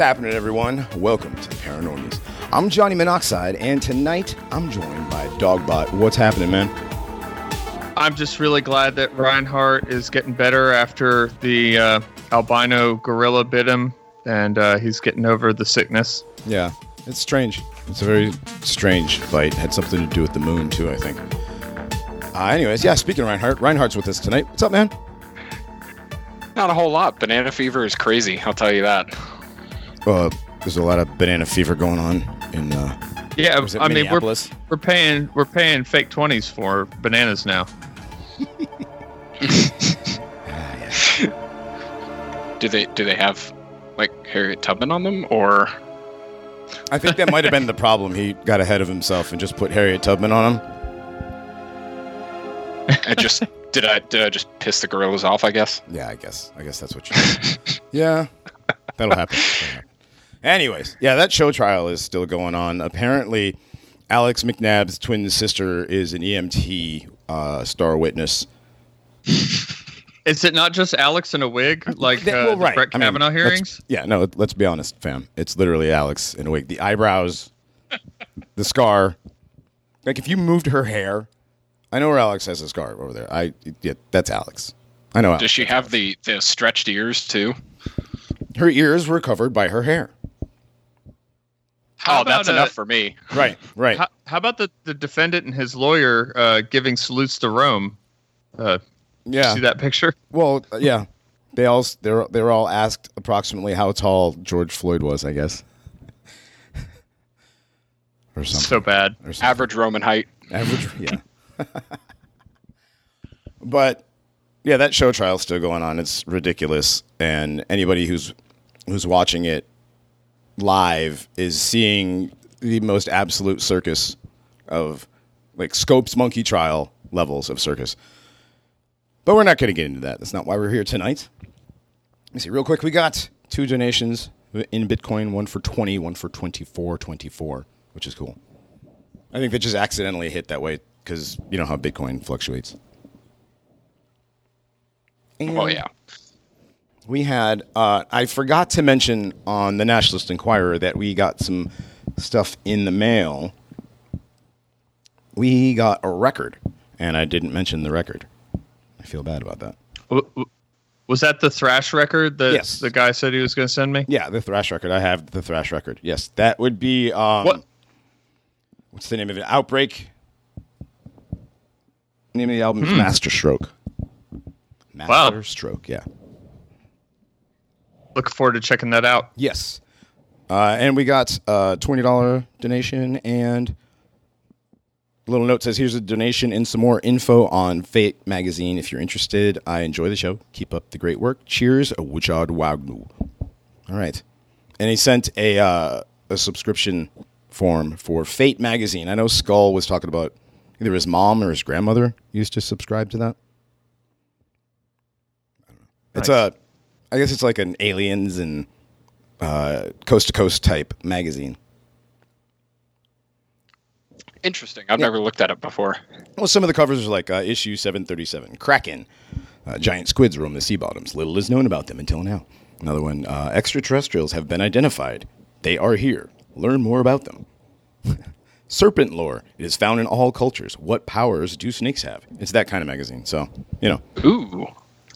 What's happening, everyone? Welcome to the Paranormies. I'm Johnny Monoxide, and tonight I'm joined by Dogbot. What's happening, man? I'm just really glad that Reinhardt is getting better after the uh, albino gorilla bit him, and uh, he's getting over the sickness. Yeah, it's strange. It's a very strange bite. Had something to do with the moon, too, I think. Uh, anyways, yeah, speaking of Reinhardt, Reinhardt's with us tonight. What's up, man? Not a whole lot. Banana fever is crazy. I'll tell you that. Uh, there's a lot of banana fever going on in. Uh, Yeah, was it I mean we're we're paying we're paying fake twenties for bananas now. Do they do they have like Harriet Tubman on them or I think that might have been the problem. He got ahead of himself and just put Harriet Tubman on him. I just did I did I just piss the gorillas off? I guess. Yeah, I guess. I guess that's what you. yeah, that'll happen. That'll happen. Anyways, yeah, that show trial is still going on. Apparently, Alex McNabb's twin sister is an EMT uh, star witness. Is it not just Alex in a wig like That- uh, well, the right. Brett I mean, Kavanaugh hearings? Yeah, no, let's be honest, fam. It's literally Alex in a wig. The eyebrows, the scar. Like if you moved her hair, I know where Alex has a scar over there. I yeah, that's Alex. I know. Alex. Does she have the the stretched ears too? Her ears were covered by her hair. How oh, that's about, enough uh, for me. Right, right. How, how about the, the defendant and his lawyer uh, giving salutes to Rome? Uh, yeah. See that picture? Well, uh, yeah. They all they were they were all asked approximately how tall George Floyd was, I guess. or something. So bad. or something. Average Roman height. Average, yeah. but yeah, that show trial's still going on. It's ridiculous, and anybody who's who's watching it live is seeing the most absolute circus of like Scopes monkey trial levels of circus. But we're not going to get into that. That's not why we're here tonight. Let me see real quick. We got two donations in Bitcoin, one for 20, one for 24, 24, which is cool. I think they just accidentally hit that way because you know how Bitcoin fluctuates. And Oh yeah. We had. Uh, I forgot to mention on the Nationalist Enquirer that we got some stuff in the mail. We got a record, and I didn't mention the record. I feel bad about that. Was that the thrash record that Yes. the guy said he was going to send me? Yeah, the thrash record. I have the thrash record. Yes, that would be. Um, What? What's the name of it? Outbreak. Name of the album is Hmm. Master Stroke. Master Stroke. Yeah. Looking forward to checking that out. Yes. Uh, and we got a twenty dollar donation and a little note says here's a donation and some more info on Fate magazine if you're interested. I enjoy the show. Keep up the great work. Cheers, Wichard Wagnu. All right. And he sent a uh, a subscription form for Fate magazine. I know Skull was talking about either his mom or his grandmother used to subscribe to that. I don't. It's a I guess it's like an aliens and uh, coast to coast type magazine. Interesting. I've Yeah. never looked at it before. Well, some of the covers are like uh, issue 737, Kraken, uh, giant squids roam the sea bottoms. Little is known about them until now. Another one, uh, extraterrestrials have been identified. They are here. Learn more about them. Serpent lore. It is found in all cultures. What powers do snakes have? It's that kind of magazine. So, you know, Ooh,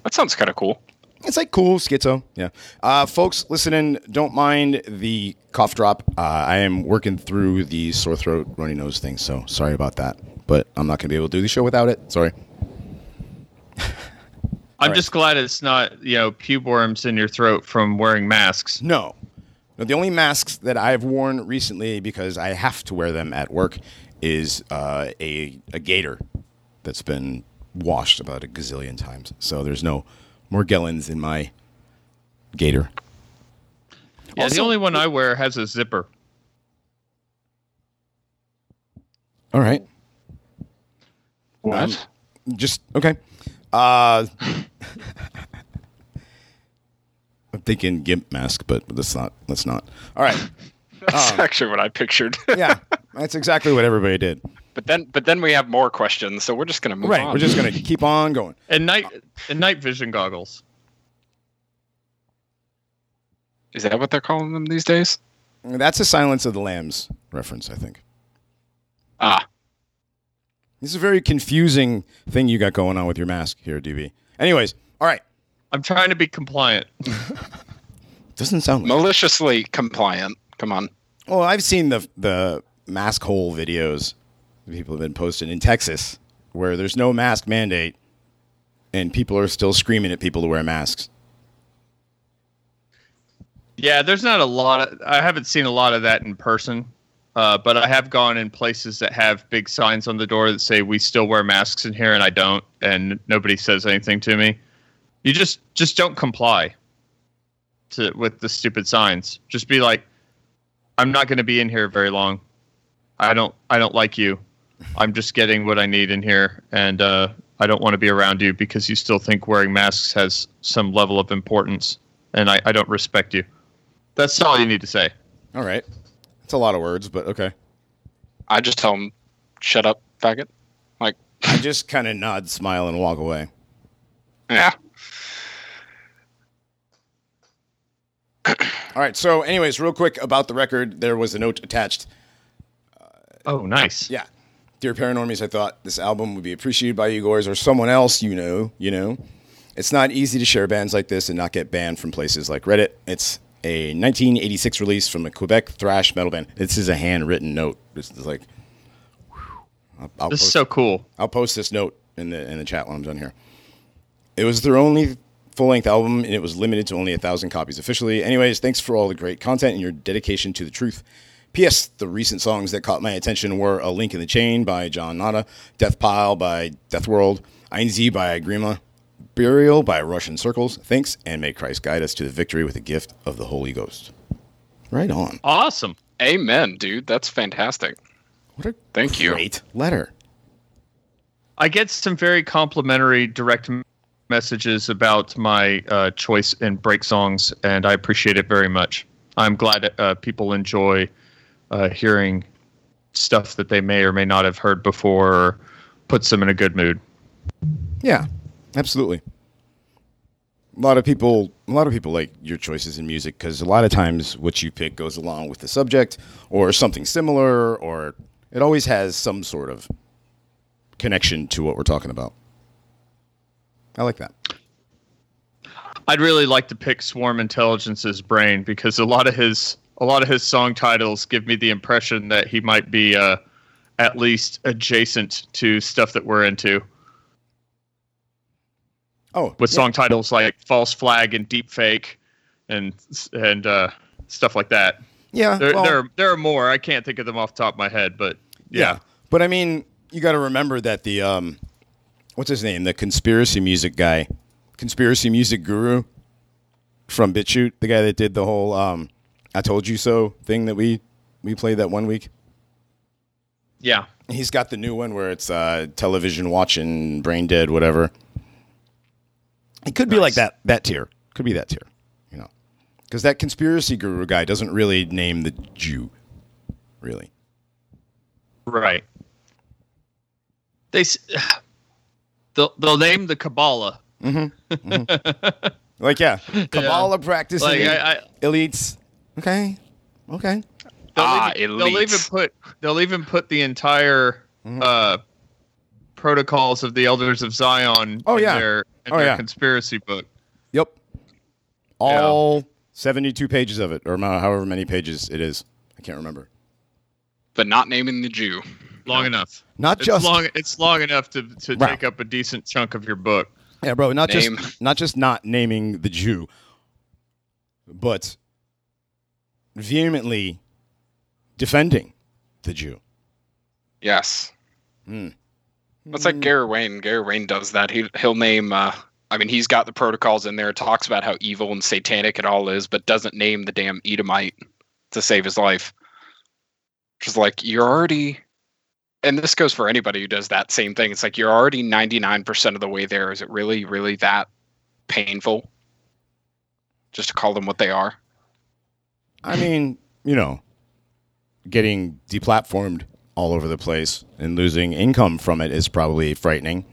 that sounds kind of cool. It's like cool schizo. Yeah. Uh, folks, listening, don't mind the cough drop. Uh, I am working through the sore throat, runny nose thing. So sorry about that. But I'm not going to be able to do the show without it. Sorry. I'm right. just glad it's not, you know, pube worms in your throat from wearing masks. No. No, the only masks that I've worn recently because I have to wear them at work is uh, a, a gator that's been washed about a gazillion times. So there's no Morgellons in my gator. Yeah, Also- the only one I wear has a zipper. All right. What? Just okay. Uh, I'm thinking gimp mask, but let's not. Let's not. All right. That's Um, actually what I pictured. Yeah, that's exactly what everybody did. But then, but then we have more questions, so we're just gonna move Right. on. We're just gonna keep on going. And night and night vision goggles. Is that what they're calling them these days? That's a Silence of the Lambs reference, I think. Ah, This is a very confusing thing you got going on with your mask here, DB. Anyways, all right. I'm trying to be compliant. Doesn't sound like. maliciously compliant. Come on. Well, I've seen the the mask hole videos people have been posting in Texas where there's no mask mandate and people are still screaming at people to wear masks. Yeah, there's not a lot of. I haven't seen a lot of that in person, uh, but I have gone in places that have big signs on the door that say "We still wear masks in here," and I don't, and nobody says anything to me. You just just don't comply to with the stupid signs. Just be like, "I'm not going to be in here very long. I don't I don't like you. I'm just getting what I need in here, and uh, I don't want to be around you because you still think wearing masks has some level of importance, and I, I don't respect you." That's all you need to say. All right. That's a lot of words, but okay. I just tell him, shut up, faggot. Like, I just kind of nod, smile, and walk away. yeah. All right. So, anyways, real quick about the record, there was a note attached. Oh, nice. Yeah. Dear Paranormies, I thought this album would be appreciated by you guys or someone else you know, you know. It's not easy to share bands like this and not get banned from places like Reddit. It's a 1986 release from a Quebec thrash metal band. This is a handwritten note. This is like. I'll, I'll This is so cool. I'll post this note in the in the chat when I'm done here. It was their only full length album, and it was limited to only a thousand copies officially. Anyways, thanks for all the great content and your dedication to the truth. P.S. The recent songs that caught my attention were "A Link in the Chain" by John Nada, "Death Pile" by Death World, "Ein Sie" by Grima, "Burial" by Russian Circles. Thanks, and may Christ guide us to the victory with the gift of the Holy Ghost. Right on. Awesome. Amen, dude. That's fantastic. What a Thank you. great letter. I get some very complimentary direct messages about my uh, choice in break songs, and I appreciate it very much. I'm glad uh, people enjoy uh, hearing stuff that they may or may not have heard before, or puts them in a good mood. Yeah, absolutely. A lot of people, a lot of people like your choices in music because a lot of times what you pick goes along with the subject or something similar, or it always has some sort of connection to what we're talking about. I like that. I'd really like to pick Swarm Intelligence's brain because a lot of his a lot of his song titles give me the impression that he might be uh, at least adjacent to stuff that we're into. Oh, with yeah. song titles like "False Flag" and "Deep Fake" and and uh, stuff like that. Yeah, There, well, there, are, there are more. I can't think of them off the top of my head, but yeah. yeah, But I mean, you got to remember that the um, what's his name, the conspiracy music guy, conspiracy music guru from BitChute, the guy that did the whole um, "I told you so" thing that we we played that one week. yeah, He's got the new one where it's uh, television watching, brain dead, whatever. It could be like that that tier. Could be that tier, you know, because that conspiracy guru guy doesn't really name the Jew, really. right. They s- they'll they'll name the Kabbalah. mm-hmm Like yeah, Kabbalah practicing Like I, I elites. Okay, okay. they'll, Ah, even, they'll even put they'll even put the entire Mm-hmm. uh, protocols of the Elders of Zion. Oh, in yeah. their, in Oh, their yeah. conspiracy book. Yep. All seventy-two pages of it, or however many pages it is. I can't remember. But not naming the Jew. Long enough. Not It's just long. It's long enough to to Wow. take up a decent chunk of your book. Yeah, bro. Not Name. just not just not naming the Jew, but vehemently defending the Jew. Yes. Hmm. That's like Gary Wayne. Gary Wayne does that. He he'll name. Uh, I mean, he's got the protocols in there. Talks about how evil and satanic it all is, but doesn't name the damn Edomite to save his life. Just like you're already, and this goes for anybody who does that same thing. It's like you're already ninety nine percent of the way there. Is it really, really that painful? Just to call them what they are. I mean, you know, getting deplatformed all over the place and losing income from it is probably frightening.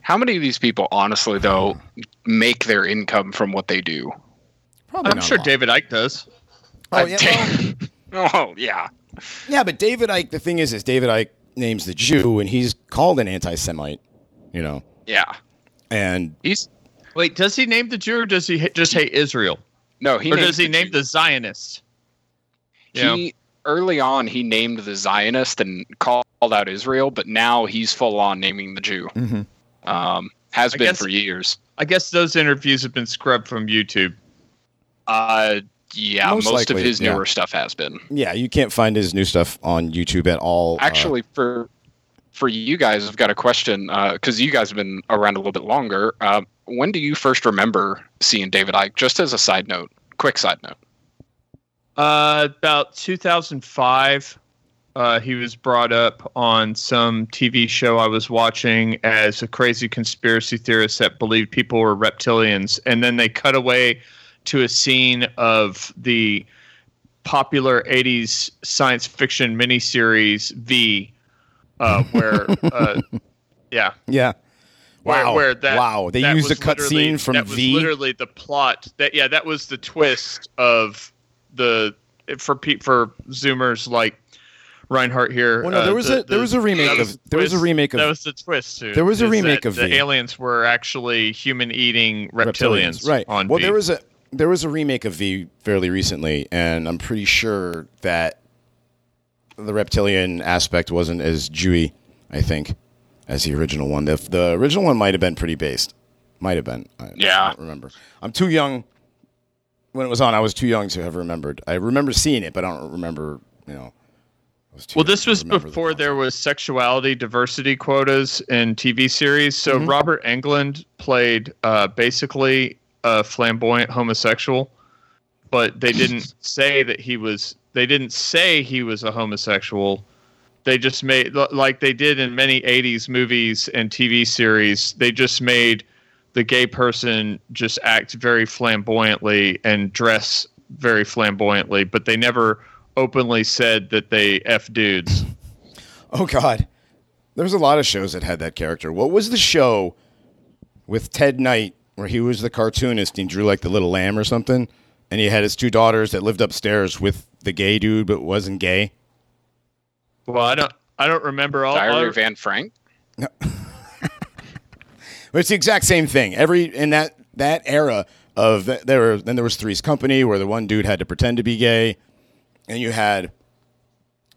How many of these people, honestly, though, make their income from what they do? Probably I'm not sure. David Icke does. Oh, uh, yeah, well, oh yeah. yeah, but David Icke. The thing is, is David Icke names the Jew, and he's called an anti-Semite. You know, Yeah. and He's Wait, does he name the Jew or does he ha- just hate Israel? No, he or does he the name Jew. the Zionist? You know? he early on he named the Zionist and called out Israel, but now he's full on naming the Jew. Mhm. Um, has I been guess- for years. I guess those interviews have been scrubbed from YouTube. Uh, yeah, Most most, likely, of his yeah. newer stuff has been. yeah, you can't find his new stuff on YouTube at all. uh, Actually, for for you guys, I've got a question because you guys have been around a little bit longer. Uh, when do you first remember seeing David Icke? Just as a side note, quick side note. Uh, about 2005, uh, he was brought up on some TV show I was watching as a crazy conspiracy theorist that believed people were reptilians. And then they cut away to a scene of the popular 80s science fiction miniseries V, uh, where, uh, yeah. yeah. Where, Wow. where that, wow. They used a cutscene from that was V. literally the plot. That yeah, that was the twist of the for for Zoomers like Reinhardt here. Well, no, uh, there was the- a there the- was a remake of was the there was a remake of that was the twist. To it, There was a remake of the V. aliens were actually human eating reptilians. right. On well, V. there was a there was a remake of V fairly recently, and I'm pretty sure that the reptilian aspect wasn't as Jewy, I think, as the original one. The the original one might have been pretty based. Might have been. I, Yeah. I don't remember. I'm too young. When it was on, I was too young to have remembered. I remember seeing it, but I don't remember. You know. I was too Well, this was remember the before there was sexuality diversity quotas in TV series. So Mhm. Robert Englund played uh, basically a flamboyant homosexual, but they didn't say that he was. They didn't say he was a homosexual. They just made like they did in many '80s movies and TV series. They just made the gay person just act very flamboyantly and dress very flamboyantly, but they never openly said that they f dudes. Oh God, there was a lot of shows that had that character. What was the show with Ted Knight where he was the cartoonist and drew like the little lamb or something, and he had his two daughters that lived upstairs with the gay dude but wasn't gay? Well, I don't. I don't remember all. Diary all- of Van Frank. But it's the exact same thing. Every in that that era of there were then there was Three's Company where the one dude had to pretend to be gay, and you had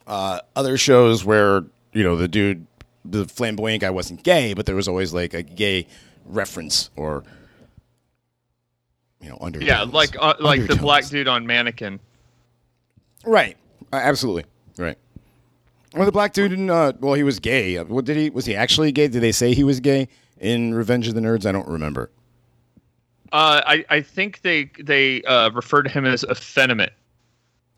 uh, other shows where you know the dude, the flamboyant guy wasn't gay, but there was always like a gay reference or you know under yeah, like uh, like the black dude on Mannequin. right, uh, absolutely right. Well, the black dude in uh, well, he was gay. Uh, What did he? Was he actually gay? Did they say he was gay in Revenge of the Nerds? I don't remember. Uh, I I think they they uh, refer to him as effeminate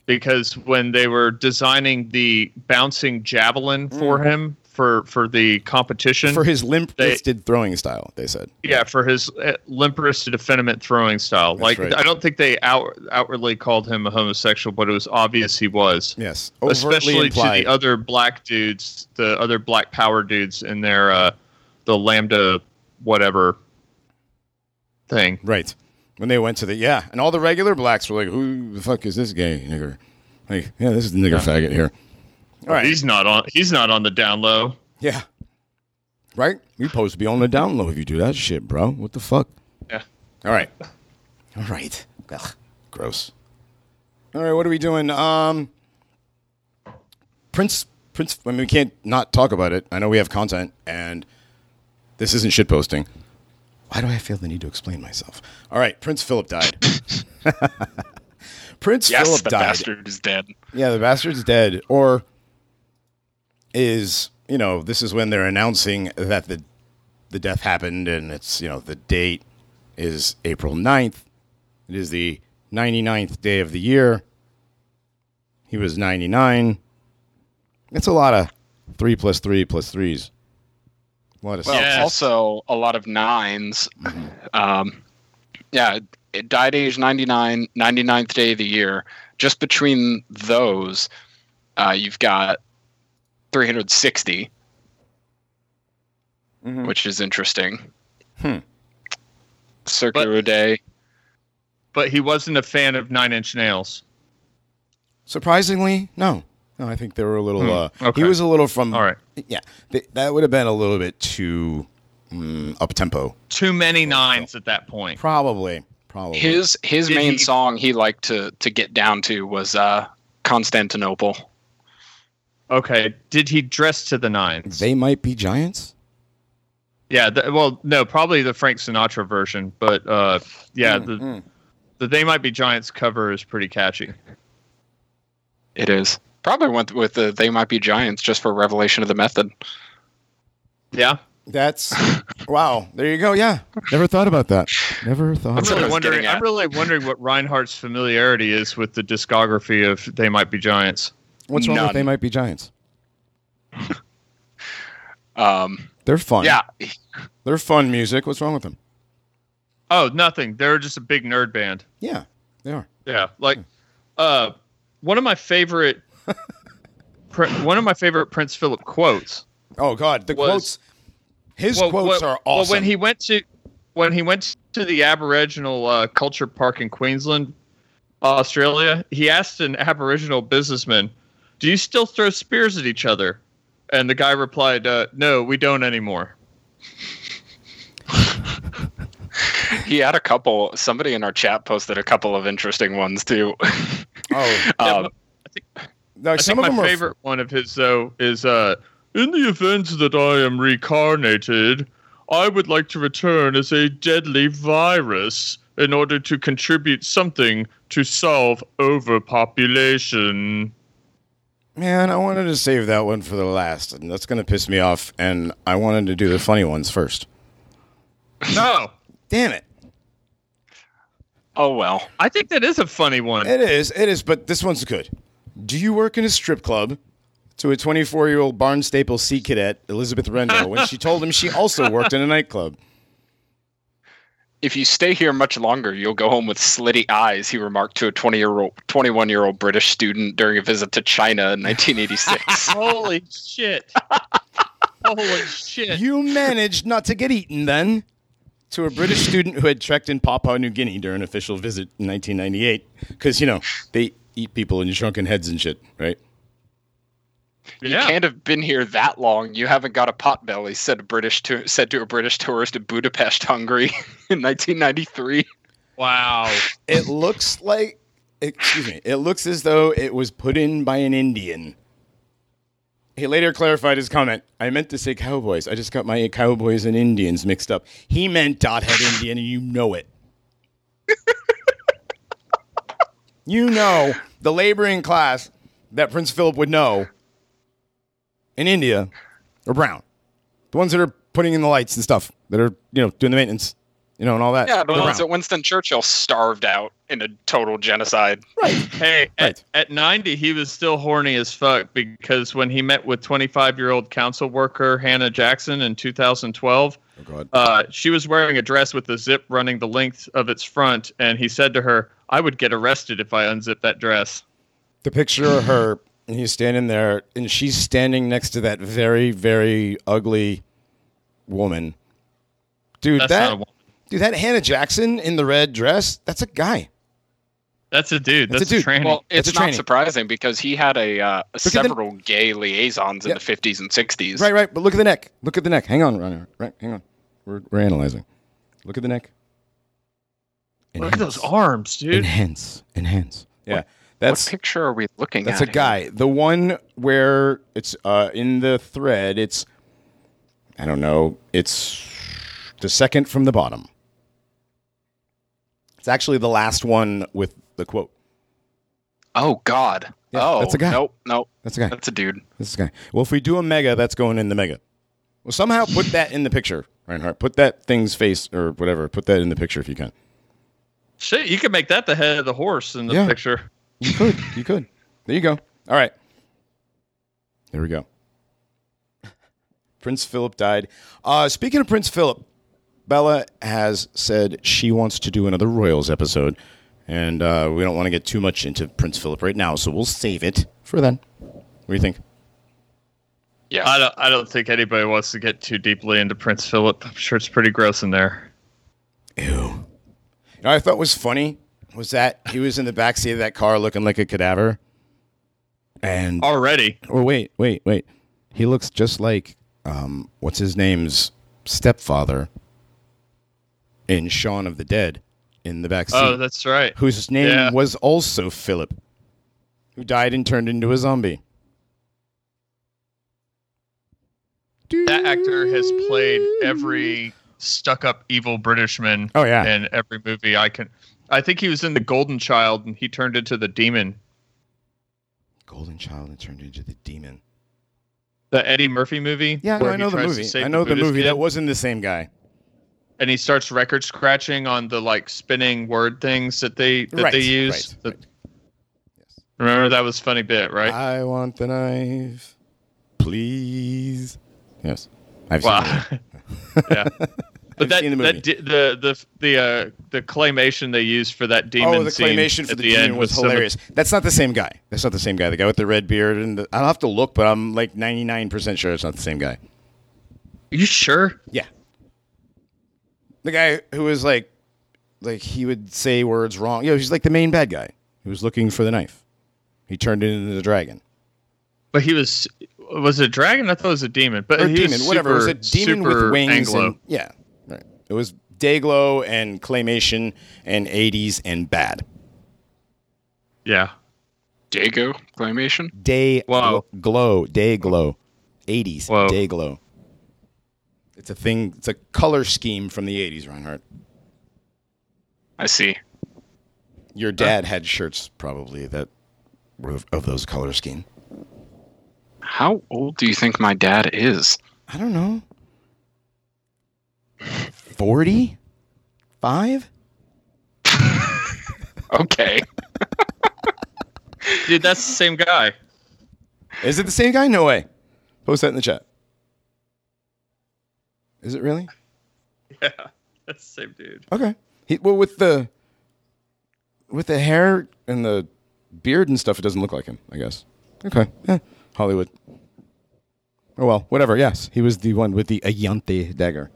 because when they were designing the bouncing javelin for him for for the competition for his limp They- wristed throwing style. They said. Yeah, for his uh, limp wristed effeminate throwing style. like right. I don't think they out, outwardly called him a homosexual, but it was obvious he was. Yes, overtly Especially implied. to the other black dudes, the other black power dudes in their uh, the lambda whatever thing. right when they went to the yeah, and all the regular blacks were like, "Who the fuck is this gay nigger?" Like, yeah, this is the nigger faggot here. All right, He's not on. He's not on the down low. yeah, right. You supposed to be on the down low if you do that shit, bro. What the fuck? Yeah. All right, all right. Ugh, gross. All right, what are we doing? Um, Prince. Prince. I mean, we can't not talk about it. I know we have content, and this isn't shit posting. Why do I feel the need to explain myself? All right, Prince Philip died. Prince Yes, Philip the bastard is dead. Yeah, the bastard's dead. Or is, you know, this is when they're announcing that the the death happened and it's, you know, the date is April 9th. It is the 99th day of the year. He was 99. It's a lot of 3 plus 3 plus 3s. A lot of Well, Yes. also a lot of 9s Um, yeah, it died age 99, 99th day of the year. Just between those, uh, you've got 360, Mhm. which is interesting. Hmm. Circular day. but he wasn't a fan of Nine Inch Nails. Surprisingly, no. No, I think they were a little. Hmm, Uh, okay. He was a little from. All right. Yeah, th- that would have been a little bit too mm, up tempo. Too many nines at that point. Probably. Probably. His his Did main he- song he liked to to get down to was uh, Constantinople. Okay. Did he dress to the nines? they might be giants. yeah. The, well, no, probably the Frank Sinatra version, but uh, yeah, the mm. the They Might Be Giants cover is pretty catchy. It is probably went with the They Might Be Giants just for revelation of the method. Yeah. That's wow. There you go. Yeah, never thought about that. Never thought. I'm That's really wondering. I'm really wondering what Reinhardt's familiarity is with the discography of They Might Be Giants. What's wrong with None. they might be giants? Um, They're fun. yeah, they're fun music. What's wrong with them? Oh, nothing. They're just a big nerd band. Yeah, they are. Yeah, like uh, one of my favorite, Prin- one of my favorite Prince Philip quotes. Oh God, the Was- quotes. His Well, quotes well- are awesome. Well, when he went to when he went to the Aboriginal uh, Culture Park in Queensland, Australia, he asked an Aboriginal businessman, "Do you still throw spears at each other?" And the guy replied, uh, "No, we don't anymore." he had a couple. Somebody in our chat posted a couple of interesting ones too. oh um, no, I some think of my them are. favorite one of his though is uh in the event that I am reincarnated, I would like to return as a deadly virus in order to contribute something to solve overpopulation. Man, I wanted to save that one for the last, and that's gonna piss me off. And I wanted to do the funny ones first. No, Damn it! oh well. I think that is a funny one. It is, it is, but this one's good. Do you work in a strip club? To a 24 year old Barnstaple Sea Cadet, Elizabeth Rendell, when she told him she also worked in a nightclub. If you stay here much longer, you'll go home with slitty eyes. He remarked to a twenty-year-old, twenty-one-year-old British student during a visit to China in 1986. Holy shit! Holy shit! You managed not to get eaten then. To a British student who had trekked in Papua New Guinea during an official visit in 1998. Because, you know, they eat people in shrunken heads and shit, right? You Yeah. can't have been here that long. You haven't got a pot belly," said a British to- said to a British tourist in Budapest, Hungary, in 1993. Wow. It looks like, excuse me, it looks as though it was put in by an Indian. He later clarified his comment. I meant to say cowboys. I just got my cowboys and Indians mixed up. He meant dot head Indian, and you know it. you know the laboring class that Prince Philip would know in India are brown. The ones that are putting in the lights and stuff, that are, you know, doing the maintenance, you know, and all that. Yeah, the ones that Winston Churchill starved out in a total genocide. Right. Hey, Right. at, at 90, he was still horny as fuck because when he met with 25 year old council worker Hannah Jackson in 2012, Oh, God. uh, she was wearing a dress with a zip running the length of its front, and he said to her, I would get arrested if I unzipped that dress. the picture of her and he's standing there and she's standing next to that very very ugly woman dude That's that not a woman. dude that hannah jackson in the red dress that's a guy That's a dude. That's That's, a a, dude. tranny. Well, It's it's a not tranny. surprising because he had a uh, at the- several gay liaisons in Yeah. the 50s and 60s. right right but look at the neck look at the neck hang on Ronnie. right hang on we're, we're analyzing look at the neck Look at those arms, dude. enhance enhance yeah What that's picture are we looking That's at? That's a guy. The one where it's uh, in the thread, it's I don't know, it's the second from the bottom. It's actually the last one with the quote. Oh God. Yeah, oh, that's a guy. Nope, nope. That's a guy. That's a dude. This is a guy. Well, if we do a mega, that's going in the mega. Well, somehow put that in the picture, Reinhardt. Put that thing's face or whatever. Put that in the picture if you can. Shit, you can make that the head of the horse in the Yeah. picture. You could. You could. There you go. All right. There we go. Prince Philip died. Uh, speaking of Prince Philip, Bella has said she wants to do another Royals episode, and uh, we don't want to get too much into Prince Philip right now, so we'll save it for then. What do you think? Yeah. I don't. I don't think anybody wants to get too deeply into Prince Philip. I'm sure it's pretty gross in there. Ew. You know, I thought was funny was that he was in the back seat of that car looking like a cadaver. And Already. oh wait, wait, wait. He looks just like um what's his name's stepfather in Shaun of the Dead in the back seat. Oh, that's right. whose name Yeah. was also Philip, who died and turned into a zombie. That actor has played every stuck-up evil Britishman Oh yeah, in every movie I can. I think he was in The Golden Child, and he turned into the demon. Golden Child and turned into the demon. The Eddie Murphy movie. Yeah, no, I know the movie. I know the Buddhist movie. kid, That wasn't the same guy. and he starts record scratching on the like spinning word things that they that Right, they use. right, The- right. Yes. Remember that was a funny bit, right? I want the knife, please. Yes, I've seen Wow. it. yeah. But that, the that di- the the the uh, the claymation they used for that demon oh, the scene claymation for the, the, demon end was some hilarious. That's not the same guy. That's not the same guy. The guy with the red beard and the, I'll have to look, but I'm like 99% sure it's not the same guy. Are you sure? Yeah. The guy who was like, like he would say words wrong. You know, he's like the main bad guy He was looking for the knife. He turned it into the dragon. But he was was it a dragon? I thought it was a demon. But Or he demon, was whatever. It was a super- demon with wings. Anglo. And, yeah. It was Dayglow and claymation and 80s and bad. yeah. Dago claymation. Day Wow. gl- glow, day glow, 80s, Whoa. day glow. It's a thing. It's a color scheme from the 80s, Reinhardt. I see. Your dad had shirts probably that were of, of those color scheme. How old do you think my dad is? I don't know. 40? Five? Okay. Dude, that's the same guy. Is it the same guy? No way. Post that in the chat. Is it really? Yeah. That's the same dude. Okay. He, well, with the with the hair and the beard and stuff, it doesn't look like him. I guess. Okay. Eh, Hollywood. Oh well, whatever. Yes, he was the one with the Ajanti dagger.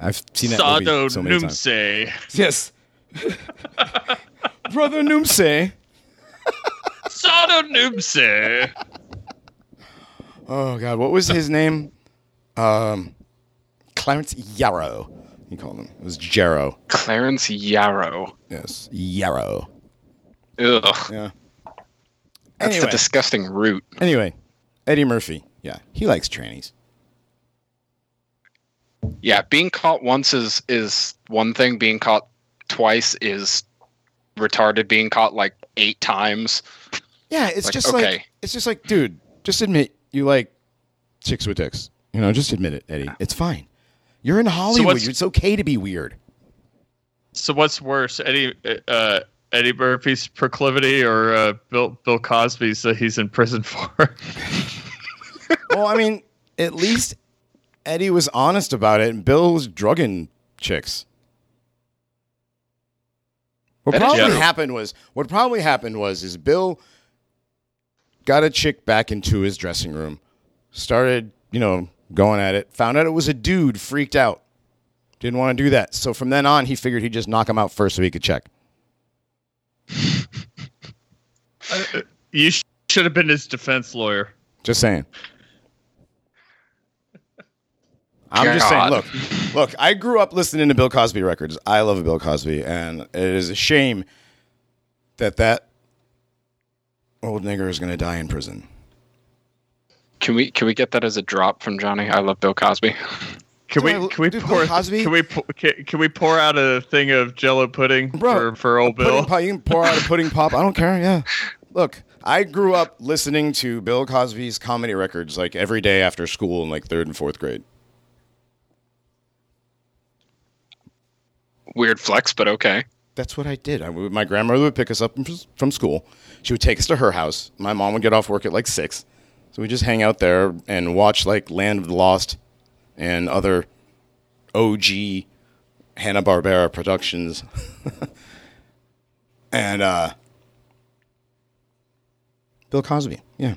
I've seen that Sardo movie so many times. Yes. Brother Noomse. Sardo Numse. Oh God, what was his name? Um, Clarence Yarrow. He called him. It was Jarrow. Clarence Yarrow. Yes, Yarrow. Ugh. Yeah. That's Anyway. the disgusting root. Anyway, Eddie Murphy. Yeah, he likes trannies. Yeah, being caught once is is one thing. Being caught twice is retarded. Being caught like eight times. Yeah, it's Like, just like it's just like, dude, just admit you like chicks with dicks. You know, just admit it, Eddie. It's fine. You're in Hollywood. what's- it's okay to be weird. So what's worse, Eddie uh, Eddie Murphy's proclivity or uh, Bill Bill Cosby's that he's in prison for? well, I mean, at least Eddie was honest about it, and Bill was drugging chicks. What That is probably true. happened was what probably happened was is Bill got a chick back into his dressing room, started, you know, going at it, found out it was a dude, freaked out. Didn't want to do that. So from then on, he figured he'd just knock him out first so he could check. Uh, you should have been his defense lawyer. Just saying. I'm just saying. Look, look. I grew up listening to Bill Cosby records. I love Bill Cosby, and it is a shame that that old nigger is going to die in prison. Can we can we get that as a drop from Johnny? I love Bill Cosby. Can we I- can we pour Cosby- can we pour- can, can we pour out a thing of Jello pudding Bro, for, for old Bill? pop, you can pour out a pudding pop. I don't care. Yeah. Look, I grew up listening to Bill Cosby's comedy records like every day after school in like third and fourth grade. Weird flex, but okay. That's what I did. I, my grandmother would pick us up from, school. She would take us to her house. My mom would get off work at like six, so we just hang out there and watch like Land of the Lost and other OG Hanna Barbera productions. and uh, Bill Cosby, yeah.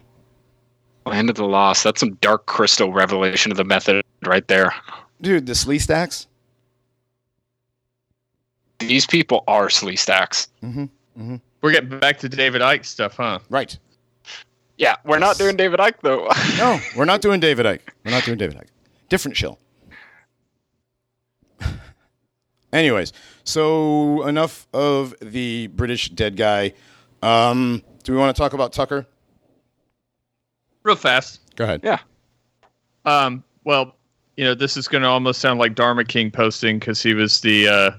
Land of the Lost. That's some dark crystal revelation of the method right there. Dude, the Sleestaks. These people are sleestaks. We're getting back to David Icke stuff, huh? Right. Yeah, we're not doing David Icke though. No, we're not doing David Icke. We're not doing David Icke. Different shill. Anyways, so enough of the British dead guy. Um, do we want to talk about Tucker? Real fast. Go ahead. yeah. Um, well, you know, this is going to almost sound like Dharma King posting because he was the uh,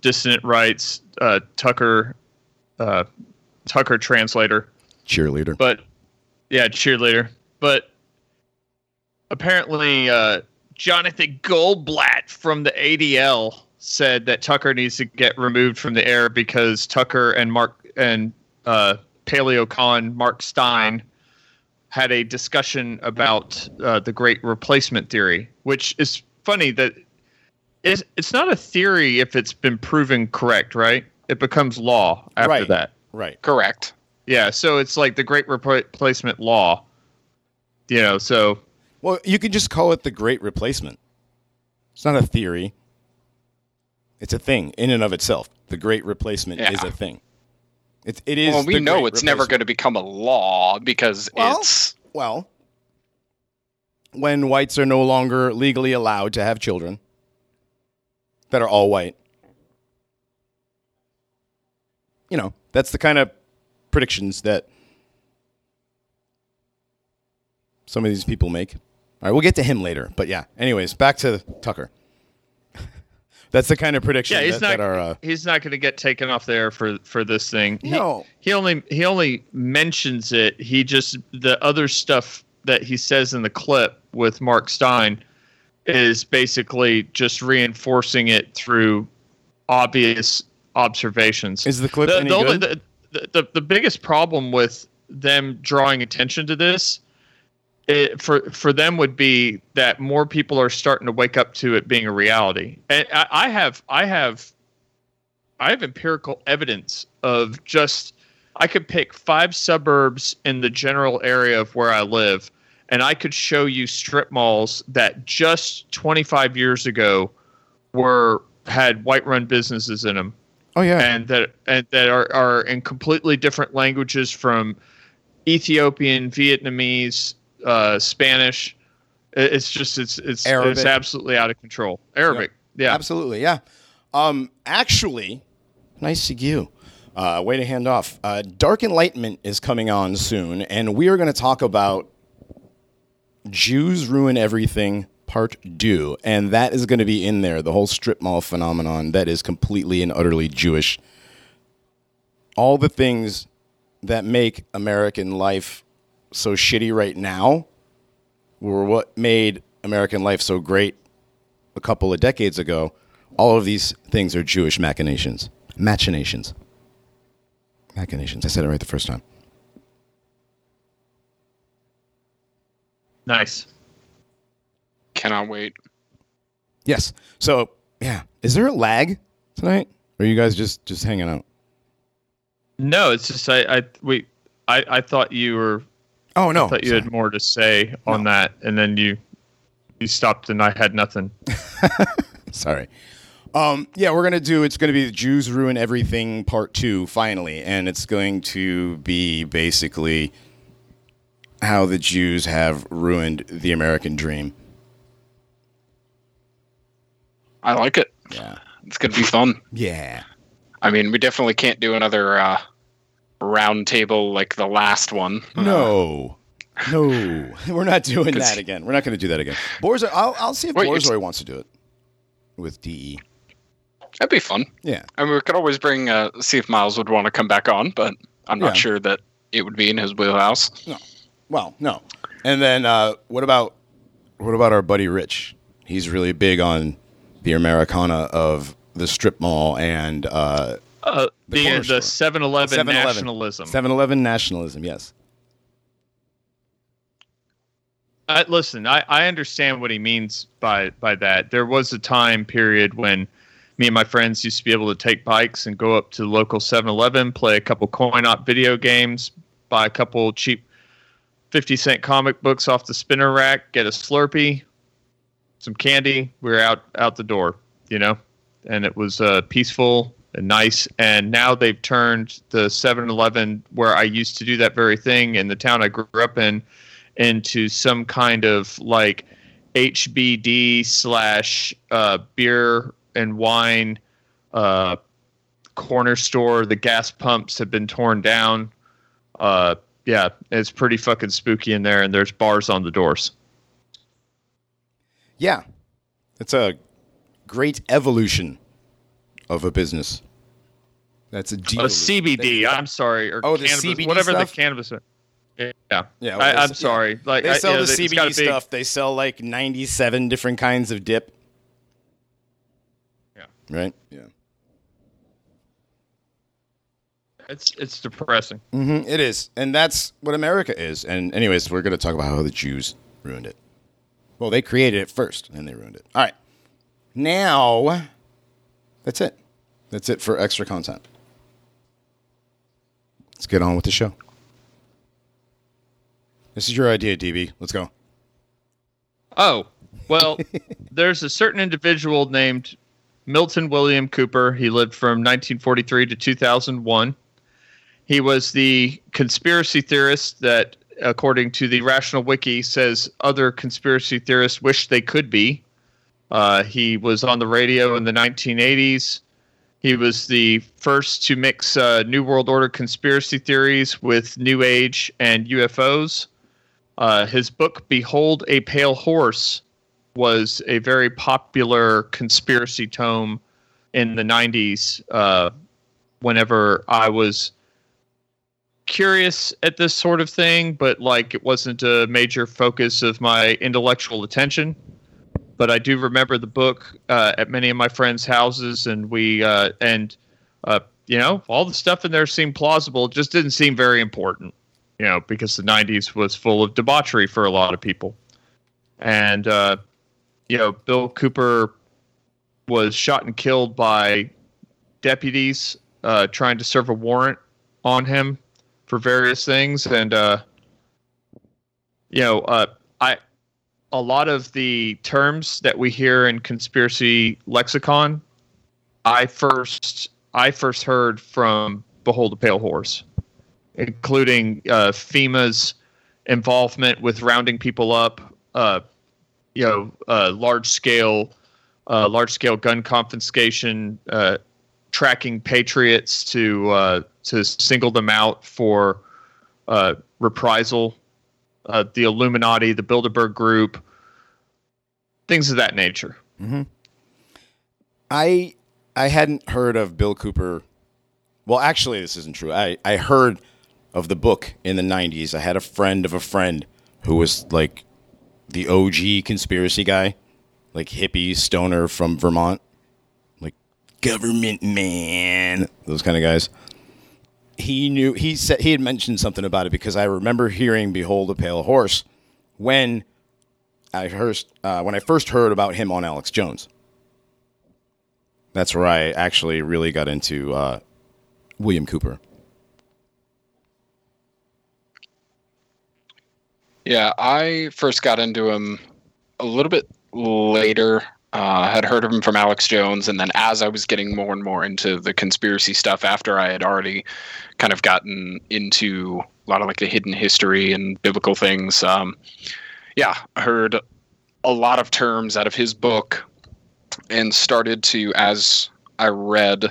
dissident rights uh, Tucker uh, Tucker translator. Cheerleader. But yeah, cheerleader. But apparently, uh, Jonathan Goldblatt from the ADL said that Tucker needs to get removed from the air because Tucker and Mark and uh, PaleoCon Mark Steyn had a discussion about uh, the Great Replacement theory, which is funny that it's, it's not a theory if it's been proven correct, right? It becomes law after Right. that. right. Correct. Yeah, so it's like the Great Replacement Law. You know, so Well, you can just call it the Great Replacement. It's not a theory. It's a thing in and of itself. The Great Replacement Yeah. is a thing. It, it is. Well, we the know Great it's never going to become a law because Well- it's Well, when whites are no longer legally allowed to have children that are all white, you know, that's the kind of predictions that some of these people make. All right, we'll get to him later. But yeah, anyways, back to Tucker. that's the kind of prediction yeah, he's that, not that are. Uh, he's not going to get taken off there for for this thing. He, No. he only he only mentions it. He just the other stuff that he says in the clip with Mark Steyn is basically just reinforcing it through obvious observations. is the clip the, any the, good? the, the the biggest problem with them drawing attention to this it, for for them would be that more people are starting to wake up to it being a reality and I, I have i have i have empirical evidence of just i could pick five suburbs in the general area of where i live and i could show you strip malls that just 25 years ago were had white run businesses in them oh yeah, and that and that are, are in completely different languages from Ethiopian, Vietnamese, uh, Spanish. It's just it's it's Arabic. it's absolutely out of control. Arabic, yeah. Absolutely, yeah. Um, actually, nice of you. Uh, way to hand off. Uh, Dark Enlightenment is coming on soon, and we are going to talk about Jews ruin everything part two, and that is going to be in there. The whole strip mall phenomenon that is completely and utterly Jewish. All the things that make American life so shitty right now were what made American life so great a couple of decades ago, all of these things are Jewish machinations. Machinations. Machinations. I said it right the first time. Nice. cannot wait. Yes. So, yeah. Is there a lag tonight? Or are you guys just just hanging out? No, it's just I I we I, I thought you were Oh no. I thought you Sorry. had more to say on that, and then you you stopped and I had nothing. Sorry. Um, yeah, we're gonna do. It's gonna be the Jews ruin everything part two finally, and it's going to be basically how the Jews have ruined the American dream. I like it. Yeah. It's gonna be fun. Yeah. I mean, we definitely can't do another uh, round table like the last one. No. No, we're not doing that again. We're not going to do that again. Borzoi, I'll, I'll see if Wait, Borzoi wants to do it with DE. That'd be fun. Yeah. I mean, we could always bring uh, see if Miles would want to come back on, but I'm not Yeah. sure that it would be in his wheelhouse. Well, no. And then uh, what about what about our buddy Rich? He's really big on the Americana of the strip mall and uh, Uh, The the store. 7-Eleven 7-Eleven. nationalism. 7-Eleven nationalism. Yes. I, listen, I, I understand what he means by by that. There was a time period when me and my friends used to be able to take bikes and go up to the local 7-Eleven, play a couple coin-op video games, buy a couple cheap 50 cent comic books off the spinner rack, get a Slurpee, some candy. We are out out the door, you know, and it was uh, peaceful and nice. And now they've turned the 7-Eleven, where I used to do that very thing in the town I grew up in, into some kind of like HBD slash uh, beer and wine uh, corner store. The gas pumps have been torn down. Uh, yeah, it's pretty fucking spooky in there, and there's bars on the doors. Yeah, it's a great evolution of a business. That's a, A devolution. CBD. I'm sorry, or Oh, the cannabis, CBD whatever stuff? the cannabis. Yeah, Yeah, well, I, I'm s- sorry. Like They I- sell you know, the CBD big- stuff. They sell like 97 different kinds of dip. Yeah. Right? Yeah. It's it's depressing. hmm it is. And that's what America is. And, anyways, we're going to talk about how the Jews ruined it. Well, they created it first, and they ruined it. All right. Now, that's it. That's it for extra content. Let's get on with the show. This is your idea, DB. Let's go. Oh, well, there's a certain individual named Milton William Cooper. He lived from 1943 to 2001. He was the conspiracy theorist that, according to the Rational Wiki, says other conspiracy theorists wish they could be. Uh, he was on the radio in the 1980s. He was the first to mix uh, New World Order conspiracy theories with New Age and UFOs. Uh, his book, Behold a Pale Horse, was a very popular conspiracy tome in the 90s uh, whenever I was curious at this sort of thing, but like it wasn't a major focus of my intellectual attention. But I do remember the book uh, at many of my friends' houses, and we uh, and uh, you know all the stuff in there seemed plausible. It just didn't seem very important you know, because the 90s was full of debauchery for a lot of people. And, uh, you know, Bill Cooper was shot and killed by deputies uh, trying to serve a warrant on him for various things. And, uh, you know, uh, I, a lot of the terms that we hear in conspiracy lexicon, I first, I first heard from Behold a Pale Horse including uh, FEMA's involvement with rounding people up, uh, you know, uh, large scale, uh, large scale gun confiscation, uh, tracking patriots to uh, to single them out for uh, reprisal, uh, the Illuminati, the Bilderberg Group, things of that nature. I I hadn't heard of Bill Cooper. Well, actually, this isn't true. I, I heard of the book in the 90s. I had a friend of a friend who was like the OG conspiracy guy, like hippie stoner from Vermont, government man, those kind of guys. He knew he said he had mentioned something about it because I remember hearing "Behold a Pale Horse" when I first uh, when I first heard about him on Alex Jones. That's where I actually really got into uh, William Cooper. Yeah, I first got into him a little bit later. Uh, had heard of him from Alex Jones, and then as I was getting more and more into the conspiracy stuff, after I had already kind of gotten into a lot of like the hidden history and biblical things, um, yeah, I heard a lot of terms out of his book, and started to as I read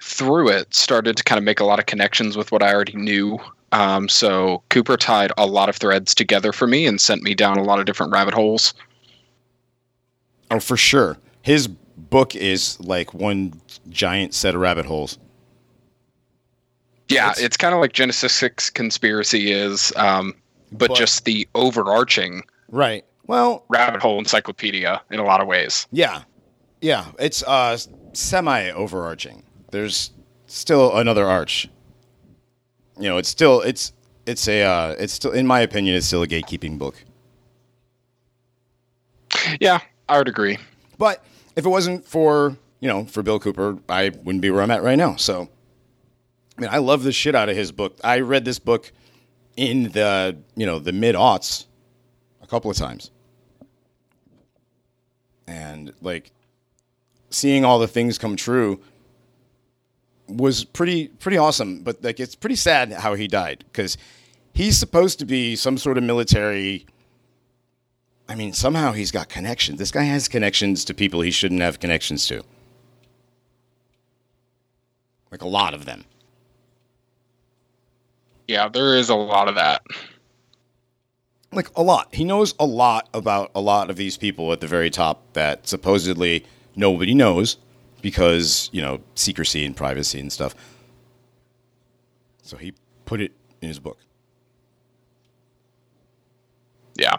through it, started to kind of make a lot of connections with what I already knew um, so Cooper tied a lot of threads together for me and sent me down a lot of different rabbit holes. Oh, for sure. His book is like one giant set of rabbit holes. Yeah, It's- it's, kind of like Genesis Six conspiracy is, um, but, But- just the overarching Right. Well, rabbit hole encyclopedia in a lot of ways. yeah. Yeah. It's uh, semi overarching. There's still another arch. You know, it's still it's it's a uh, it's still in my opinion it's still a gatekeeping book. Yeah, I would agree. But if it wasn't for you know for Bill Cooper, I wouldn't be where I'm at right now. So, I mean, I love the shit out of his book. I read this book in the you know the mid aughts a couple of times, and like seeing all the things come true. was pretty pretty awesome, but like it's pretty sad how he died because he's supposed to be some sort of military. I mean, somehow he's got connections. This guy has connections to people he shouldn't have connections to. Like a lot of them. Yeah, there is a lot of that. Like a lot. He knows a lot about a lot of these people at the very top that supposedly nobody knows because, you know, secrecy and privacy and stuff. So he put it in his book. Yeah.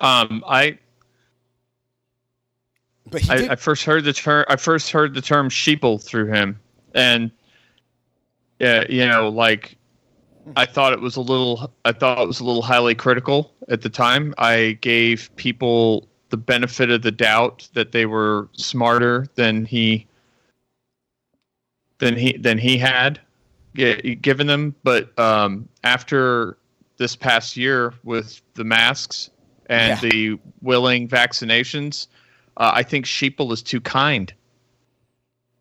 Um, I But I, I first heard the term. I first heard the term sheeple through him, and yeah, you know, like I thought it was a little. I thought it was a little highly critical at the time. I gave people the benefit of the doubt that they were smarter than he than he than he had gi- given them. But um, after this past year with the masks and Yeah. the willing vaccinations, uh, I think Sheeple is too kind.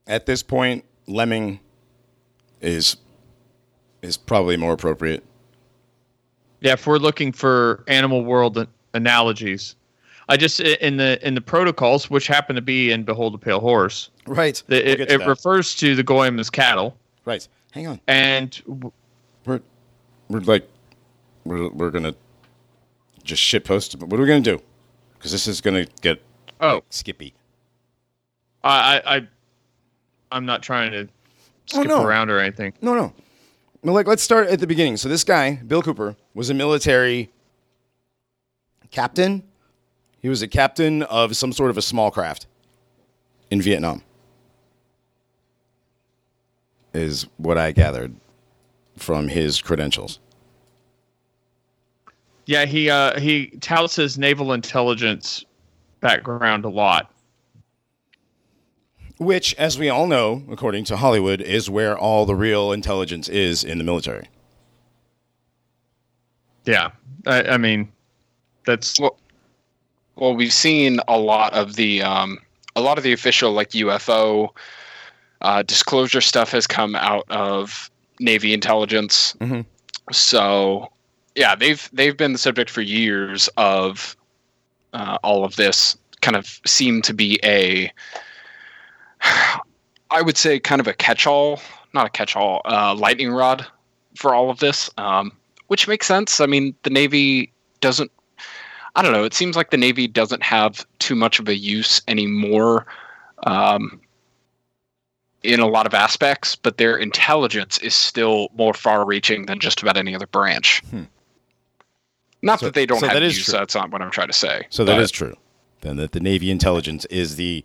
at this point, Lemming is is probably more appropriate. Yeah, if we're looking for animal world analogies, I just in the in the protocols, which happen to be in Behold the Pale Horse, Right. the, We'll it, to it refers to the goyim as cattle, right. Hang on. and w- We're we're like we're we're gonna just shit post. What are we gonna do? Because this is gonna get oh, skippy. I, I, I I'm not trying to oh, skip Oh, no. around or anything. No, no. Well, like let's start at the beginning. So this guy, Bill Cooper, was a military captain. He was a captain of some sort of a small craft in Vietnam. Is what I gathered from his credentials. Yeah, he uh, he touts his naval intelligence background a lot. Which, as we all know, according to Hollywood, is where all the real intelligence is in the military. Yeah, I, I mean, that's Well, well, we've seen a lot of the um, a lot of the official like UFO uh, disclosure stuff has come out of Navy intelligence. Mhm. So, yeah, they've they've been the subject for years of uh, all of this. Kind of seem to be a, I would say, kind of a catch-all, not a catch-all, uh, lightning rod for all of this, um, which makes sense. I mean, the Navy doesn't I don't know. It seems like the Navy doesn't have too much of a use anymore um, in a lot of aspects, but their intelligence is still more far reaching than just about any other branch. Hmm. Not So- that they don't so have that is use, true. that's not what I'm trying to say. So that But, is true. Then that the Navy intelligence is the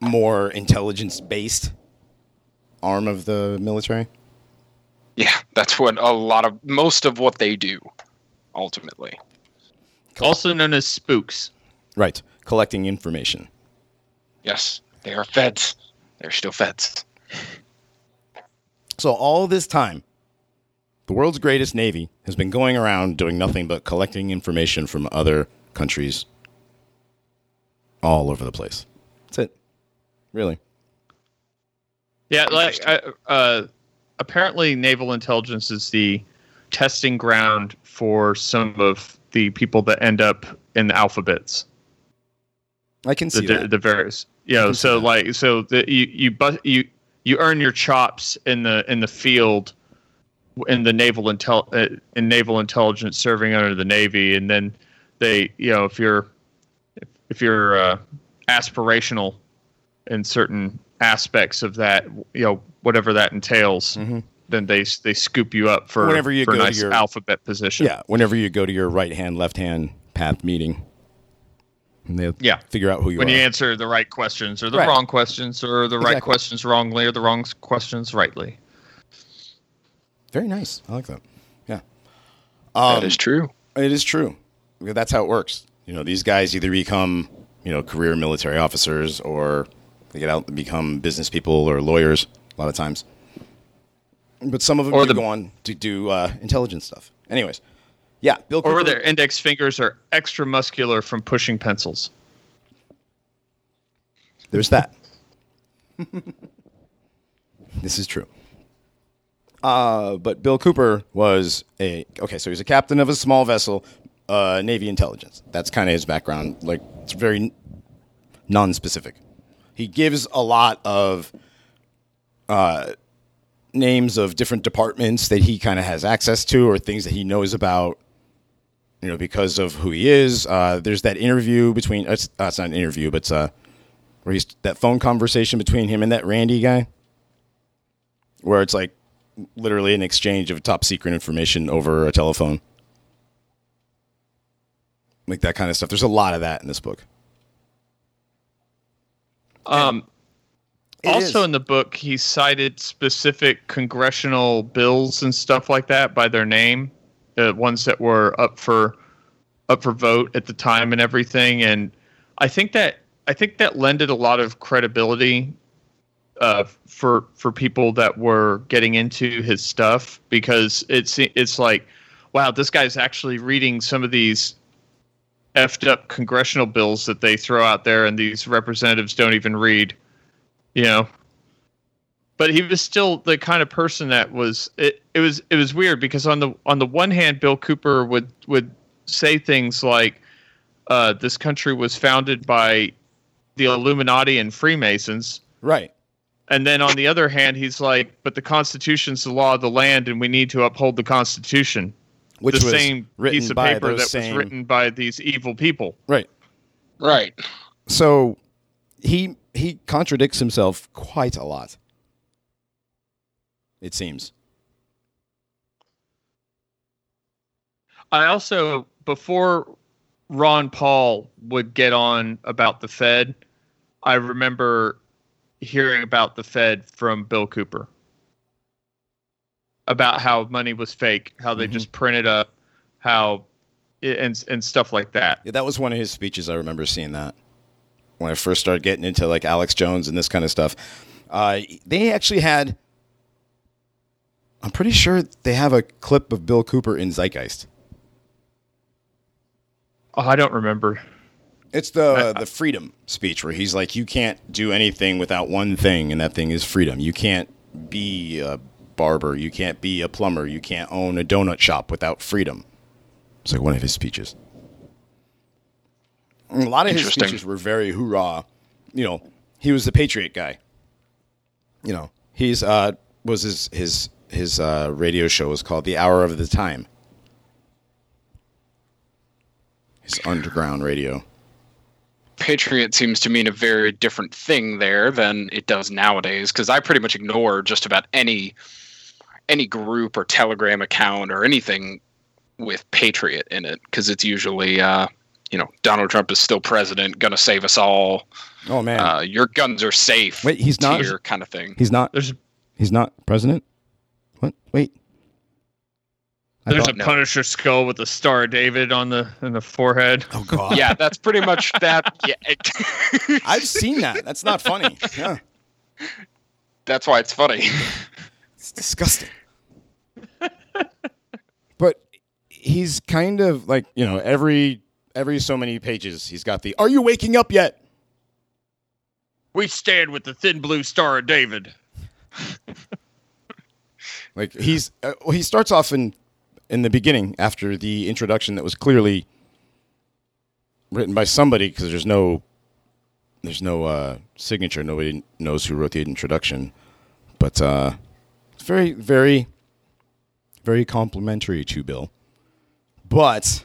more intelligence based arm of the military. Yeah, that's what a lot of, most of what they do, ultimately. also known as spooks. Right. Collecting information. Yes, they are feds. They're still feds. So all this time, the world's greatest navy has been going around doing nothing but collecting information from other countries all over the place. That's it. Really. Yeah, like uh, uh, apparently, naval intelligence is the testing ground for some of the people that end up in the alphabets. I can see the, that. the various, you know, so like so the, you you you you earn your chops in the in the field in the naval intel uh, in naval intelligence serving under the navy and then they you know if you're if, if you're uh, aspirational in certain aspects of that you know whatever that entails Mhm. then they they scoop you up for Whenever you for a go to your- alphabet position Yeah, whenever you go to your right hand, left hand path meeting, and they'll Yeah. figure out who you are. when are. you answer the right questions or the Right. wrong questions or the right questions wrongly or the wrong questions rightly Very nice. I like that. Yeah. that Um, is true. It is true. That's how it works. You know, these guys either become, you know, career military officers or they get out and become business people or lawyers a lot of times. But some of them Or the- go on to do uh, intelligence stuff. Anyways, yeah, Bill or Cooper. their index fingers are extra muscular from pushing pencils There's that. this is true. Uh, but Bill Cooper was a okay. So he's a captain of a small vessel, uh, Navy intelligence. That's kind of his background. Like it's very non-specific. He gives a lot of uh, names of different departments that he kind of has access to, or things that he knows about. You know, because of who he is. Uh, there's that interview between. Uh, it's, uh, it's not an interview, but it's where he's that phone conversation between him and that Randy guy, where it's like literally an exchange of top secret information over a telephone. Like that kind of stuff. There's a lot of that in this book. Um, It also is. in the book, he cited specific congressional bills and stuff like that by their name, uh, ones that were up for up for vote at the time and everything. And I think that I think that lended a lot of credibility uh, for for people that were getting into his stuff because it's it's like, wow, this guy's actually reading some of these effed up congressional bills that they throw out there, and these representatives don't even read. You know, but he was still the kind of person that was it. It was it was weird because on the on the one hand, Bill Cooper would would say things like, uh, "This country was founded by the Illuminati and Freemasons." Right. And then on the other hand, he's like, but the Constitution's the law of the land, and we need to uphold the Constitution. Which the was same written piece of by paper that same- was written by these evil people. Right. Right. So he he contradicts himself quite a lot. It seems. I also, before Ron Paul would get on about the Fed, I remember hearing about the Fed from Bill Cooper about how money was fake, how they Mhm. just printed up, how and and stuff like that. Yeah, that was one of his speeches. I remember seeing that when I first started getting into like Alex Jones and this kind of stuff. Uh, they actually had. I'm pretty sure they have a clip of Bill Cooper in Zeitgeist. Oh, I don't remember. It's the the freedom speech where he's like, "You can't do anything without one thing, and that thing is freedom. You can't be a barber. You can't be a plumber. You can't own a donut shop without freedom." It's like one of his speeches. And a lot of his Interesting. speeches were very hoorah. You know, he was the patriot guy. You know, he's uh was his his his uh, radio show was called The Hour of the Time. His underground radio. Patriot seems to mean a very different thing there than it does nowadays because I pretty much ignore just about any any group or telegram account or anything with patriot in it because it's usually uh, you know Donald Trump is still president, gonna save us all. Oh man, Uh, your guns are safe. Wait, he's not- tier kind of thing. he's not. There's He's not president. What? Wait. I there's a thought- no. Punisher skull with a Star David on the in the forehead. Oh god. yeah, that's pretty much that. Yeah, I've seen that. That's not funny. Yeah, that's why it's funny. it's disgusting. but he's kind of like you know every every so many pages he's got the "Are you waking up yet?" We stand with the thin blue Star of David. Like he's uh, well, he starts off in in the beginning after the introduction that was clearly written by somebody because there's no there's no uh, signature. Nobody knows who wrote the introduction, but uh, it's very very very complimentary to Bill. But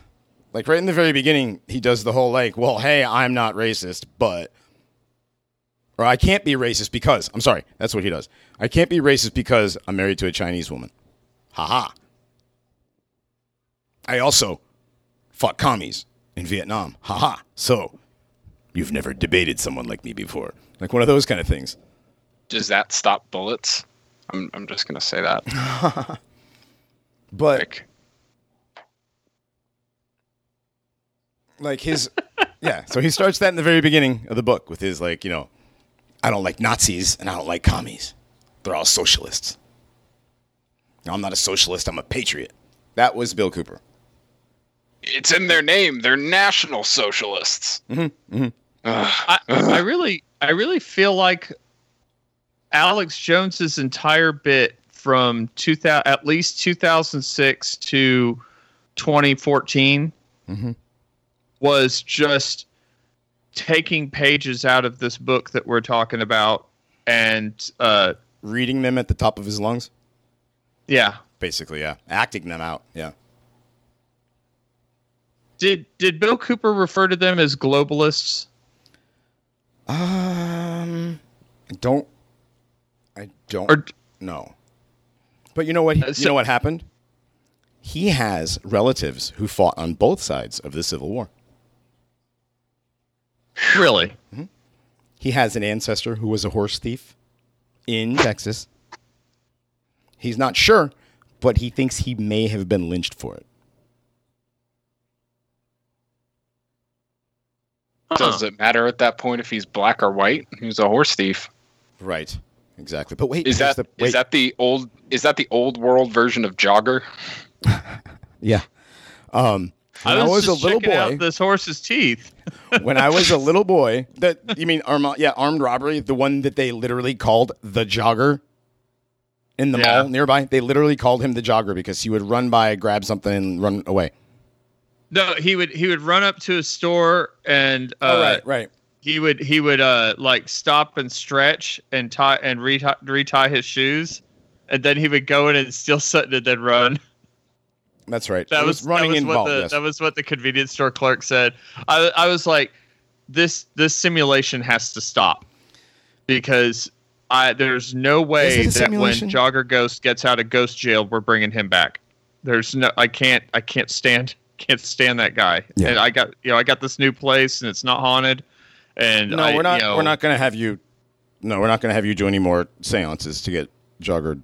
like right in the very beginning, he does the whole like, well, hey, I'm not racist, but or I can't be racist because I'm sorry, that's what he does. I can't be racist because I'm married to a Chinese woman. Haha. I also fought commies in Vietnam. Haha. So you've never debated someone like me before. Like one of those kind of things. Does that stop bullets? I'm I'm just gonna say that. But Quick. like his yeah so he starts that in the very beginning of the book with his like you know i don't like nazis and i don't like commies they're all socialists no, i'm not a socialist i'm a patriot that was bill cooper It's in their name. They're national socialists. Ugh. I, I really, I really feel like Alex Jones's entire bit from 2000, at least 2006 to 2014 Mhm. was just taking pages out of this book that we're talking about and uh, Reading them at the top of his lungs, yeah basically. Yeah, acting them out. Yeah. Did did bill cooper refer to them as globalists Um, I don't. I don't or know. But you know what? Uh, you so- know what happened? He has relatives who fought on both sides of the Civil War. really He has an ancestor who was a horse thief in Texas. He's not sure, but he thinks he may have been lynched for it. Does it matter at that point if he's black or white? He's a horse thief. Right. Exactly. But wait, Is here's that the, is that the old is that the old world version of Jogger? yeah? Um, when I was, just a little boy, out this horse's teeth when I was a little boy, that you mean arm, yeah, armed robbery, the one that they literally called the jogger in the Yeah. mall nearby. They literally called him the jogger because he would run by, grab something, and run away. No, he would he would run up to a store and uh, oh, right, right. he would he would uh like stop and stretch and tie and retie, retie his shoes, and then he would go in and steal something and then run. That's right. That It was, running that was involved. What the, yes. That was what the convenience store clerk said. I I was like, this this simulation has to stop because I there's no way Is it a that when? Jogger Ghost gets out of Ghost Jail, we're bringing him back. There's no I can't I can't stand can't stand that guy. Yeah. And I got you know I got this new place and it's not haunted. And no, I, we're not. you know, we're not going to have you. No, we're not going to have you do any more seances to get Jogger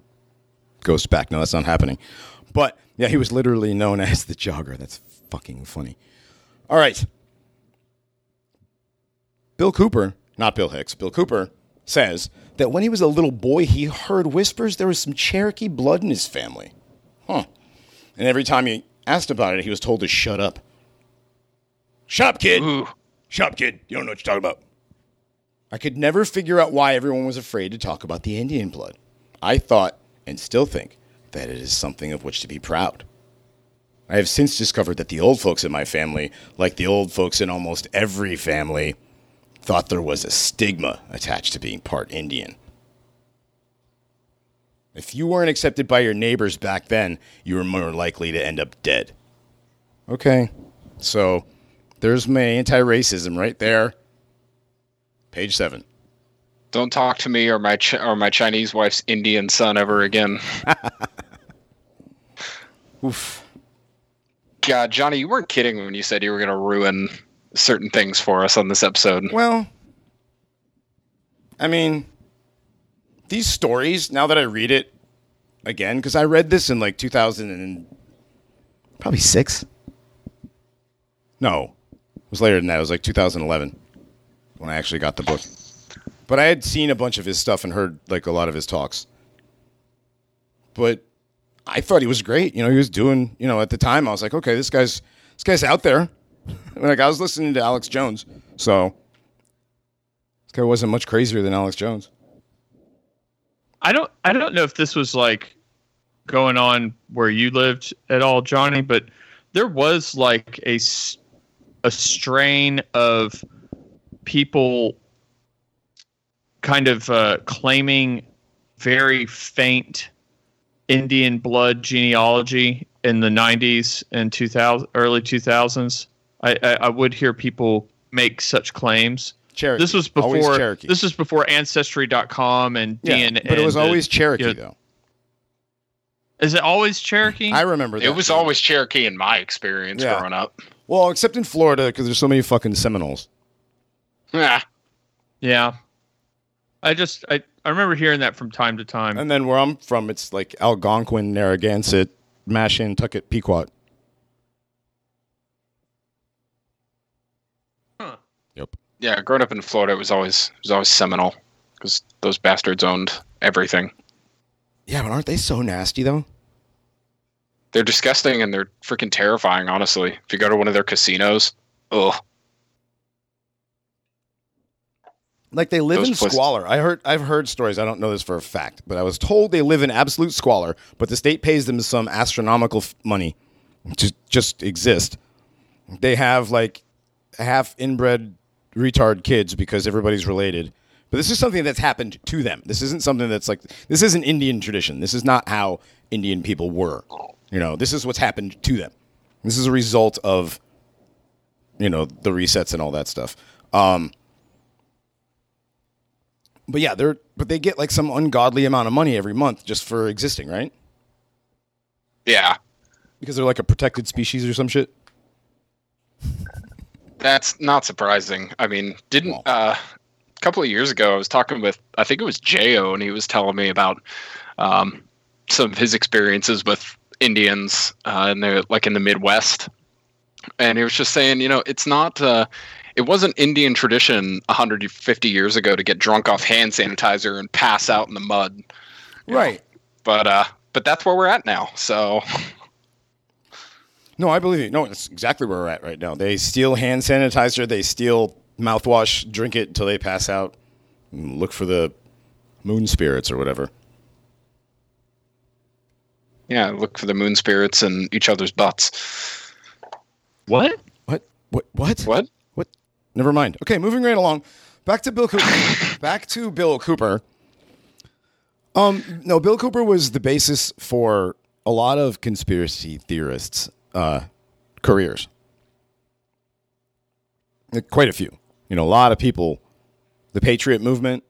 Ghost back. No, that's not happening. But yeah, he was literally known as the Jogger. That's fucking funny. All right. Bill Cooper, not Bill Hicks, Bill Cooper says that when he was a little boy, he heard whispers there was some Cherokee blood in his family. Huh. And every time he asked about it, he was told to shut up. Shut up, kid. Ooh. Shut up, kid. You don't know what you're talking about. I could never figure out why everyone was afraid to talk about the Indian blood. I thought, and still think, that it is something of which to be proud. I have since discovered that the old folks in my family, like the old folks in almost every family, thought there was a stigma attached to being part Indian. If you weren't accepted by your neighbors back then, you were more likely to end up dead. Okay, so there's my anti racism right there. Page seven. Don't talk to me or my Ch- or my Chinese wife's Indian son ever again. Oof. God, Johnny, you weren't kidding when you said you were going to ruin certain things for us on this episode. Well, I mean, these stories, now that I read it again, because I read this in like 2000 and probably six. No, it was later than that. It was like 2011 when I actually got the book. But I had seen a bunch of his stuff and heard like a lot of his talks. But I thought he was great. You know, he was doing, you know, at the time I was like, okay, this guy's this guy's out there. like I was listening to Alex Jones, so this guy wasn't much crazier than Alex Jones. I don't I don't know if this was like going on where you lived at all, Johnny, but there was like a a strain of people kind of uh, claiming very faint Indian blood genealogy in the 90s and 2000 early 2000s. I, I, I would hear people make such claims. Cherokee. This was Always before Cherokee. this was before ancestry.com and yeah, DNA. but it was and, always Cherokee yeah. though. Is it always Cherokee? I remember that. It was always Cherokee in my experience Yeah. growing up. well, except in Florida because there's so many fucking Seminoles. Ah, yeah. I just I, I remember hearing that from time to time. And then where I'm from, it's like Algonquin, Narragansett, Mashantucket, Pequot. Huh. Yep. Yeah, growing up in Florida, it was always it was always Seminole because those bastards owned everything. Yeah, but aren't they so nasty though? They're disgusting and they're freaking terrifying. Honestly, if you go to one of their casinos, oh, Like they live Those in places- squalor. I heard I've heard stories. I don't know this for a fact, but I was told they live in absolute squalor. But the state pays them some astronomical f- money to just exist. They have like half inbred retard kids because everybody's related. But this is something that's happened to them. This isn't something that's like this isn't Indian tradition. This is not how Indian people were. You know, this is what's happened to them. This is a result of you know the resets and all that stuff. Um, but yeah, they're but they get like some ungodly amount of money every month just for existing, right? Yeah, Because they're like a protected species or some shit. That's not surprising. I mean, didn't uh, a couple of years ago I was talking with I think it was Jo, and he was telling me about um, some of his experiences with Indians, uh, and they're like in the Midwest, and he was just saying, you know, it's not. Uh, it wasn't Indian tradition 150 years ago to get drunk off hand sanitizer and pass out in the mud, Right. but uh, but that's where we're at now. So No, I believe you. No, it's exactly where we're at right now. They steal hand sanitizer, they steal mouthwash, drink it until they pass out, and look for the moon spirits or whatever. yeah, look for the moon spirits and each other's butts. What? What? What? What? What? What? Never mind. Okay, moving right along. Back to Bill Cooper. Back to Bill Cooper. Um, no, Bill Cooper was the basis for a lot of conspiracy theorists' uh, careers. Quite a few. You know, a lot of people. The Patriot movement.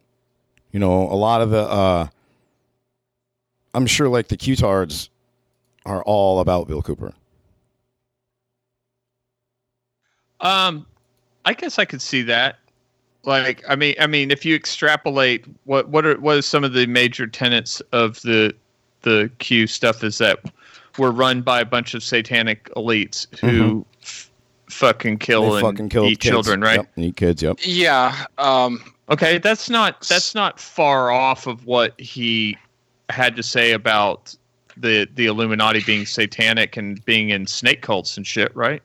You know, a lot of the. Uh, I'm sure, like the Q-tards, are all about Bill Cooper. Um, I guess I could see that. Like, I mean, I mean, if you extrapolate what what are what are some of the major tenets of the the Q stuff is that we're run by a bunch of satanic elites who f- fucking kill Mm-hmm. They and fucking kill eat kids. children, right? Yep, eat kids. Yep. Yeah. Um, Okay, that's not that's not far off of what he had to say about the the Illuminati being satanic and being in snake cults and shit, right?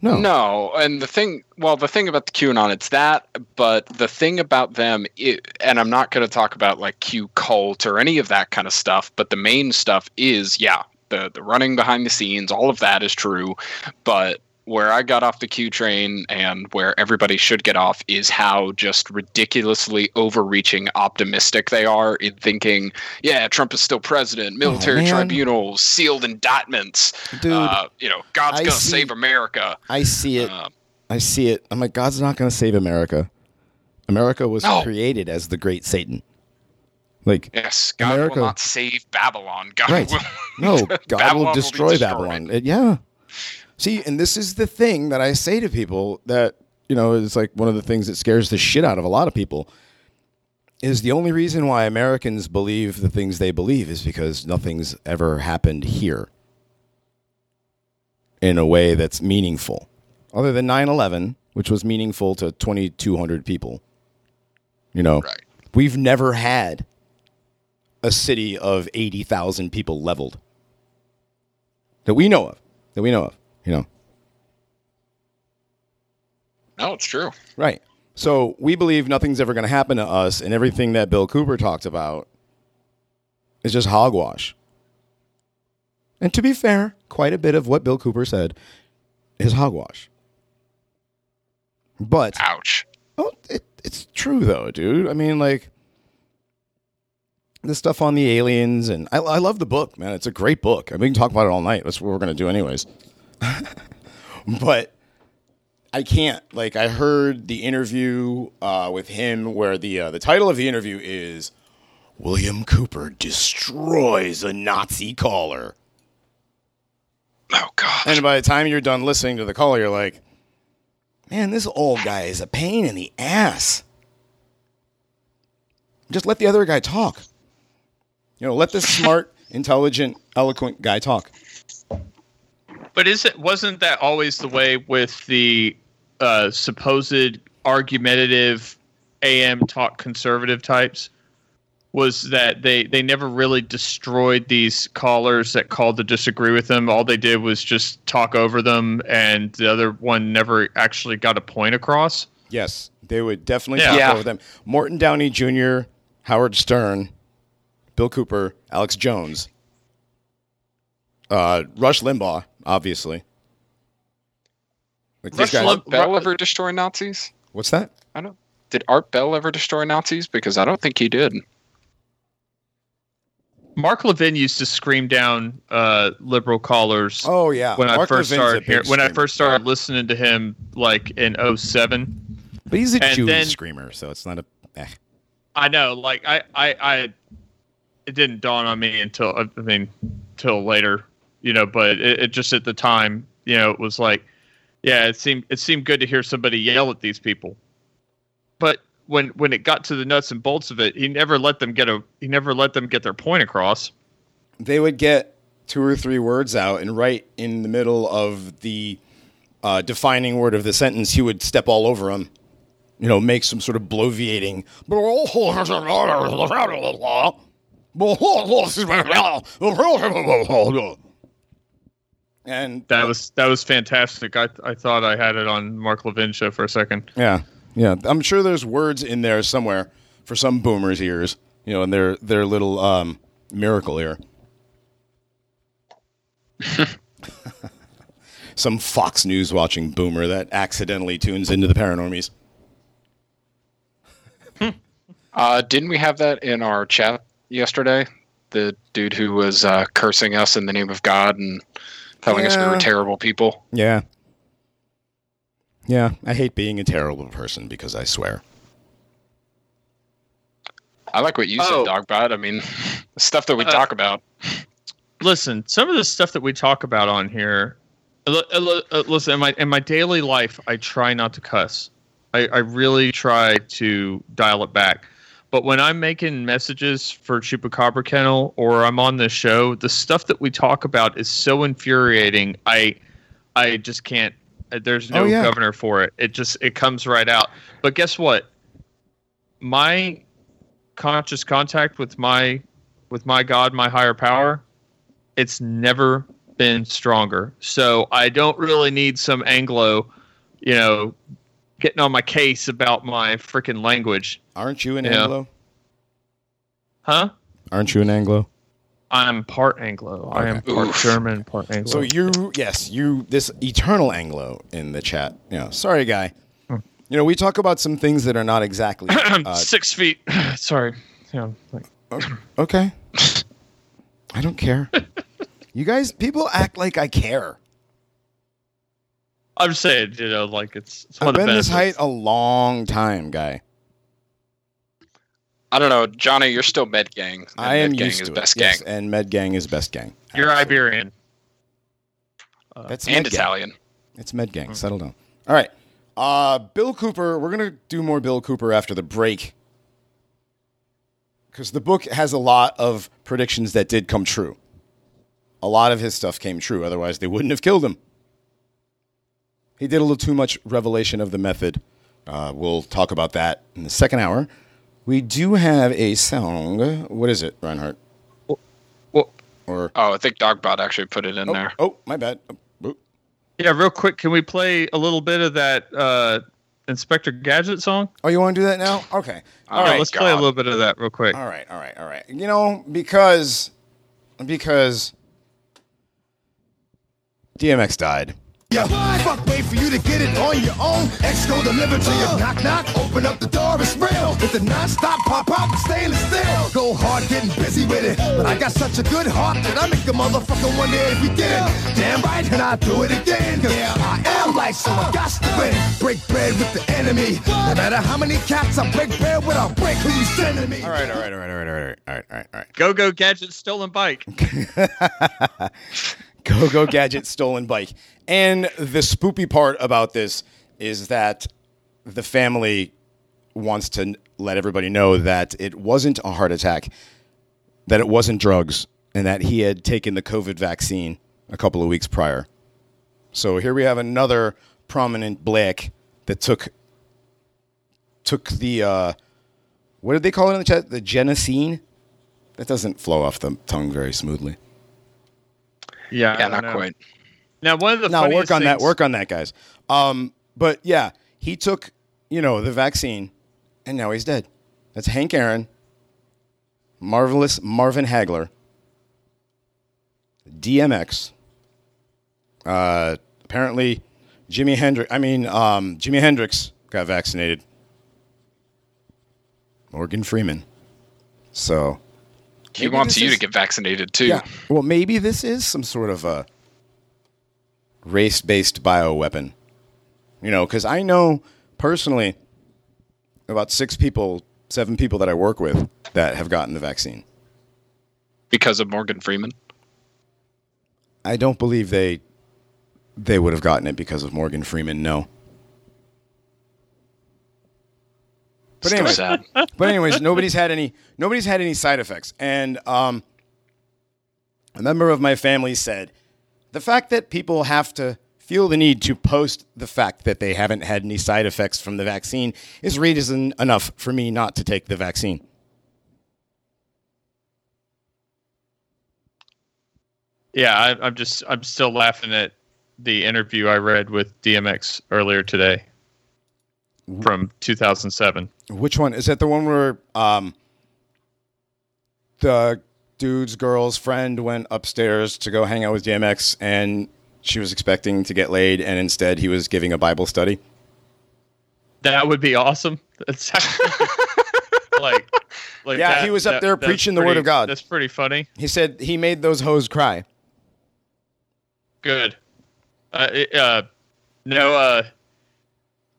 No. No, and the thing, well, the thing about the QAnon, it's that, but the thing about them, it, and I'm not going to talk about like Q cult or any of that kind of stuff, but the main stuff is, yeah, the the running behind the scenes, all of that is true, but where I got off the Q train and where everybody should get off is how just ridiculously overreaching optimistic they are in thinking, yeah, Trump is still president, military man. tribunals, sealed indictments, Dude, uh, you know, God's I gonna see- save America. I see it. Uh, I see it. I'm like, God's not to save America. America was No. created as the great Satan. Like, yes, God America- will not save Babylon. God right. will. No, God Babylon will will destroy destroyed. Babylon. It- yeah. See, and this is the thing that I say to people that, you know, it's like one of the things that scares the shit out of a lot of people is the only reason why Americans believe the things they believe is because nothing's ever happened here in a way that's meaningful. Other than 9/11, which was meaningful to 2200 people. You know, Right. we've never had a city of 80,000 people leveled that we know of. That we know of, you know. No, it's true. Right. So we believe nothing's ever going to happen to us, and everything that Bill Cooper talked about is just hogwash. And to be fair, quite a bit of what Bill Cooper said is hogwash. But Ouch. oh, it, it's true though, dude. I mean, like the stuff on the aliens, and I, I love the book, man. It's a great book. I mean, we can talk about it all night. That's what we're gonna do, anyways. but I can't. Like, I heard the interview uh, with him, where the uh, the title of the interview is "William Cooper destroys a Nazi caller." Oh God. And by the time you're done listening to the caller, you're like, man, this old guy is a pain in the ass. Just let the other guy talk. You know, let this smart, intelligent, eloquent guy talk. But is it wasn't that always the way with the uh, supposed argumentative AM talk conservative types? Was that they they never really destroyed these callers that called to disagree with them? All they did was just talk over them, and the other one never actually got a point across. Yes, They would definitely Yeah. talk Yeah. over them. Morton Downey Jr., Howard Stern, Bill Cooper, Alex Jones, uh, Rush Limbaugh, obviously. Like Rush guys- Lim- Bell ever destroy Nazis? what's that? I don't. Did Art Bell ever destroy Nazis? Because I don't think he did. Mark Levin used to scream down uh, liberal callers Oh yeah, when I first Levin's started big hear, when I first started listening to him like in 07. but he's a and Jewish then- screamer, so it's not a. Eh. I know, like I, I, I, it didn't dawn on me until I mean, till later, you know. But it, it just at the time, you know, it was like, yeah, it seemed it seemed good to hear somebody yell at these people. But when when it got to the nuts and bolts of it, he never let them get a he never let them get their point across. They would get two or three words out, and right in the middle of the uh, defining word of the sentence, he would step all over them. You know, make some sort of bloviating. And That was that was fantastic. I I thought I had it on Mark Levin show for a second. Yeah, yeah. I'm sure there's words in there somewhere for some boomers' ears. You know, in their their little um, miracle ear. some Fox News watching boomer that accidentally tunes into the Paranormies. Uh, didn't we have that in our chat yesterday? The dude who was uh, cursing us in the name of God and telling us we were terrible people. Yeah. Yeah, I hate being a terrible person because I swear. I like what you Oh. said, Dogbot. I mean, stuff that we Uh, talk about. listen, some of the stuff that we talk about on here. li- li- uh, Listen, in my in my daily life, I try not to cuss. I, I really try to dial it back. But when I'm making messages for Chupacabra Kennel or I'm on this show, the stuff that we talk about is so infuriating. I I just can't. There's oh, no Oh, yeah. governor for it. It just it comes right out. But guess what? My conscious contact with my with my God, my higher power, it's never been stronger. So I don't really need some Anglo, you know, getting on my case about my freaking language. Aren't you an Yeah. Anglo? Huh? Aren't you an Anglo? I'm part Anglo. I am part Oof. German, part Anglo. So you, yes, you, this eternal Anglo in the chat. You know, sorry, guy. You know, we talk about some things that are not exactly. Uh, six feet. Sorry. Yeah. Like, okay. I don't care. You guys, people act like I care. I'm saying, you know, like it's, it's one I've of the been this height a long time, guy. I don't know, Johnny. You're still Med Gang. I am Med Gang used is to best it. Yes, gang and Med Gang is best gang. You're Iberian. That's and Med Gang. Italian. It's Med Gang. Settle down. All right. Uh, Bill Cooper. We're gonna do more Bill Cooper after the break because the book has a lot of predictions that did come true. A lot of his stuff came true. Otherwise, they wouldn't have killed him. He did a little too much revelation of the method. Uh, we'll talk about that in the second hour. We do have a song. What is it, Reinhardt? Well, Or Oh, I think Dogbot actually put it in oh, there. oh, my bad. Oh, oh. yeah, real quick, can we play a little bit of that uh, Inspector Gadget song? Oh, you want to do that now? Okay. All All right, right, let's play a little bit of that real quick. All right, all right, all right. You know, because because DMX died. Yeah, fuck, wait for you to get it on your own. X go deliver to you. Oh. Knock, knock, open up the door, it's real. With the non-stop pop pop stainless steel. Go hard, getting busy with it. But I got such a good heart that I make a motherfucker wonder if he did. Damn right, and I do it again. Cause yeah. I am like, so I got to win. Break bread with the enemy. No matter how many cats I break bread with, I'll break who you sending me. All right, all right, all right, all right, all right, all right, all right, all right. Go Go Gadget Stolen Bike. Go Go Gadget stolen bike. And the spoopy part about this is that the family wants to let everybody know that it wasn't a heart attack, that it wasn't drugs, and that he had taken the COVID vaccine a couple of weeks prior. So here we have another prominent black that took took the uh, what did they call it in the chat? The genesine. That doesn't flow off the tongue very smoothly. Yeah, Yeah, don't not know. quite. Now, one of the No, funniest work on that. Work on that, guys. Um, but yeah, he took you know, the vaccine, and now he's dead. That's Hank Aaron, marvelous Marvin Hagler, DMX. Uh, apparently, Jimi Hendrix. I mean, um, Jimi Hendrix got vaccinated. Morgan Freeman. So He Maybe wants you is- to get vaccinated too. yeah. Well, maybe this is some sort of a race-based bioweapon. You know, because I know personally about six people, seven people that I work with that have gotten the vaccine. Because of Morgan Freeman. I don't believe they they would have gotten it because of Morgan Freeman. No. But Still anyway, sad. but anyways, nobody's had any nobody's had any side effects, and um, a member of my family said the fact that people have to feel the need to post the fact that they haven't had any side effects from the vaccine is reason enough for me not to take the vaccine. Yeah, I, I'm just I'm still laughing at the interview I read with DMX earlier today from 2007. Which one is that? The one where um, the dude's girl's friend went upstairs to go hang out with DMX, and she was expecting to get laid, and instead he was giving a Bible study. That would be awesome. That's like, like Yeah, that- he was up that- there preaching the word of God. That's pretty funny. He said he made those hoes cry. Good. Uh, uh, no. Uh,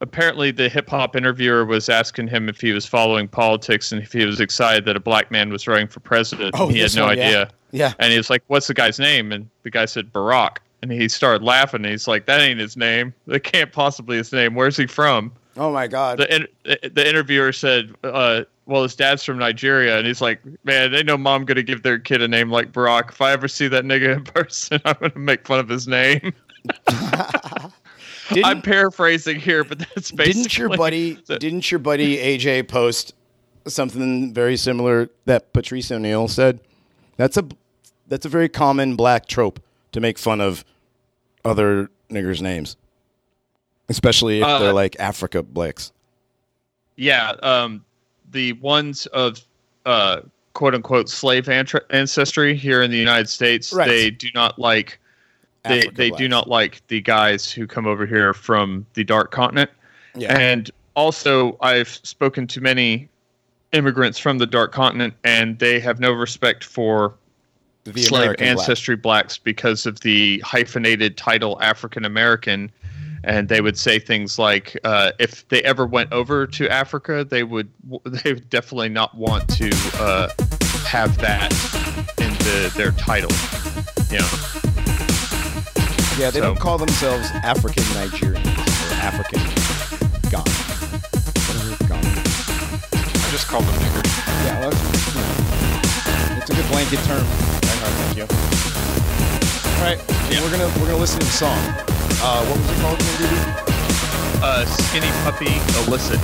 apparently, the hip hop interviewer was asking him if he was following politics and if he was excited that a black man was running for president. Oh, and he had no one, idea. Yeah. And he was like, "What's the guy's name?" And the guy said Barack. And he started laughing. And he's like, "That ain't his name. That can't possibly his name. Where's he from?" Oh my God. The in- the interviewer said, uh, "Well, his dad's from Nigeria." And he's like, "Man, they know mom gonna give their kid a name like Barack. If I ever see that nigga in person, I'm gonna make fun of his name." Didn't, I'm paraphrasing here, but that's basically. didn't your buddy didn't your buddy AJ post something very similar that Patrice O'Neal said? That's a that's a very common black trope to make fun of other niggers' names, especially if Uh, they're like Africa blacks. Yeah, um, the ones of uh, quote unquote slave ancestry here in the United States, Right. they do not like they Africa they do not like the guys who come over here from the dark continent. Yeah. And also, I've spoken to many immigrants from the dark continent, and they have no respect for The slave American black. ancestry blacks because of the hyphenated title African American. And they would say things like, uh, if they ever went over to Africa, they would they would definitely not want to uh, have that in the, their title. You know, Yeah, they So- don't call themselves African Nigerians or African Ghana. Whatever Ghana. I just called them niggers. Yeah, well, that's, you know, it's a good blanket term. Thank you. All right, we're gonna we're gonna listen to the song. Uh, what was it called, uh, skinny puppy Illisit.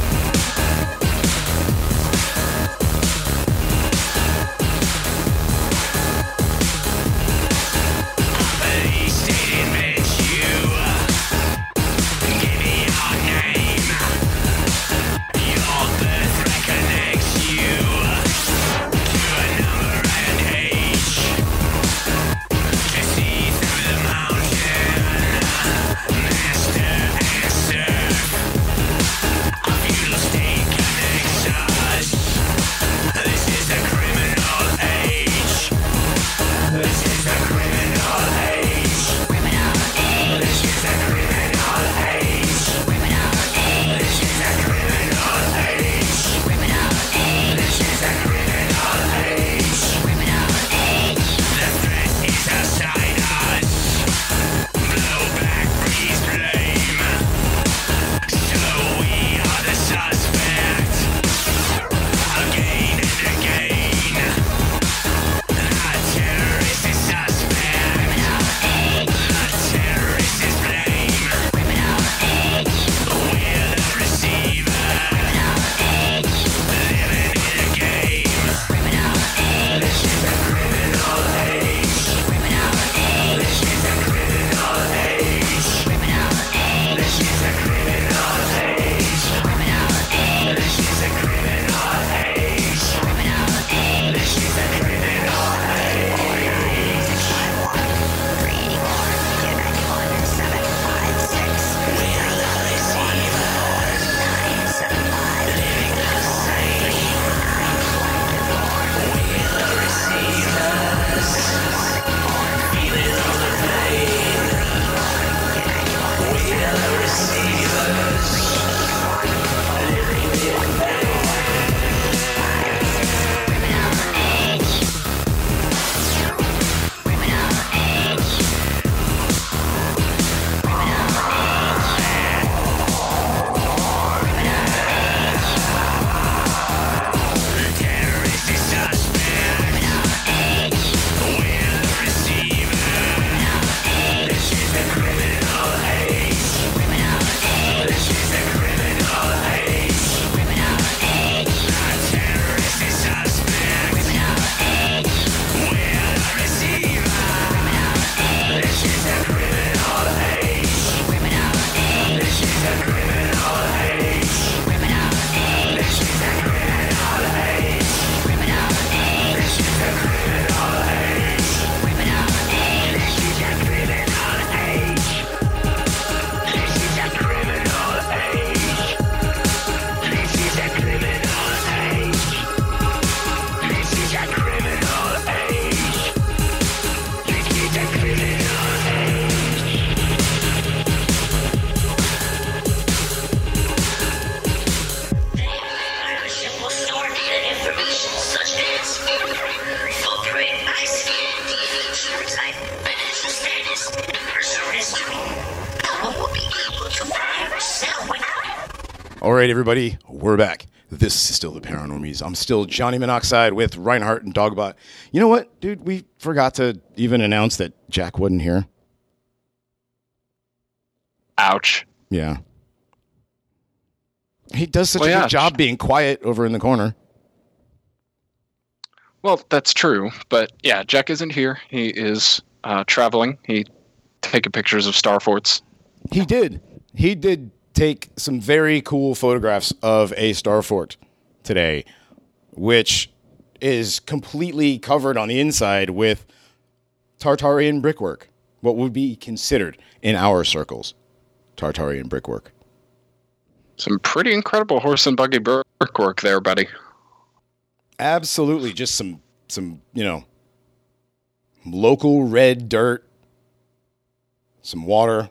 Right, everybody, we're back. This is still the Paranormies. I'm still Johnny Monoxide with Reinhardt and Dogbot. You know what, dude? We forgot to even announce that Jack wasn't here. Ouch. Yeah. He does such Well, a yeah. good job being quiet over in the corner. Well, that's true, but yeah, Jack isn't here. He is uh, traveling. He taking pictures of star forts. He did. He did take some very cool photographs of a star fort today, which is completely covered on the inside with Tartarian brickwork, what would be considered in our circles Tartarian brickwork. Some pretty incredible horse and buggy brickwork there, buddy. Absolutely, just some some you know local red dirt, some water,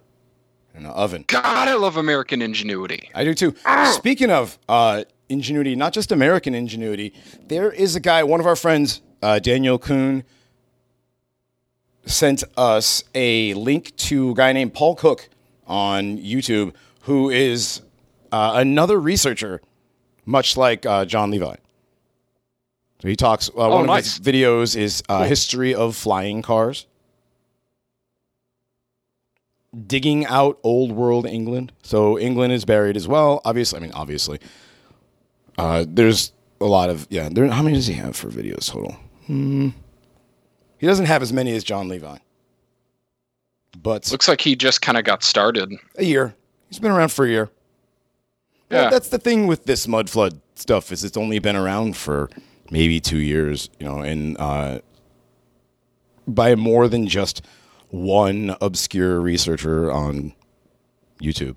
and an oven. God, I love American ingenuity. I do too. Speaking of uh, ingenuity, not just American ingenuity, there is a guy, one of our friends, uh, Daniel Kuhn, sent us a link to a guy named Paul Cook on YouTube, who is uh, another researcher, much like uh, Jon Levi. So he talks. Uh, one of his videos is uh, history of flying cars. Digging out old world England. So England is buried as well. Obviously, I mean, obviously. Uh, there's a lot of yeah. There, how many does he have for videos total? Hmm. He doesn't have as many as Jon Levi, but Looks like he just kind of got started. a year. He's been around for a year. Well, Yeah. that's the thing with this mud flood stuff is it's only been around for maybe two years, you know, and uh, by more than just one obscure researcher on YouTube.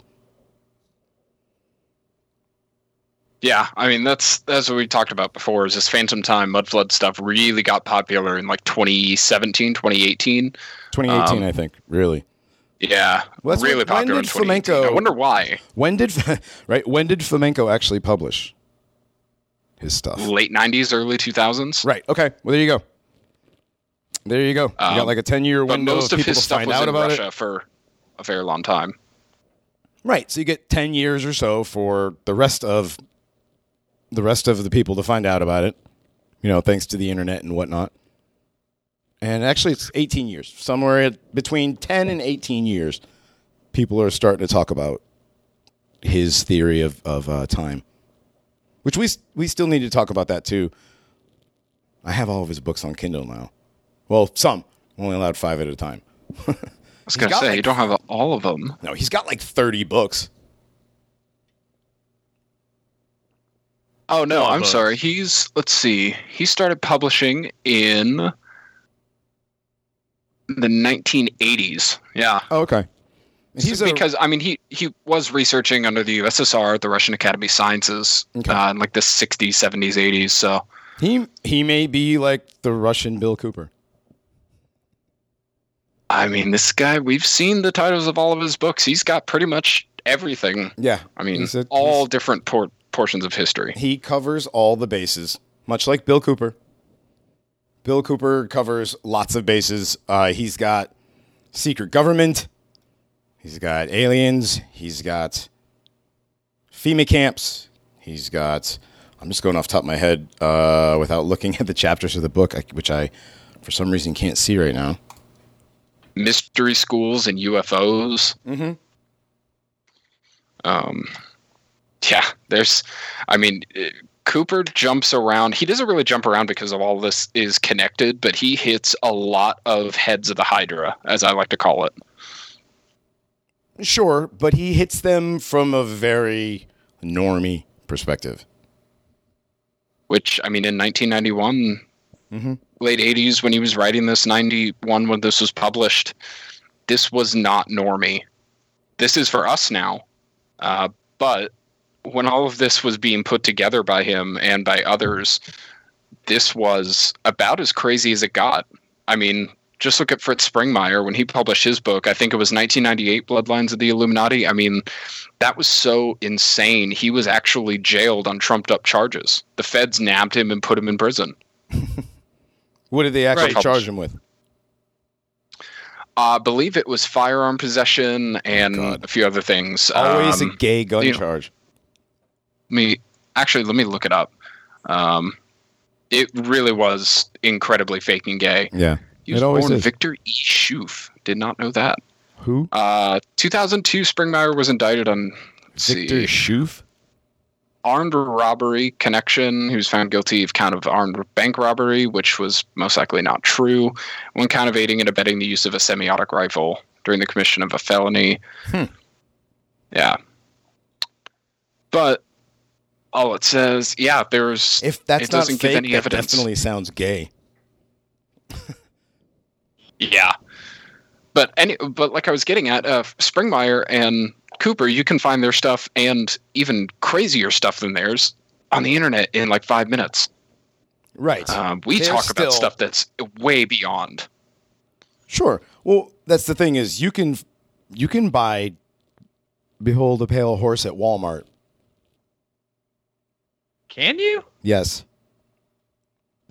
Yeah, I mean that's that's what we talked about before. Is this Phantom Time mud flood stuff really got popular in like 2017, 2018? 2018, Um, I think, really. Yeah, Well, that's really when- when popular in did 2018. Fomenko- I wonder why. When did right? When did Fomenko actually publish his stuff? Late 90s, early 2000s. Right. Okay. Well, there you go. There you go. you got Um, like a ten-year window most of of his stuff find was out in about Russia it. for a very long time. Right. So you get 10 years or so for the rest of the rest of the people to find out about it. You know, thanks to the internet and whatnot. And actually it's 18 years. Somewhere between 10 and 18 years people are starting to talk about his theory of of uh, time. Which we we still need to talk about that too. I have all of his books on Kindle now. Well, some. I'm only allowed 5 at a time. I was going to say, like- you don't have all of them. No, he's got like 30 books. Oh, no, All I'm books. sorry. He's, let's see, he started publishing in the 1980s. Yeah. Oh, okay. He's because I mean he he was researching under the USSR, the Russian Academy of Sciences, Okay. uh, in like the 60s, 70s, 80s. So He he may be like the Russian Bill Cooper. I mean, this guy we've seen the titles of all of his books. He's got pretty much everything. Yeah, I mean, a- all different por- portions of history. he covers all the bases, much like Bill Cooper. Bill Cooper covers lots of bases. Uh, he's got secret government. He's got aliens. He's got FEMA camps. He's got. I'm just going off the top of my head uh, without looking at the chapters of the book, which I, for some reason, can't see right now. Mystery schools and UFOs. Mm-hmm. Um, yeah, there's, I mean, Cooper jumps around. He doesn't really jump around because of all this is connected, but he hits a lot of heads of the Hydra, as I like to call it. Sure, but he hits them from a very normy perspective. Which, I mean, in 1991, Mhm. late 80s, when he was writing this, 91 when this was published, this was not normie. This is for us now. Uh, but when all of this was being put together by him and by others, this was about as crazy as it got. I mean, just look at Fritz Springmeier when he published his book. I think it was 1998, Bloodlines of the Illuminati. I mean, that was so insane. He was actually jailed on trumped up charges. The feds nabbed him and put him in prison. What did they actually Right. charge him with? I believe it was firearm possession and God. a few other things. Always Um, a gay gun you know- charge. me actually let me look it up. Um, it really was incredibly fake and gay. Yeah. He was born is. Victor E. Schoof. Did not know that. Who? Uh, 2002, Springmeier was indicted on Victor see, Schoof? Armed robbery connection. He was found guilty of count of armed bank robbery, which was most likely not true. One count of aiding and abetting the use of a semiotic rifle during the commission of a felony. Hmm. Yeah. But all it says, yeah, there's If that's it not doesn't give fake, any that evidence. definitely sounds gay. Yeah. But any but like I was getting at, uh, Springmeier and Cooper, you can find their stuff and even crazier stuff than theirs on the internet in like five minutes. Right. Um, we They're talk still- about stuff that's way beyond. Sure. Well, that's the thing is you can you can buy Behold a Pale Horse at Walmart. Can you? Yes.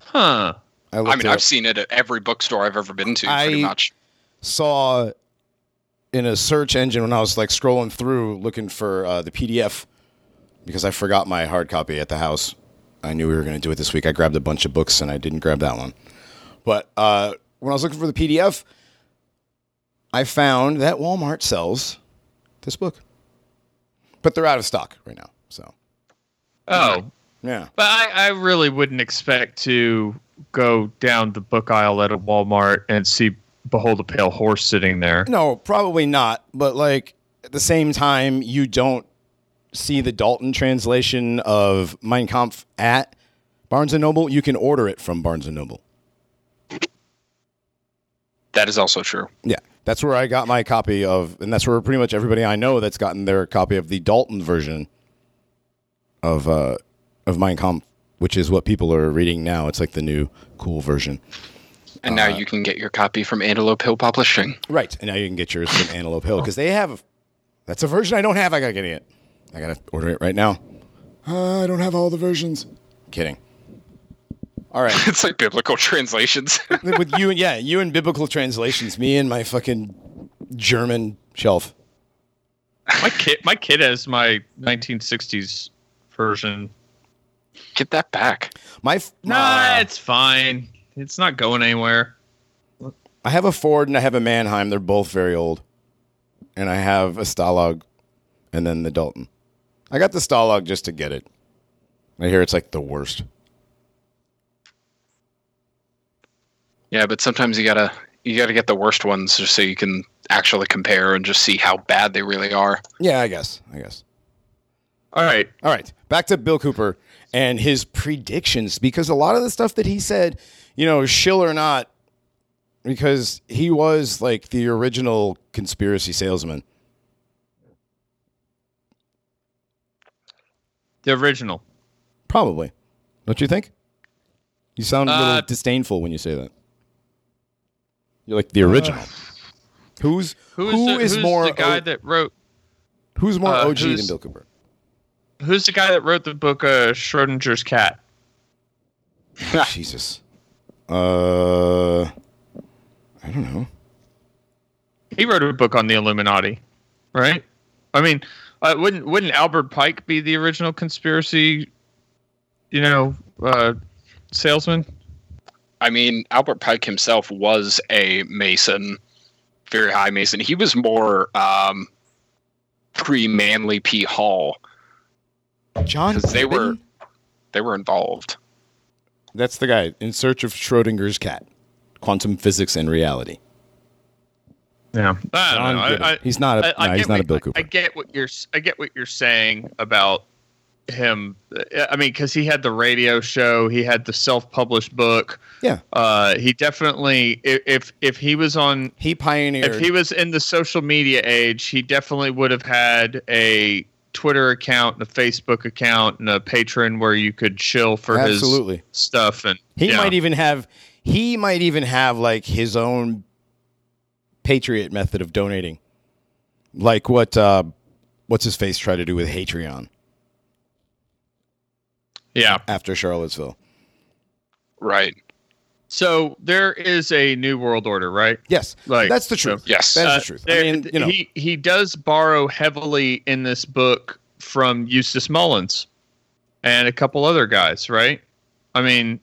Huh. I, I mean, I've seen it at every bookstore I've ever been to, I- pretty much. saw in a search engine when I was like scrolling through looking for uh, the PDF because I forgot my hard copy at the house. I knew we were going to do it this week. I grabbed a bunch of books and I didn't grab that one. But uh, when I was looking for the PDF, I found that Walmart sells this book, but they're out of stock right now. So Oh, yeah, but I, I really wouldn't expect to go down the book aisle at a Walmart and see Behold a Pale Horse sitting there. no, probably not. But like at the same time, you don't see the Dalton translation of Mein Kampf at Barnes and Noble. You can order it from Barnes and Noble. That is also true. Yeah, that's where I got my copy of, and that's where pretty much everybody I know that's gotten their copy of the Dalton version of uh, of Mein Kampf, which is what people are reading now. It's like the new cool version. And now you can get your copy from Antelope Hill Publishing. Right, and now you can get yours from Antelope Hill because they have. That's a version I don't have. I gotta get it. I gotta order it right now. Uh, I don't have all the versions. Kidding. All right, it's like biblical translations. with you, and yeah, you and biblical translations. Me and my fucking German shelf. My kid, my kid has my 1960s version. get that back. My f- Nah, it's fine. It's not going anywhere. I have a Ford and I have a Manheim. They're both very old, and I have a Stalag, and then the Dalton. I got the Stalag just to get it. I hear it's like the worst. Yeah, but sometimes you gotta you gotta get the worst ones just so you can actually compare and just see how bad they really are. Yeah, I guess. I guess. All right. All right, back to Bill Cooper and his predictions because a lot of the stuff that he said, you know, shill or not, because he was like the original conspiracy salesman. The original. Probably, don't you think? You sound a little Uh, disdainful when you say that. You're like the original. who's Who's who the, is who's more the guy O- that wrote? who's more uh, OG who's- than Bill Cooper? Who's the guy that wrote the book uh, Schrodinger's Cat? Jesus. Uh, I don't know. He wrote a book on the Illuminati, right? I mean, uh, wouldn't wouldn't Albert Pike be the original conspiracy? You know, uh, salesman. I mean, Albert Pike himself was a Mason, very high Mason. He was more um, pre Manly P. Hall. John. 'Cause they were- They were involved. That's the guy in search of Schrodinger's cat, quantum physics and reality. Yeah, I don't know. I, I, he's not a. I, I no, get he's not a what- Bill Cooper. I get what you're. I get what you're saying about him. I mean, because he had the radio show, he had the self-published book. yeah, Uh, he definitely, if if he was on, he pioneered. if he was in the social media age, he definitely would have had a Twitter account, and a Facebook account, and a Patreon where you could chill for Absolutely. his stuff. And He yeah. might even have he might even have like his own patriot method of donating. Like what uh what's his face try to do with Patreon yeah. after Charlottesville. Right. So there is a new world order, right? Yes. Like, that's the truth. Yes. That's Uh, the truth. I mean, you know, he he does borrow heavily in this book from Eustace Mullins. and a couple other guys, right? I mean,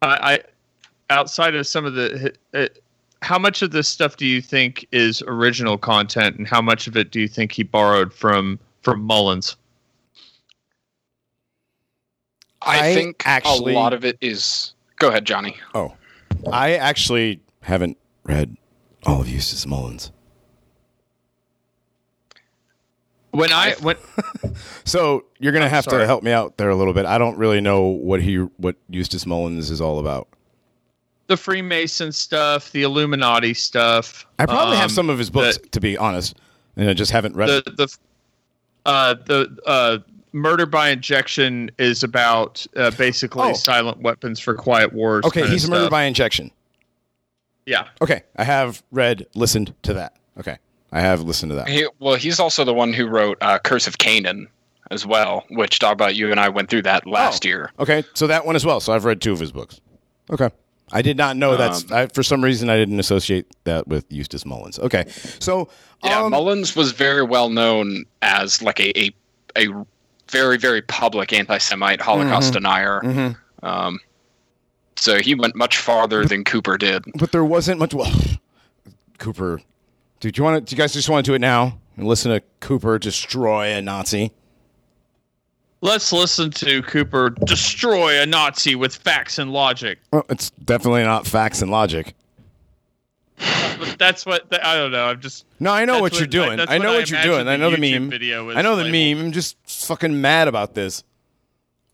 I, I outside of some of the, uh, how much of this stuff do you think is original content, and how much of it do you think he borrowed from from Mullins? I, I think actually- a lot of it is. Go ahead, Johnny. Oh, I actually haven't read all of Eustace Mullins. When I when So you're gonna have to help me out there a little bit. I don't really know what he what Eustace Mullins is all about. the Freemason stuff, the Illuminati stuff, I probably have um, some of his books, the- to be honest, and I just haven't read. the it. the uh, the uh, murder by injection is about uh, basically Oh. silent weapons for quiet wars. Okay, he's murder by injection. yeah. Okay, I have read, listened to that. Okay, I have listened to that. He, well, he's also the one who wrote uh, Curse of Canaan as well, which talk about you and I went through that last Oh. year. Okay, so that one as well. So I've read two of his books. Okay, I did not know that's. Um, I, for some reason, I didn't associate that with Eustace Mullins. Okay, so Yeah, um, Mullins was very well known as like a a, a very very public anti-Semite Holocaust Mm-hmm. denier. Um, so he went much farther than Cooper did. but there wasn't much. Well, Cooper, do you want to? Do you guys just want to do it now and listen to Cooper destroy a Nazi? Let's listen to Cooper destroy a Nazi with facts and logic. Well, it's definitely not facts and logic. But that's what I don't know. I'm just No, I know what, what- you're doing. I know what I you're doing. I know the YouTube meme. video is I know the labeled. meme. I'm just fucking mad about this.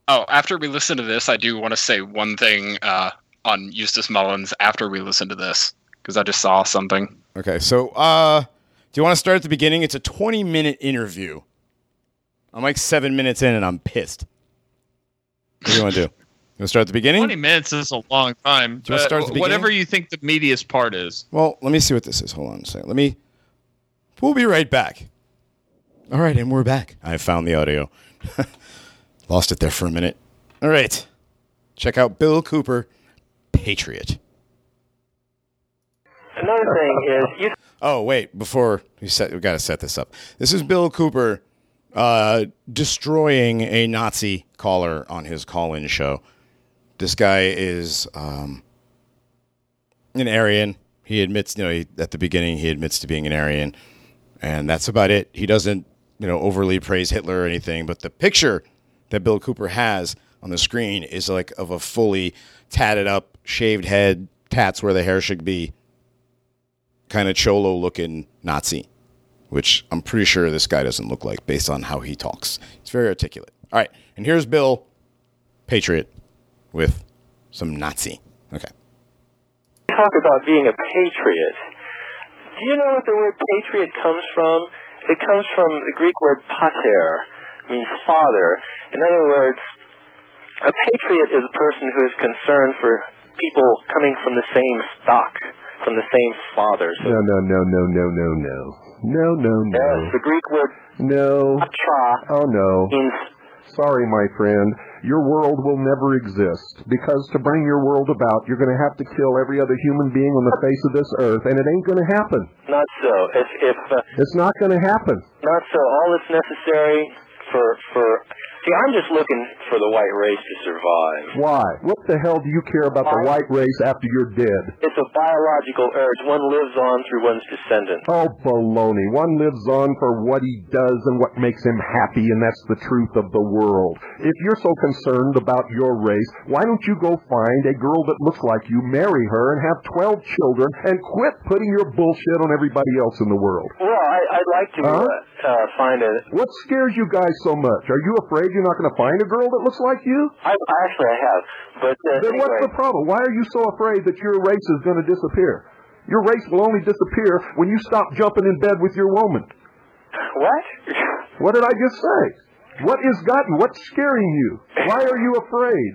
Oh, after we listen to this, I do want to say one thing uh, on Eustace Mullins after we listen to this because I just saw something. Okay, so uh, do you want to start at the beginning? It's a 20 minute interview. I'm like seven minutes in and I'm pissed. What do you want to do? You want to start at the beginning? Twenty minutes is a long time. Do you wanna start at the whatever you think the meatiest part is. Well, let me see what this is. Hold on a second. Let me. We'll be right back. All right, and we're back. I found the audio. Lost it there for a minute. All right. Check out Bill Cooper, Patriot. Another thing is you Oh wait, before we set, we got to set this up. This is Bill Cooper uh, destroying a Nazi caller on his call-in show. This guy is um, an Aryan. He admits, you know, he, at the beginning he admits to being an Aryan, and that's about it. He doesn't, you know, overly praise Hitler or anything. But the picture that Bill Cooper has on the screen is like of a fully tatted up, shaved head, tats where the hair should be kind of cholo looking Nazi, which I'm pretty sure this guy doesn't look like based on how he talks. He's very articulate. All right, and here's Bill, Patriot, with some Nazi. Okay. talk about being a patriot. Do you know what the word patriot comes from? It comes from the Greek word pater, means father. In other words, a patriot is a person who is concerned for people coming from the same stock, from the same father. So, No, no, no, no, no, no, no. No, no, yes, no. the Greek word No. patra Oh, no. means Sorry, my friend. Your world will never exist. Because to bring your world about, you're going to have to kill every other human being on the face of this earth, and it ain't going to happen. not so. If, if uh, It's not going to happen. Not so. All that's necessary for for see, I'm just looking for the white race to survive. Why? What the hell do you care about the white race after you're dead? It's a biological urge. One lives on through one's descendants. Oh, baloney. One lives on for what he does and what makes him happy, and that's the truth of the world. If you're so concerned about your race, why don't you go find a girl that looks like you, marry her, and have 12 children, and quit putting your bullshit on everybody else in the world? Well, I, I'd like to Huh? uh, uh, find a. What scares you guys so much? Are you afraid you're not going to find a girl that looks like you? I, actually, I have, but uh, Then what's the problem? Why are you so afraid that your race is going to disappear? Your race will only disappear when you stop jumping in bed with your woman. what? What did I just say? What is got you? What's scaring you? Why are you afraid?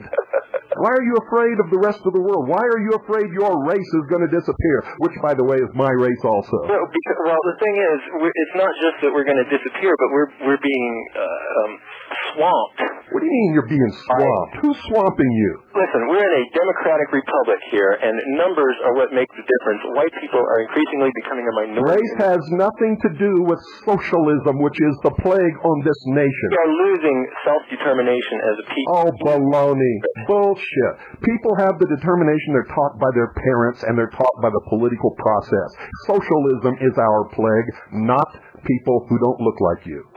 Why are you afraid of the rest of the world? Why are you afraid your race is going to disappear? Which, by the way, is my race also. Well, because, well the thing is, it's not just that we're going to disappear, but we're we're being uh, um, swamped. What do you mean you're being swamped? Who's swamping you? Listen, we're in a democratic republic here, and numbers are what make the difference. White people are increasingly becoming a minority. Race has nothing to do with socialism, which is the plague on this nation. We are losing self-determination as a people. Oh, baloney. Bullshit. People have the determination they're taught by their parents and they're taught by the political process. Socialism is our plague, not people who don't look like you.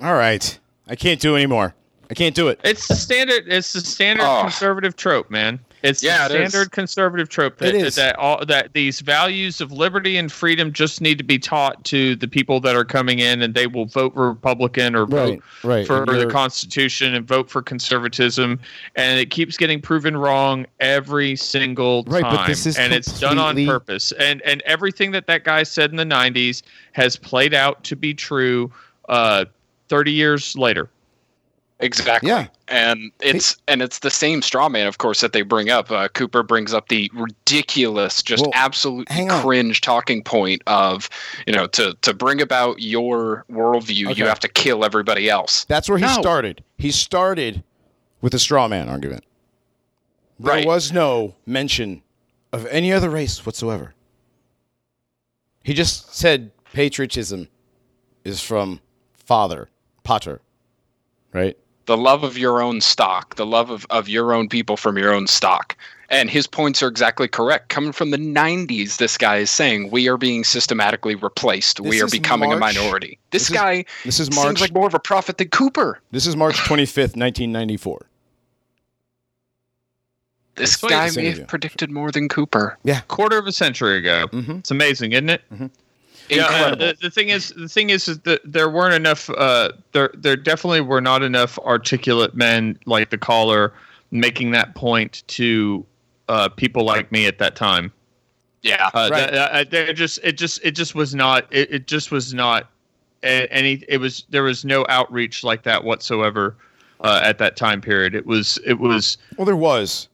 All right. I can't do anymore. I can't do it. It's the standard. It's the standard Oh. conservative trope, man. It's Yeah, the it is. standard conservative trope that, It is. that all that these values of liberty and freedom just need to be taught to the people that are coming in, and they will vote Republican or Right, vote right. for the Constitution and vote for conservatism, and it keeps getting proven wrong every single Right, time. but this is and it's done on purpose. And and everything that that guy said in the '90s has played out to be true. Uh, Thirty years later. Exactly. Yeah. And it's and it's the same straw man, of course, that they bring up. Uh, Cooper brings up the ridiculous, just Well, absolutely hang on. cringe talking point of, you know, to to bring about your worldview, Okay. you have to kill everybody else. That's where he No. started. He started with a straw man argument. There Right. was no mention of any other race whatsoever. He just said patriotism is from father, pater, right? The love of your own stock, the love of, of your own people from your own stock. And his points are exactly correct. Coming from the 90s, this guy is saying we are being systematically replaced. we are is becoming a minority. This, this is- guy This is March. seems like more of a prophet than Cooper. this is March 25th, 1994. This guy may have predicted more than Cooper. Yeah. Quarter of a century ago. Mhm. It's amazing, isn't it? Yeah, the, the thing is, the thing is, is that there weren't enough. Uh, there, there definitely were not enough articulate men like the caller making that point to uh, people like me at that time. yeah. Uh, Right. th- uh, there just, it just, it just was not. It, it just was not any. It was there was no outreach like that whatsoever uh, at that time period. It was, it was Well, there was.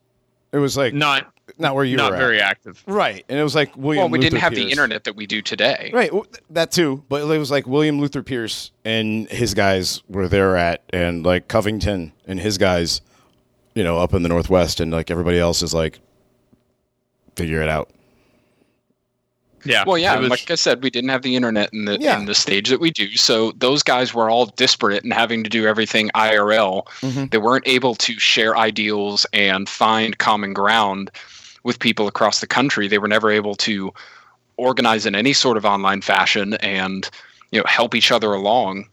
It was like not, not where you not were at. very active. Right. And it was like William well, we didn't Luther have the internet that we do today. Right, that too. But it was like William Luther Pierce and his guys were there at, and like Covington and his guys, you know, up in the Northwest, and like everybody else is like, figure it out. Yeah. Well, yeah, was- like I said, we didn't have the internet in the Yeah. in the stage that we do. So those guys were all disparate and having to do everything IRL. Mhm. They weren't able to share ideals and find common ground with people across the country. They were never able to organize in any sort of online fashion and you know help each other along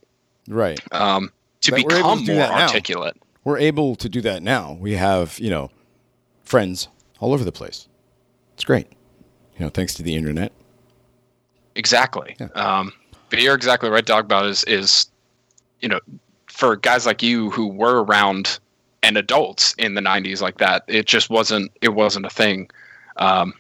Right. um, to But we're to become more that now. articulate. We're able to do that now. We have, you know, friends all over the place. It's great. You know, thanks to the internet. Exactly. Yeah. Um, but you're exactly right, Dogbot is is you know, for guys like you who were around and adults in the '90s like that, it just wasn't it wasn't a thing. Um,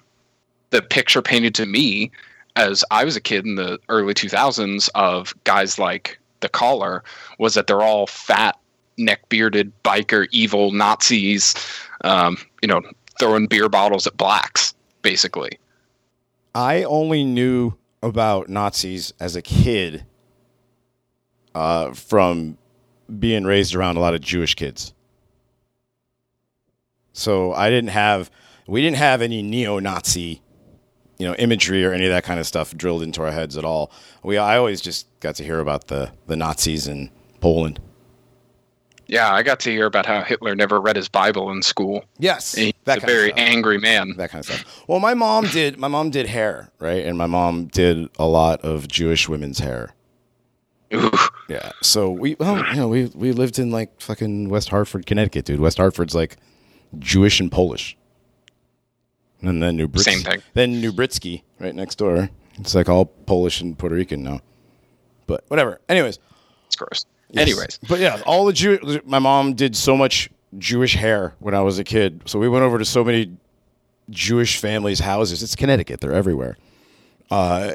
the picture painted to me as I was a kid in the early 2000s of guys like the caller was that they're all fat, neck bearded, biker, evil Nazis, um, you know, throwing beer bottles at blacks, basically. I only knew about Nazis as a kid uh, from being raised around a lot of Jewish kids. So I didn't have, we didn't have any neo-Nazi, you know, imagery or any of that kind of stuff drilled into our heads at all. We, I always just got to hear about the the Nazis in Poland. Yeah, I got to hear about how Hitler never read his Bible in school. Yes, He's that a kind of very stuff. angry man. that kind of stuff. Well, my mom did. My mom did hair, right? And my mom did a lot of Jewish women's hair. Ooh, Yeah. So we, well, you know, we we lived in like fucking West Hartford, Connecticut, dude. West Hartford's like Jewish and Polish. And then New Britsky. Same thing. Then New Britsky, right next door. It's like all Polish and Puerto Rican now. But whatever. Anyways. it's gross. Yes. Anyways, But yeah, all the Jew. My mom did so much Jewish hair when I was a kid. So we went over to so many Jewish families' houses. It's Connecticut; they're everywhere. Uh,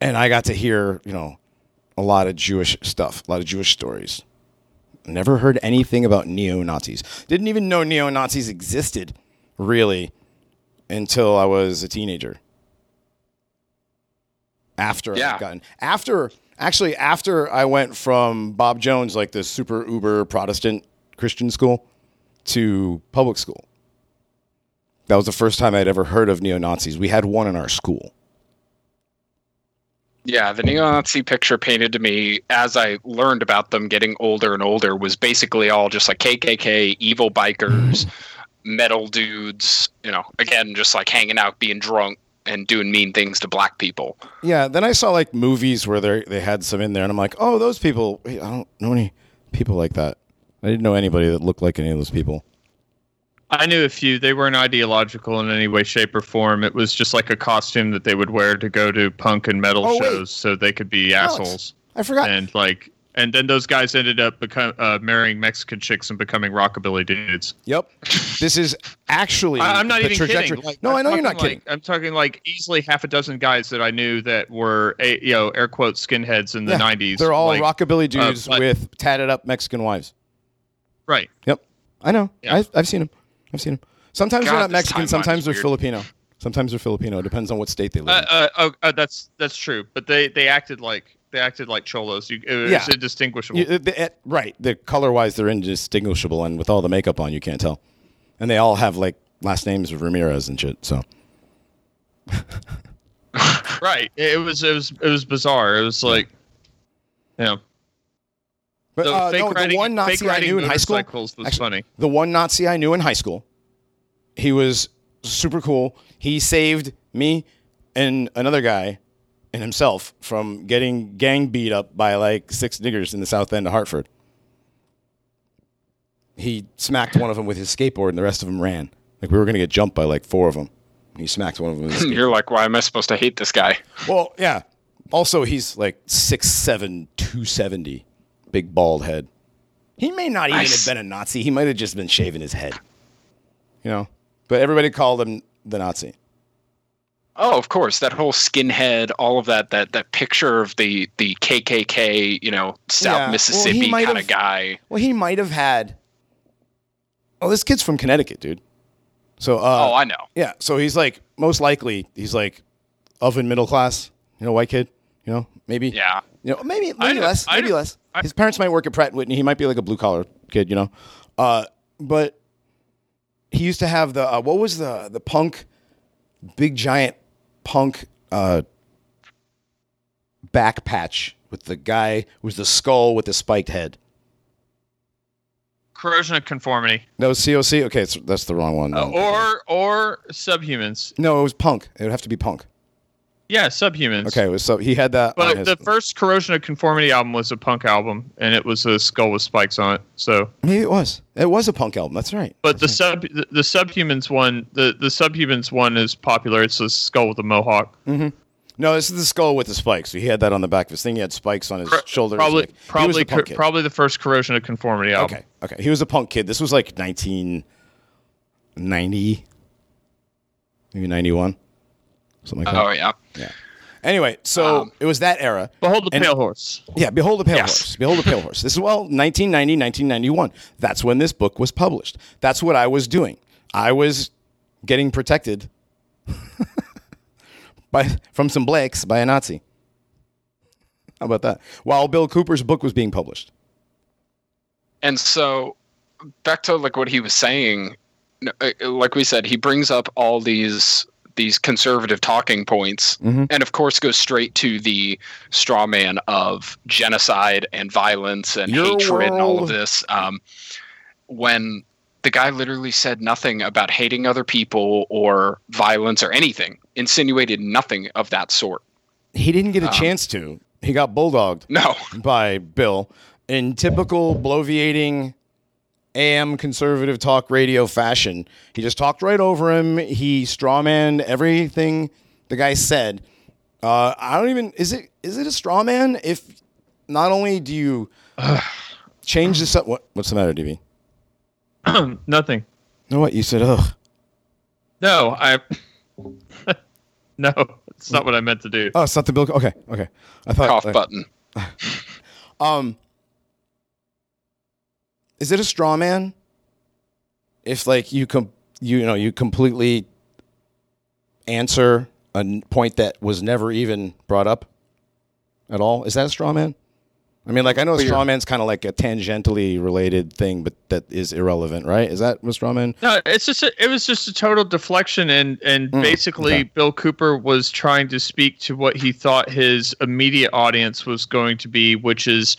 and I got to hear, you know, a lot of Jewish stuff, a lot of Jewish stories. Never heard anything about neo Nazis. Didn't even know neo Nazis existed, really, until I was a teenager. After Yeah. I've gotten after actually after I went from Bob Jones, like the super uber Protestant Christian school, to public school. That was the first time I'd ever heard of neo Nazis. We had one in our school. Yeah, the neo-Nazi picture painted to me as I learned about them getting older and older was basically all just like KKK, evil bikers, mm-hmm. metal dudes. You know, again, just like hanging out, being drunk, and doing mean things to black people. Yeah, then I saw like movies where they they had some in there, and I'm like, oh, those people. wait, I don't know any people like that. I didn't know anybody that looked like any of those people. I knew a few. They weren't ideological in any way, shape, or form. It was just like a costume that they would wear to go to punk and metal Oh, wait. shows, so they could be Alex, assholes. I forgot. And like, and then those guys ended up become uh, marrying Mexican chicks and becoming rockabilly dudes. Yep, this is actually. I, I'm not the even trajectory. kidding. Like, no, I'm I know you're not talking kidding. like- I'm talking like easily half a dozen guys that I knew that were, a, you know, air quote skinheads in the Yeah, '90s. They're all like, rockabilly dudes but- with tatted up Mexican wives. right. Yep, I know. Yeah. I've, I've seen them. I've seen them. Sometimes they're not Mexican. Sometimes they're weird. Filipino. Sometimes they're Filipino. It depends on what state they live Uh, in. uh, oh, uh, that's that's true. But they they acted like they acted like cholos. You, it was Yeah. indistinguishable. You- the- eh, right. The color wise, they're indistinguishable, and with all the makeup on, you can't tell. And they all have like last names of Ramirez and shit. So Right. It was it was it was bizarre. It was like, you know, But the uh, no, the riding, one Nazi I knew in high school, was actually, funny. the one Nazi I knew in high school, he was super cool. He saved me and another guy and himself from getting gang beat up by like six niggers in the south end of Hartford. He smacked one of them with his skateboard, and the rest of them ran. Like we were gonna get jumped by like four of them. He smacked one of them with his. You're like, why am I supposed to hate this guy? Well, yeah. Also, he's like 6'7", 270, big bald head. He may not even Nice. have been a Nazi. He might have just been shaving his head. You know? But everybody called him the Nazi. Oh, of course, that whole skinhead, all of that, that that picture of the the KKK, you know, South Yeah, Mississippi might kind of guy. Well, he might have had. Oh, this kid's from Connecticut, dude. So, uh, oh, I know. yeah. So he's like, most likely, he's like oven middle class, you know, white kid, you know, maybe. Yeah. You know, maybe I maybe know- less, I maybe know- less. I- His parents might work at Pratt and Whitney. He might be like a blue collar kid, you know. Uh, but he used to have the uh, what was the the punk, big giant punk uh, back patch with the guy was the skull with the spiked head. Corrosion of conformity, That was COC. Okay, that's the wrong one. uh, or or subhumans. no, it was punk. It would have to be punk. Yeah, subhumans. Okay, so he had that. But his- the first Corrosion of Conformity album was a punk album, and it was a skull with spikes on it. So, maybe it was. It was a punk album. That's right. but the sub the, the Subhumans one, the the Subhumans one is popular. It's a skull with a mohawk. Mm-hmm. No, this is the skull with the spikes. So he had that on the back of his thing. He had spikes on his Pro- shoulders. Probably like- probably a punk cor- kid. probably the first Corrosion of Conformity album. Okay, okay. He was a punk kid. This was like 1990, maybe 91, something like that. Oh yeah. yeah. Anyway, so Um, it was that era. Behold the And- Pale Horse. Yeah, Behold the Pale Yes. Horse. Behold the Pale Horse. This is, well, 1990, 1991. That's when this book was published. That's what I was doing. I was getting protected by from some Blakes by a Nazi. How about that? While Bill Cooper's book was being published. And so back to like what he was saying, uh, like we said, he brings up all these these conservative talking points, Mhm. and of course goes straight to the straw man of genocide and violence and Your hatred and all of this. Um, when the guy literally said nothing about hating other people or violence or anything, insinuated nothing of that sort. He didn't get a Um, chance to. He got bulldogged. No, by Bill in typical bloviating AM conservative talk radio fashion. He just talked right over him. He strawmanned everything the guy said. Uh, I don't even is it is it a straw man if not only do you change the sub what what's the matter, DB? Nothing. No what you said ugh. No, I. no, it's not what I meant to do. Oh, it's not the Bill okay, okay. I thought cough like, button. Um, is it a straw man? If like you com- you know you completely answer a n- point that was never even brought up at all, is that a straw man? I mean, like I know a straw man's kind of like a tangentially related thing, but that is irrelevant, right? Is that what straw man? No, it's just a, it was just a total deflection, and and basically okay. Bill Cooper was trying to speak to what he thought his immediate audience was going to be, which is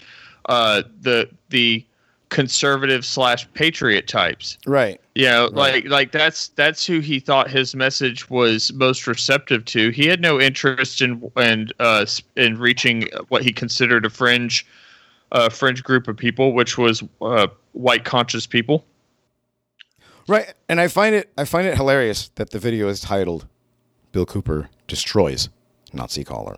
uh, the the conservative slash patriot types. Right. You know, like like that's that's who he thought his message was most receptive to. He had no interest in and uh, in reaching what he considered a fringe uh, fringe group of people, which was uh, white conscious people. Right. And I find it I find it hilarious that the video is titled Bill Cooper destroys Nazi caller.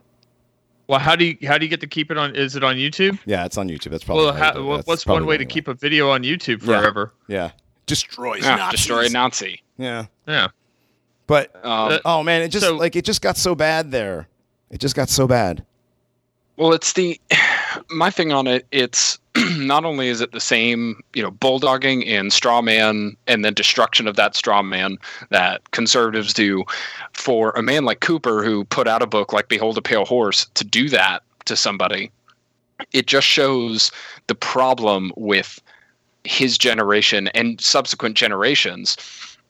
Well, how do you how do you get to keep it on? Is it on YouTube? Yeah, it's on YouTube. That's probably Well, how how, do it. wha- That's what's probably one way to you keep a video on YouTube forever? Yeah. Destroys Yeah, Nazis. destroy Nazi. Yeah. Yeah. But Um, Uh, oh man, it just So- like it just got so bad there. It just got so bad. Well, it's the my thing on it. It's not only is it the same, you know, bulldogging and straw man, and then destruction of that straw man that conservatives do. For a man like Cooper, who put out a book like "Behold a Pale Horse," to do that to somebody, it just shows the problem with his generation and subsequent generations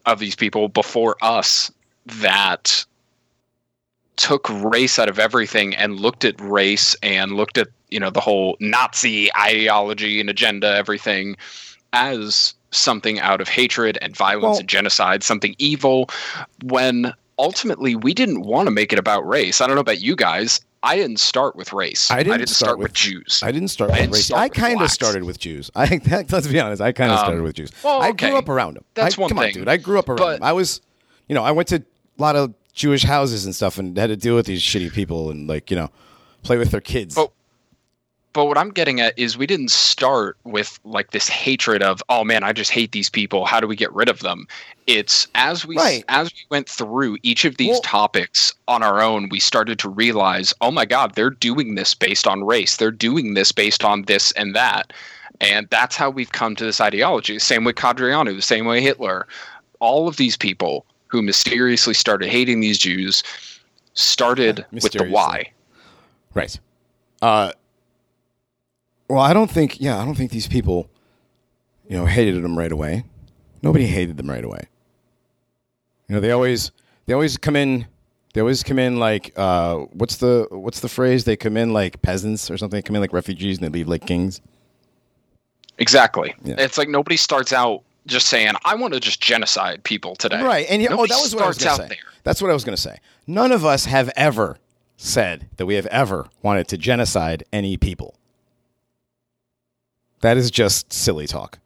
of these people before us that took race out of everything and looked at race and looked at you know the whole Nazi ideology and agenda, everything as something out of hatred and violence Well- and genocide, something evil. When ultimately we didn't want to make it about race. I don't know about you guys. I didn't start with race. I didn't start, start with, with- Jews. I didn't start I didn't race. start I kind of started with Jews. I let's be honest. I kind of Um, started with Jews. well, I grew up around them. That's I, one come on, dude. I grew up around But- them. I was, you know, I went to a lot of Jewish houses and stuff, and had to deal with these shitty people and like you know, play with their kids. But- but what I'm getting at is we didn't start with like this hatred of oh man I just hate these people. How do we get rid of them? It's as we Right. as we went through each of these Well- topics on our own we started to realize oh my god they're doing this based on race. They're doing this based on this and that. And that's how we've come to this ideology. Same way Codreanu the same way Hitler. All of these people who mysteriously started hating these Jews started with the why. Right. Uh, well, I don't think. Yeah, I don't think these people, you know, hated them right away. Nobody hated them right away. You know, they always they always come in. They always come in like uh, what's the what's the phrase? They come in like peasants or something. They come in like refugees and they leave like kings. Exactly. Yeah. It's like nobody starts out just saying, "I want to just genocide people today." Right. And yeah, oh, that was what I was starts going to out say. there. That's what I was going to say. None of us have ever said that we have ever wanted to genocide any people. That is just silly talk.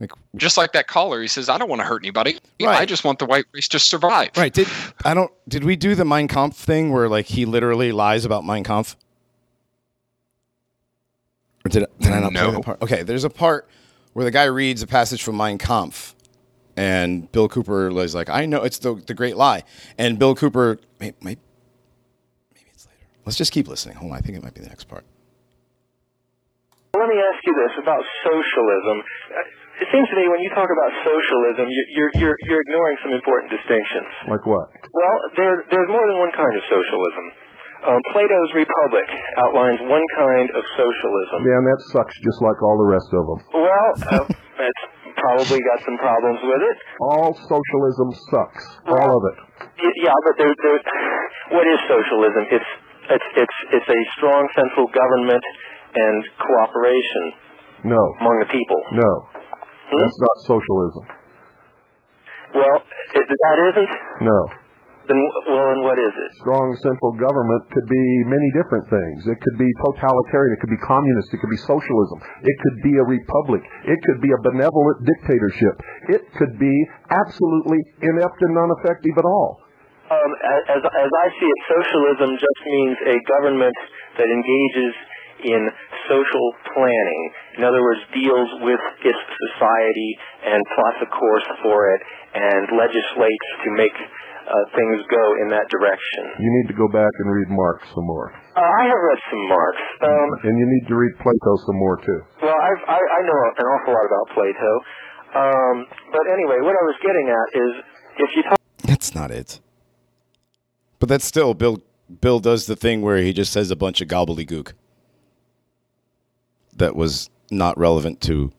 Like Just like that caller, he says, "I don't want to hurt anybody. Right. I just want the white race to survive." Right. Did I don't did we do the Mein Kampf thing where like he literally lies about Mein Kampf? Or did, did I not play No. that part? Okay, there's a part where the guy reads a passage from Mein Kampf and Bill Cooper is like, I know it's the the great lie. And Bill Cooper may, may, maybe it's later. Let's just keep listening. Hold on, I think it might be the next part. Let me ask you this about socialism. It seems to me when you talk about socialism, you- you're, you're, you're ignoring some important distinctions. Like what? Well, there, there's more than one kind of socialism. Um, Plato's Republic outlines one kind of socialism. Yeah, and that sucks just like all the rest of them. Well, uh, it's probably got some problems with it. All socialism sucks. All of it. Yeah, but there, there, what is socialism? It's, it's, it's, it's a strong central government and cooperation No. among the people. No. That's not socialism. Well, it, that isn't. No. Then, well, and what is it? Strong central government could be many different things. It could be totalitarian. It could be communist. It could be socialism. It could be a republic. It could be a benevolent dictatorship. It could be absolutely inept and non-effective at all. Um, as, as I see it, socialism just means a government that engages in social planning. In other words, deals with its society and plots a course for it and legislates to make uh, things go in that direction. You need to go back and read Marx some more. Uh, I have read some Marx. Um, And you need to read Plato some more, too. well, I've, I, I know an awful lot about Plato. Um, but anyway, what I was getting at is if you talk That's not it. But that's still Bill. Bill does the thing where he just says a bunch of gobbledygook that was not relevant to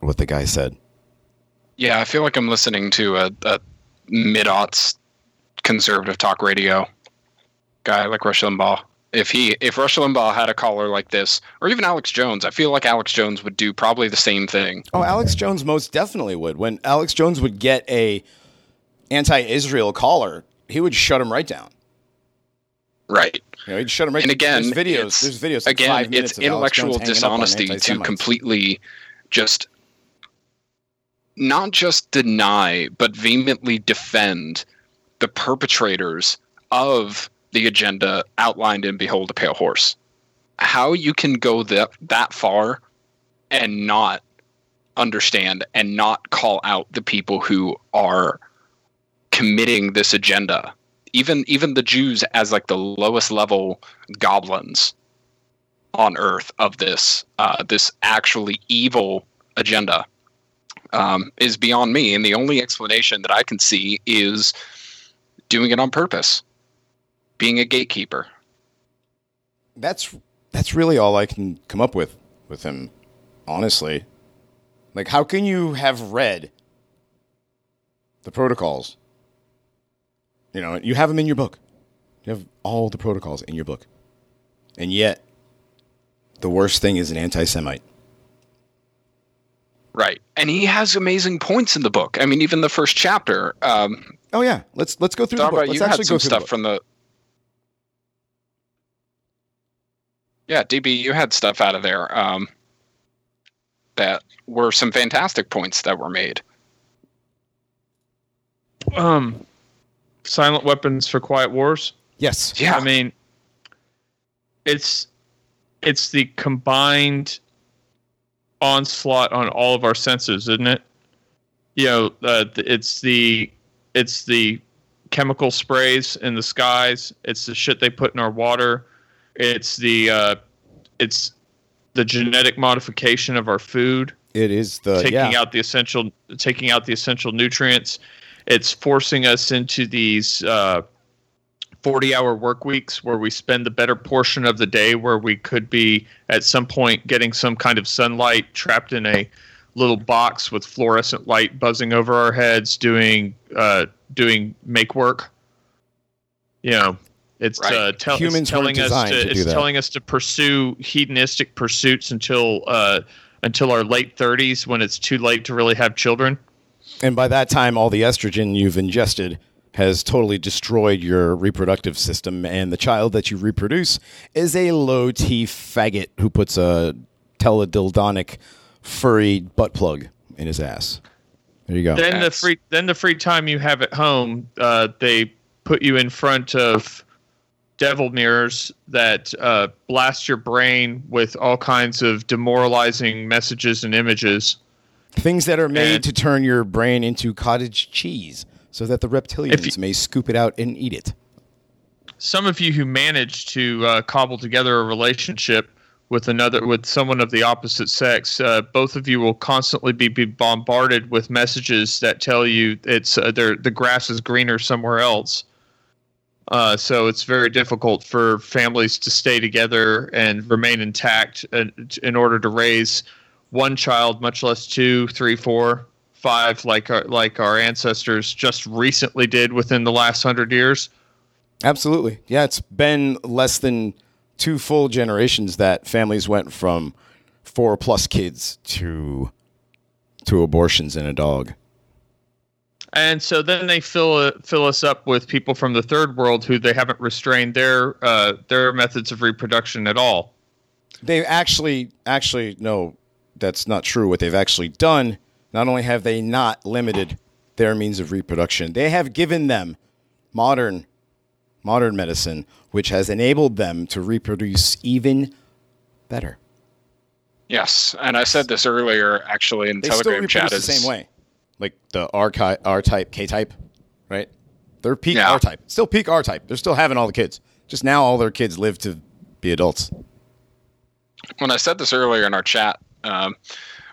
what the guy said. Yeah, I feel like I'm listening to a, a mid aughts conservative talk radio guy like Rush Limbaugh. If he if Rush Limbaugh had a caller like this, or even Alex Jones, I feel like Alex Jones would do probably the same thing. Oh, Alex Jones most definitely would. When Alex Jones would get a anti-Israel caller, he would shut him right down. Right. You know, he'd shut him right. And again, there's videos. it's- There's videos. Like again, it's intellectual Jones hanging up on dishonesty to completely just not just deny, but vehemently defend the perpetrators of the agenda outlined in Behold a Pale Horse. How you can go that that far and not understand and not call out the people who are committing this agenda even even the jews as like the lowest level goblins on earth of this uh, this actually evil agenda um, is beyond me and the only explanation that i can see is doing it on purpose being a gatekeeper That's that's really all I can come up with with him, honestly. Like, how can you have read the protocols? You know, you have them in your book. You have all the protocols in your book, and yet the worst thing is an anti-Semite. right and he has amazing points in the book i mean even the first chapter um, Oh yeah, let's let's go through the book. Let's you actually had some go through stuff the from the. Yeah, DB, you had stuff out of there um, that were some fantastic points that were made. Um, silent weapons for quiet wars. yes. Yeah, I mean, it's it's the combined onslaught on all of our senses, isn't it? You know, uh, it's the it's the chemical sprays in the skies. It's the shit they put in our water. It's the uh, it's the genetic modification of our food It is the taking yeah. out the essential taking out the essential nutrients it's forcing us into these uh, 40 hour work weeks where we spend the better portion of the day where we could be at some point getting some kind of sunlight trapped in a little box with fluorescent light buzzing over our heads doing uh, doing make work you know it's Right. uh, tell, it's Humans weren't telling us designed to, to do it's that. telling us to pursue hedonistic pursuits until uh, until our late 30s when it's too late to really have children And by that time, all the estrogen you've ingested has totally destroyed your reproductive system, and the child that you reproduce is a low T faggot who puts a teledildonic furry butt plug in his ass. There you go. then the free then the free time you have at home uh, they put you in front of devil mirrors that uh, blast your brain with all kinds of demoralizing messages and images Things that are made And- to turn your brain into cottage cheese so that the reptilians you- may scoop it out and eat it. some of you who manage to uh, cobble together a relationship with another with someone of the opposite sex uh, both of you will constantly be, be bombarded with messages that tell you it's uh, the grass is greener somewhere else uh, so it's very difficult for families to stay together and remain intact in, in order to raise one child much less two three four five like our, like our ancestors just recently did within the last hundred years Absolutely. Yeah, it's been less than two full generations that families went from four plus kids to to abortions and a dog. And so then they fill fill us up with people from the third world who they haven't restrained their uh, their methods of reproduction at all. They actually actually no, that's not true. What they've actually done, not only have they not limited their means of reproduction, they have given them modern modern medicine which has enabled them to reproduce even better. Yes, and I said this earlier actually in They still Telegram reproduce chat. the Is, same way, like the R, R type, K type, right? They're peak Yeah. R type, still peak R type. They're still having all the kids. Just now, all their kids live to be adults. when I said this earlier in our chat, um,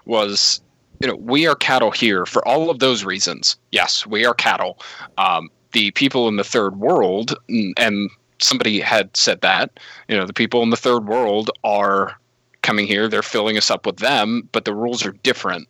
was you know we are cattle here for all of those reasons. Yes, we are cattle. Um, the people in the third world, and somebody had said that you know the people in the third world are coming here. They're filling us up with them, but the rules are different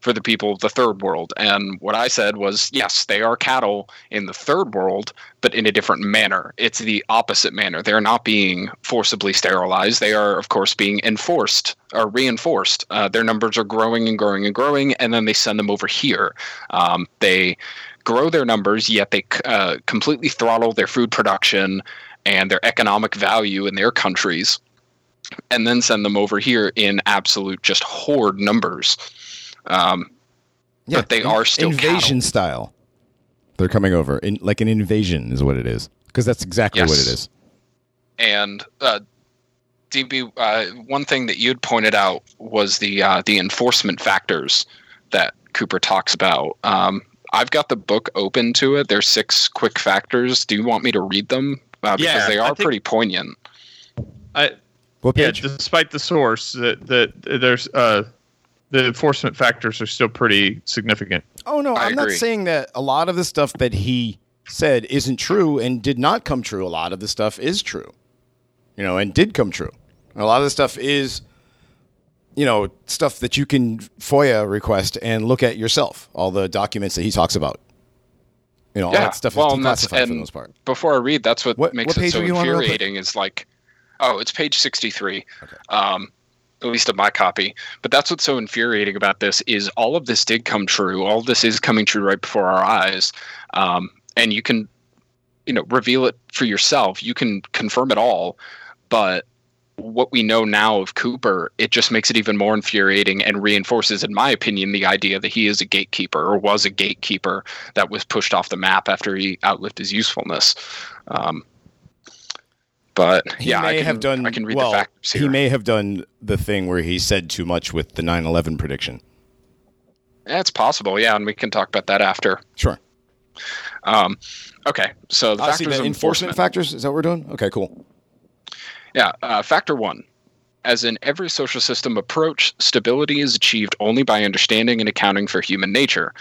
for the people of the third world. And what I said was, yes, they are cattle in the third world, but in a different manner. It's the opposite manner. They're not being forcibly sterilized. They are, of course, being enforced or reinforced. Uh, their numbers are growing and growing and growing, and then they send them over here. Um, they grow their numbers, yet they uh, completely throttle their food production and their economic value in their countries, and then send them over here in absolute just horde numbers. Um, But they are still invasion style. They're coming over, in, like an invasion is what it is, because that's exactly what it is. and uh, DB, uh, one thing that you'd pointed out was the uh, the enforcement factors that Cooper talks about. Um, I've got the book open to it. There's six quick factors. Do you want me to read them? Uh, because Yeah, they are think- pretty poignant. I, What yeah, despite the source, that that there's uh, the enforcement factors are still pretty significant. oh no, I I'm not saying that a lot of the stuff that he said isn't true and did not come true. A lot of the stuff is true, you know, and did come true. A lot of the stuff is, you know, stuff that you can FOIA request and look at yourself. All the documents that he talks about. You know, all that stuff well, is declassified for the most part. Before I read, that's what, What- makes what it page so are you on real quick? infuriating. Is like, oh, it's page sixty-three. Um, at least of my copy. But that's what's so infuriating about this is all of this did come true. All this is coming true right before our eyes, um, and you can, you know, reveal it for yourself. You can confirm it all, but what we know now of Cooper, it just makes it even more infuriating and reinforces, in my opinion, the idea that he is a gatekeeper or was a gatekeeper that was pushed off the map after he outlived his usefulness. Um, but He yeah, may I can, have done I can read well. the factors here. He may have done the thing where he said too much with the 9/11 prediction. Yeah, it's possible, yeah, and we can talk about that after. Sure. Um, okay, so the I see factors the of enforcement factors. Is that what we're doing? Okay, cool. Yeah, uh, factor one. As in every social system approach, stability is achieved only by understanding and accounting for human nature,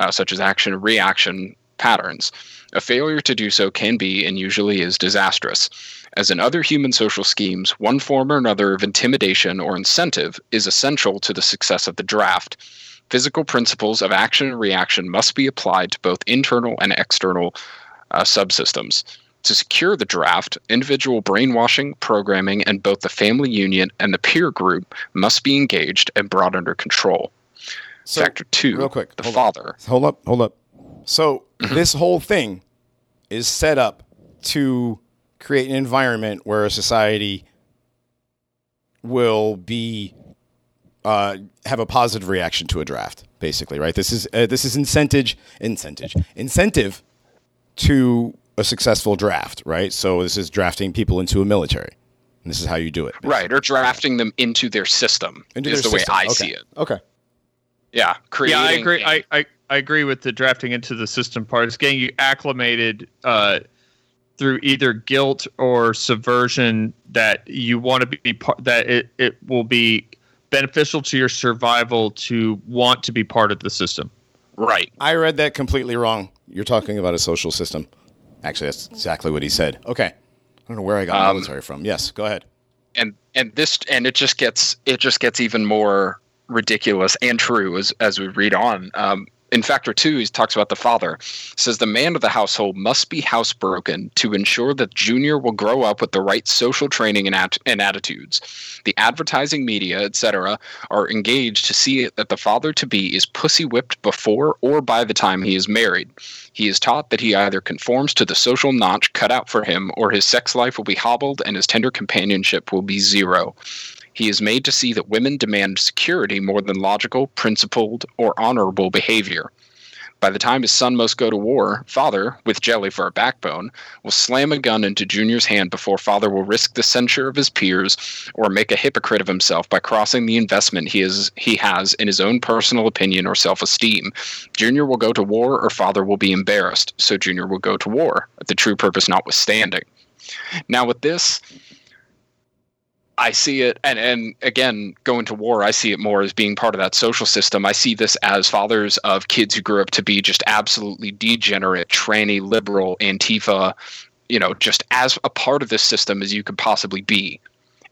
uh, such as action reaction patterns. A failure to do so can be and usually is disastrous. As in other human social schemes, one form or another of intimidation or incentive is essential to the success of the draft. Physical principles of action and reaction must be applied to both internal and external uh, subsystems. To secure the draft, individual brainwashing, programming, and both the family union and the peer group must be engaged and brought under control. So, Factor two, real quick, the father. Hold up, hold up. So this whole thing is set up to create an environment where a society will be uh, have a positive reaction to a draft, basically, right? This is uh, this is incentive, incentive, incentive to a successful draft, right? So this is drafting people into a military, and this is how you do it, Right, or drafting them into their system Into is their the system. way I Okay. see it. Okay. Yeah, creating. yeah, I agree. a- I, I, I agree with the drafting into the system part. It's getting you acclimated uh, through either guilt or subversion that you want to be part. That it, it will be beneficial to your survival to want to be part of the system. right. I read that completely wrong. You're talking about a social system. Actually, that's exactly what he said. Okay. I don't know where I got Um, military from. Yes, go ahead. and and this and it just gets it just gets even more ridiculous and true as as we read on. Um, in factor two, he talks about the father. Says the man of the household must be housebroken to ensure that Junior will grow up with the right social training and, at- and attitudes. The advertising media, etc., are engaged to see that the father to be is pussy whipped before or by the time he is married. He is taught that he either conforms to the social notch cut out for him, or his sex life will be hobbled and his tender companionship will be zero. He is made to see that women demand security more than logical, principled, or honorable behavior. By the time his son must go to war, father, with Jelly for a backbone, will slam a gun into Junior's hand before father will risk the censure of his peers or make a hypocrite of himself by crossing the investment he is he has in his own personal opinion or self-esteem. Junior will go to war or father will be embarrassed, so Junior will go to war, the true purpose notwithstanding. Now with this, I see it, and and again, going to war, I see it more as being part of that social system. I see this as fathers of kids who grew up to be just absolutely degenerate, tranny, liberal, Antifa, you know, just as a part of this system as you could possibly be,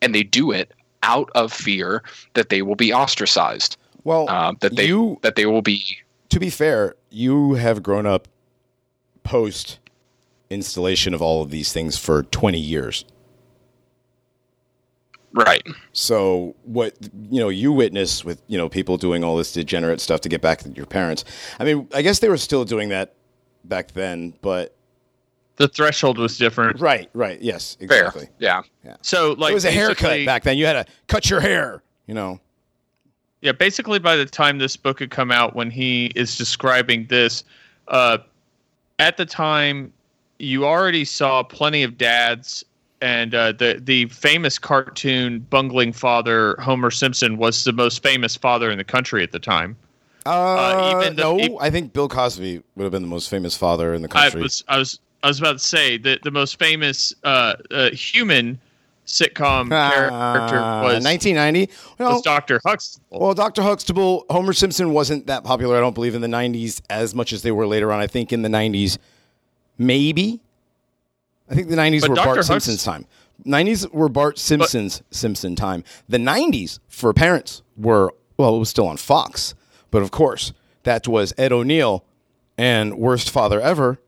and they do it out of fear that they will be ostracized, Well, uh, that they you, that they will be to be fair, you have grown up post installation of all of these things for 20 years. Right. So what you know you witness with you know people doing all this degenerate stuff to get back at your parents. I mean, I guess they were still doing that back then, but The threshold was different. right, right, yes, Fair, exactly. yeah. Yeah. So like it was a haircut back then. You had to cut your hair, you know. Yeah, basically by the time this book had come out, when he is describing this, uh, at the time, you already saw plenty of dads, and uh, the the famous cartoon bungling father Homer Simpson was the most famous father in the country at the time. Uh, even the- no, I think Bill Cosby would have been the most famous father in the country. I was I was I was about to say that the most famous uh, uh, human sitcom character Uh, was 1990. Well, was Doctor Huxtable. Well, Dr. Huxtable, Homer Simpson wasn't that popular, I don't believe, in the 90s as much as they were later on. I think in the 90s, maybe. I think the 90s But were Dr. Bart Simpson's time. 90s were Bart Simpson's Simpson time. The 90s for parents were, well, it was still on Fox. But of course, that was Ed O'Neill and Worst Father Ever,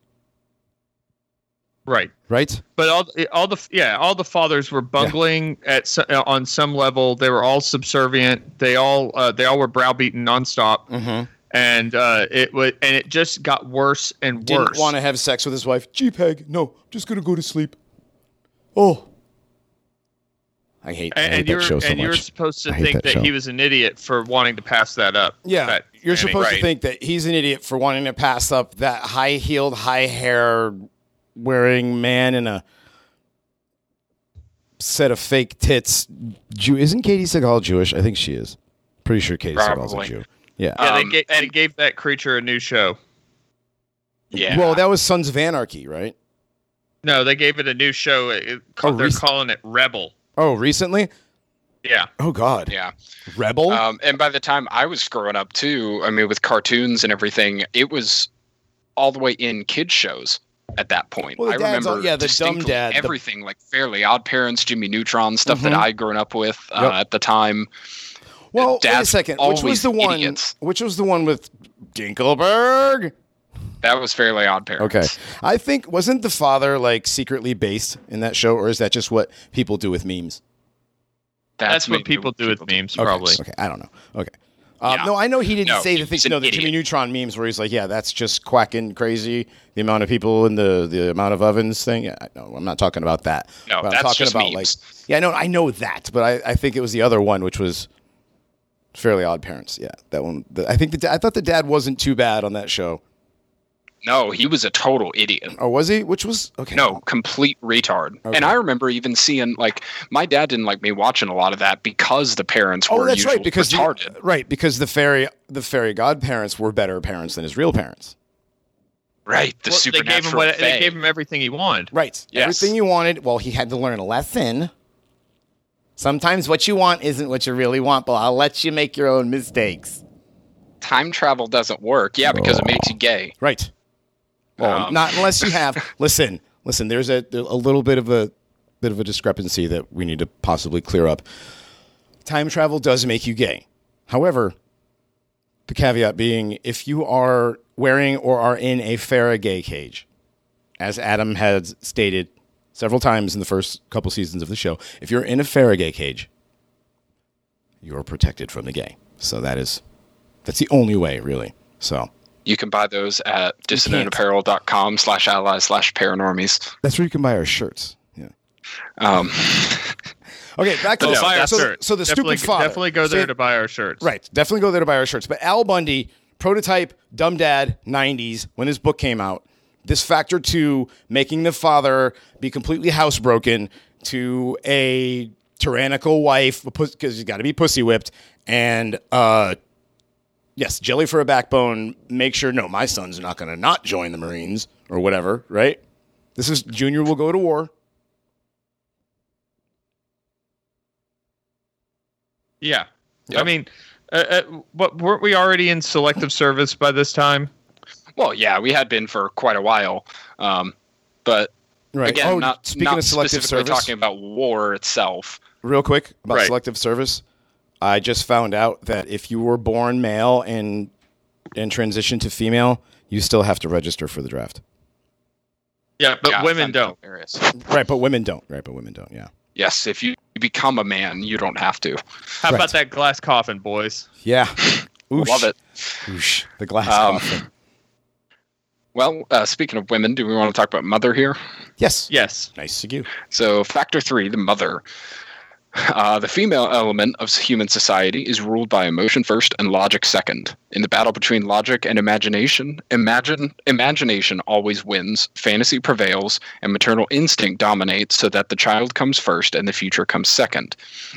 right. right? But all all the yeah all the fathers were bungling at so- uh, on some level. They were all subservient. They all uh, they all were browbeaten nonstop, Mm-hmm. And uh, it would and it just got worse and Didn't worse. want to have sex with his wife. Gee, Peg, no, just going to go to sleep. Oh. I hate, I and, hate and that you're show so and you're supposed to think that that, he was an idiot for wanting to pass that up. Yeah, that you're tranny. supposed to think that he's an idiot for wanting to pass up that high heeled, high hair wearing man in a set of fake tits. Jew isn't Katey Sagal Jewish? I think she is. Pretty sure Katey Sagal's a Jew. Yeah. Yeah, Um, they, gave, they and- gave that creature a new show. Yeah. Well, that was Sons of Anarchy, right? No, they gave it a new show. It, it- they're recent- calling it Rebel. Oh, recently? Yeah, Oh God. yeah. Rebel. Um, and by the time I was growing up too, I mean, with cartoons and everything, it was all the way in kids shows at that point. Well, I dad's all- remember yeah, the dumb distinctly dad, the- everything like Fairly Odd Parents, Jimmy Neutron, stuff that Mhm. I'd grown up with uh, Yep. at the time. Well, wait a dads second. Which was the one? idiots. Which was the one with Dinkleberg? That was Fairly Odd Parents. Okay. I think wasn't the father like secretly based in that show, or is that just what people do with memes? that's, what people do with memes, Okay, probably. Okay, I don't know. Okay. Um, Yeah. No, I know he didn't No, say the things. No, the Jimmy. Neutron memes where he's like, "Yeah, that's just quacking crazy." The amount of people in the the amount of ovens thing. Yeah, no, I'm not talking about that. No, But I'm that's talking just about memes. like, yeah, no, I know that, but I, I think it was the other one, which was Fairly Odd Parents. Yeah, that one. The, I think the I thought the dad wasn't too bad on that show. No, he was a total idiot. Or was he? Which was okay. No, complete retard. Okay. And I remember even seeing like my dad didn't like me watching a lot of that because the parents Oh, were that's right. Because the- retarded. right, because the fairy the fairy godparents were better parents than his real parents. right, the Well, they supernatural. gave him what, they gave him everything he wanted. Right. Yes. Everything he wanted. Well, he had to learn a lesson. Sometimes what you want isn't what you really want, but I'll let you make your own mistakes. Time travel doesn't work. Yeah, because it makes you gay. Right. Well, Um. not unless you have. listen, listen. There's a a little bit of a bit of a discrepancy that we need to possibly clear up. Time travel does make you gay. However, the caveat being, if you are wearing or are in a Faraday cage, as Adam has stated several times in the first couple seasons of the show, if you're in a Faraday cage, you're protected from the gay. So that is that's the only way, really. So You can buy those at dissonantapparel.com slash allies slash paranormies. that's where you can buy our shirts. Yeah. Um, Okay, back to the buy our so, shirts. so the definitely, stupid father. Definitely go So- there to buy our shirts. Right, definitely go there to buy our shirts. But Al Bundy prototype dumb dad 90s when his book came out. This factor to making the father be completely housebroken to a tyrannical wife because he's got to be pussy whipped and uh yes jelly for a backbone make sure no my son's not going to not join the marines or whatever right this is junior will go to war Yeah. Yep. I mean, uh, uh, but weren't we already in selective service by this time? Well, yeah, we had been for quite a while, um, but right again, oh not speaking not of selective specifically service talking about war itself. real quick about Right. selective service i just found out that if you were born male and and transition to female you still have to register for the draft Yeah, but Yeah, women don't. hilarious. right but women don't right but women don't yeah Yes, if you become a man, you don't have to. How Right. about that glass coffin, boys? yeah Oosh. Love it. Oosh. the glass Um, coffin Well, uh, speaking of women, do we want to talk about mother here? yes Yes. nice to see you So, factor three, the mother. Uh, the female element of human society is ruled by emotion first and logic second. In the battle between logic and imagination, imagine imagination always wins, fantasy prevails, and maternal instinct dominates so that the child comes first and the future comes second.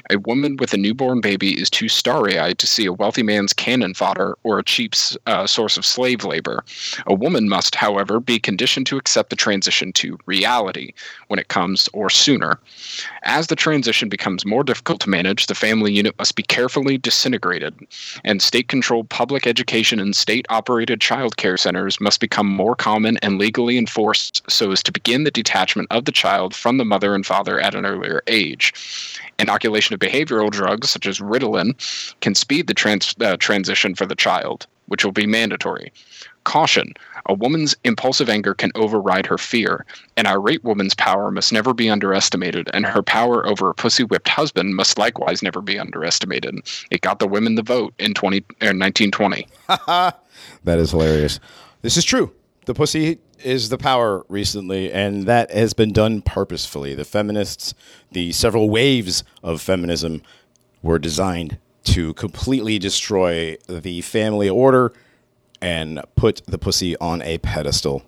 A woman with a newborn baby is too starry-eyed to see a wealthy man's cannon fodder or a cheap uh, source of slave labor. A woman must, however, be conditioned to accept the transition to reality when it comes or sooner. As the transition becomes more difficult to manage, the family unit must be carefully disintegrated, and state controlled public education and state operated child care centers must become more common and legally enforced so as to begin the detachment of the child from the mother and father at an earlier age. Inoculation of behavioral drugs, such as Ritalin, can speed the trans- uh, transition for the child, which will be mandatory. Caution a woman's impulsive anger can override her fear. An irate woman's power must never be underestimated, and her power over a pussy whipped husband must likewise never be underestimated. It got the women the vote in 20, er, 1920. That is hilarious. This is true. The pussy is the power recently, and that has been done purposefully. The feminists, the several waves of feminism, were designed to completely destroy the family order and put the pussy on a pedestal.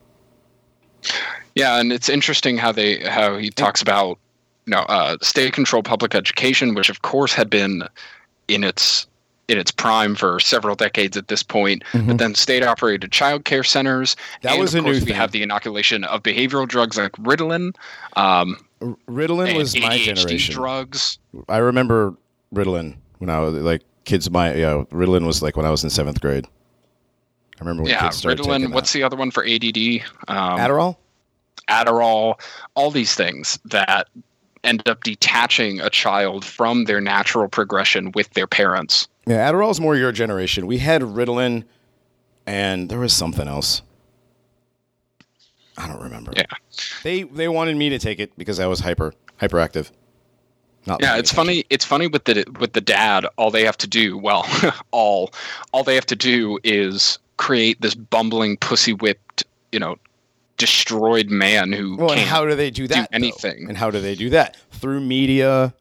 Yeah, and it's interesting how they how he talks about you know uh, state controlled public education, which of course had been in its in its prime for several decades at this point. But then state operated child care centers. Mm-hmm. That and was of a new course we thing. have the inoculation of behavioral drugs like Ritalin. Um, Ritalin was my ADHD generation. drugs. I remember Ritalin when I was like kids. My yeah, Ritalin was like when I was in seventh grade. I remember when Yeah, kids started Ritalin. What's the other one for ADD? Um, Adderall? Adderall, all these things that end up detaching a child from their natural progression with their parents. Yeah, Adderall's more your generation. We had Ritalin, and there was something else. I don't remember. Yeah. They they wanted me to take it because I was hyper hyperactive. Not Yeah, it's attention. funny. It's funny with the with the dad. All they have to do, well, all all they have to do is create this bumbling, pussy whipped, you know, destroyed man who Well, and how do they do that? though? anything. And how do they do that? Through media.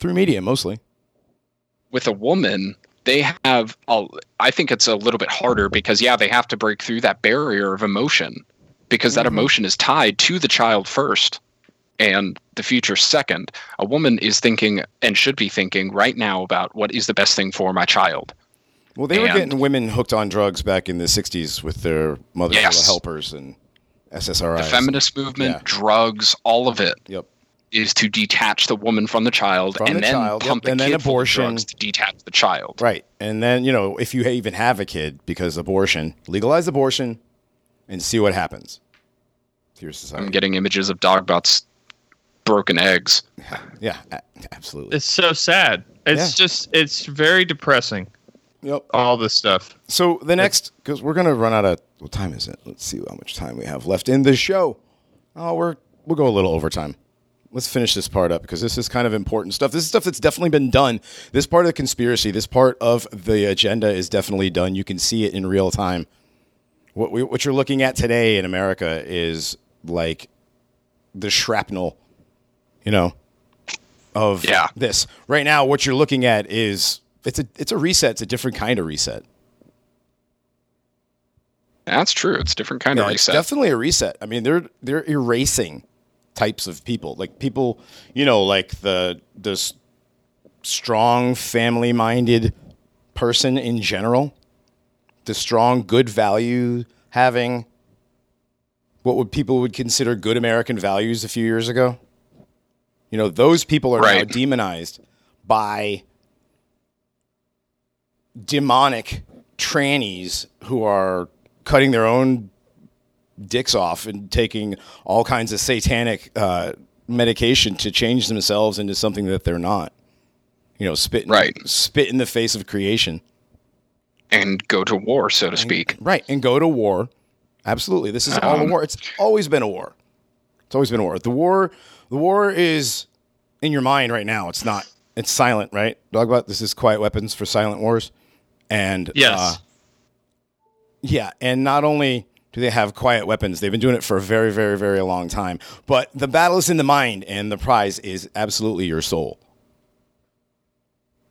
Through media mostly. with a woman, they have. A, I think it's a little bit harder because yeah, they have to break through that barrier of emotion because that Mm-hmm. emotion is tied to the child first and the future second. A woman is thinking and should be thinking right now about what is the best thing for my child. Well, they were getting women hooked on drugs back in the '60s with their mothers Yes. helpers and SSRIs. The feminist movement, Yeah. drugs, all of it Yep. is to detach the woman from the child From and the then child, pump yep, and the then kid full of abortion. drugs to detach the child. Right. And then, you know, if you even have a kid because abortion, legalize abortion and see what happens to your I'm getting images of dog butts, broken eggs. Yeah, a- absolutely. It's so sad. It's Yeah. just it's very depressing. Yep. All this stuff. So the next, because we're gonna run out of what time is it? Let's see how much time we have left in the show. Oh, we're we'll go a little overtime. Let's finish this part up because this is kind of important stuff. This is stuff that's definitely been done. This part of the conspiracy, this part of the agenda is definitely done. You can see it in real time. What we, what you're looking at today in America is like the shrapnel, you know, of Yeah. this. Right now, what you're looking at is it's a it's a reset. It's a different kind of reset. That's true. It's a different kind Yeah, of it's reset. definitely a reset. I mean, they're they're erasing types of people, like people, you know, like the this strong family minded person in general, the strong good value having what would people would consider good American values a few years ago. You know, those people are now demonized by demonic trannies who are cutting their own dicks off and taking all kinds of satanic uh, medication to change themselves into something that they're not. You know, spit in, Right. spit in the face of creation. and go to war, so to speak. Right, and go to war. Absolutely, this is all a Um, war. It's always been a war. It's always been a war. The war, the war is in your mind right now. It's not. It's silent, right? Dogbot. This is quiet weapons for silent wars, and Yes. uh, yeah, and not only do they have quiet weapons, they've been doing it for a very, very, very long time. But the battle is in the mind, and the prize is absolutely your soul.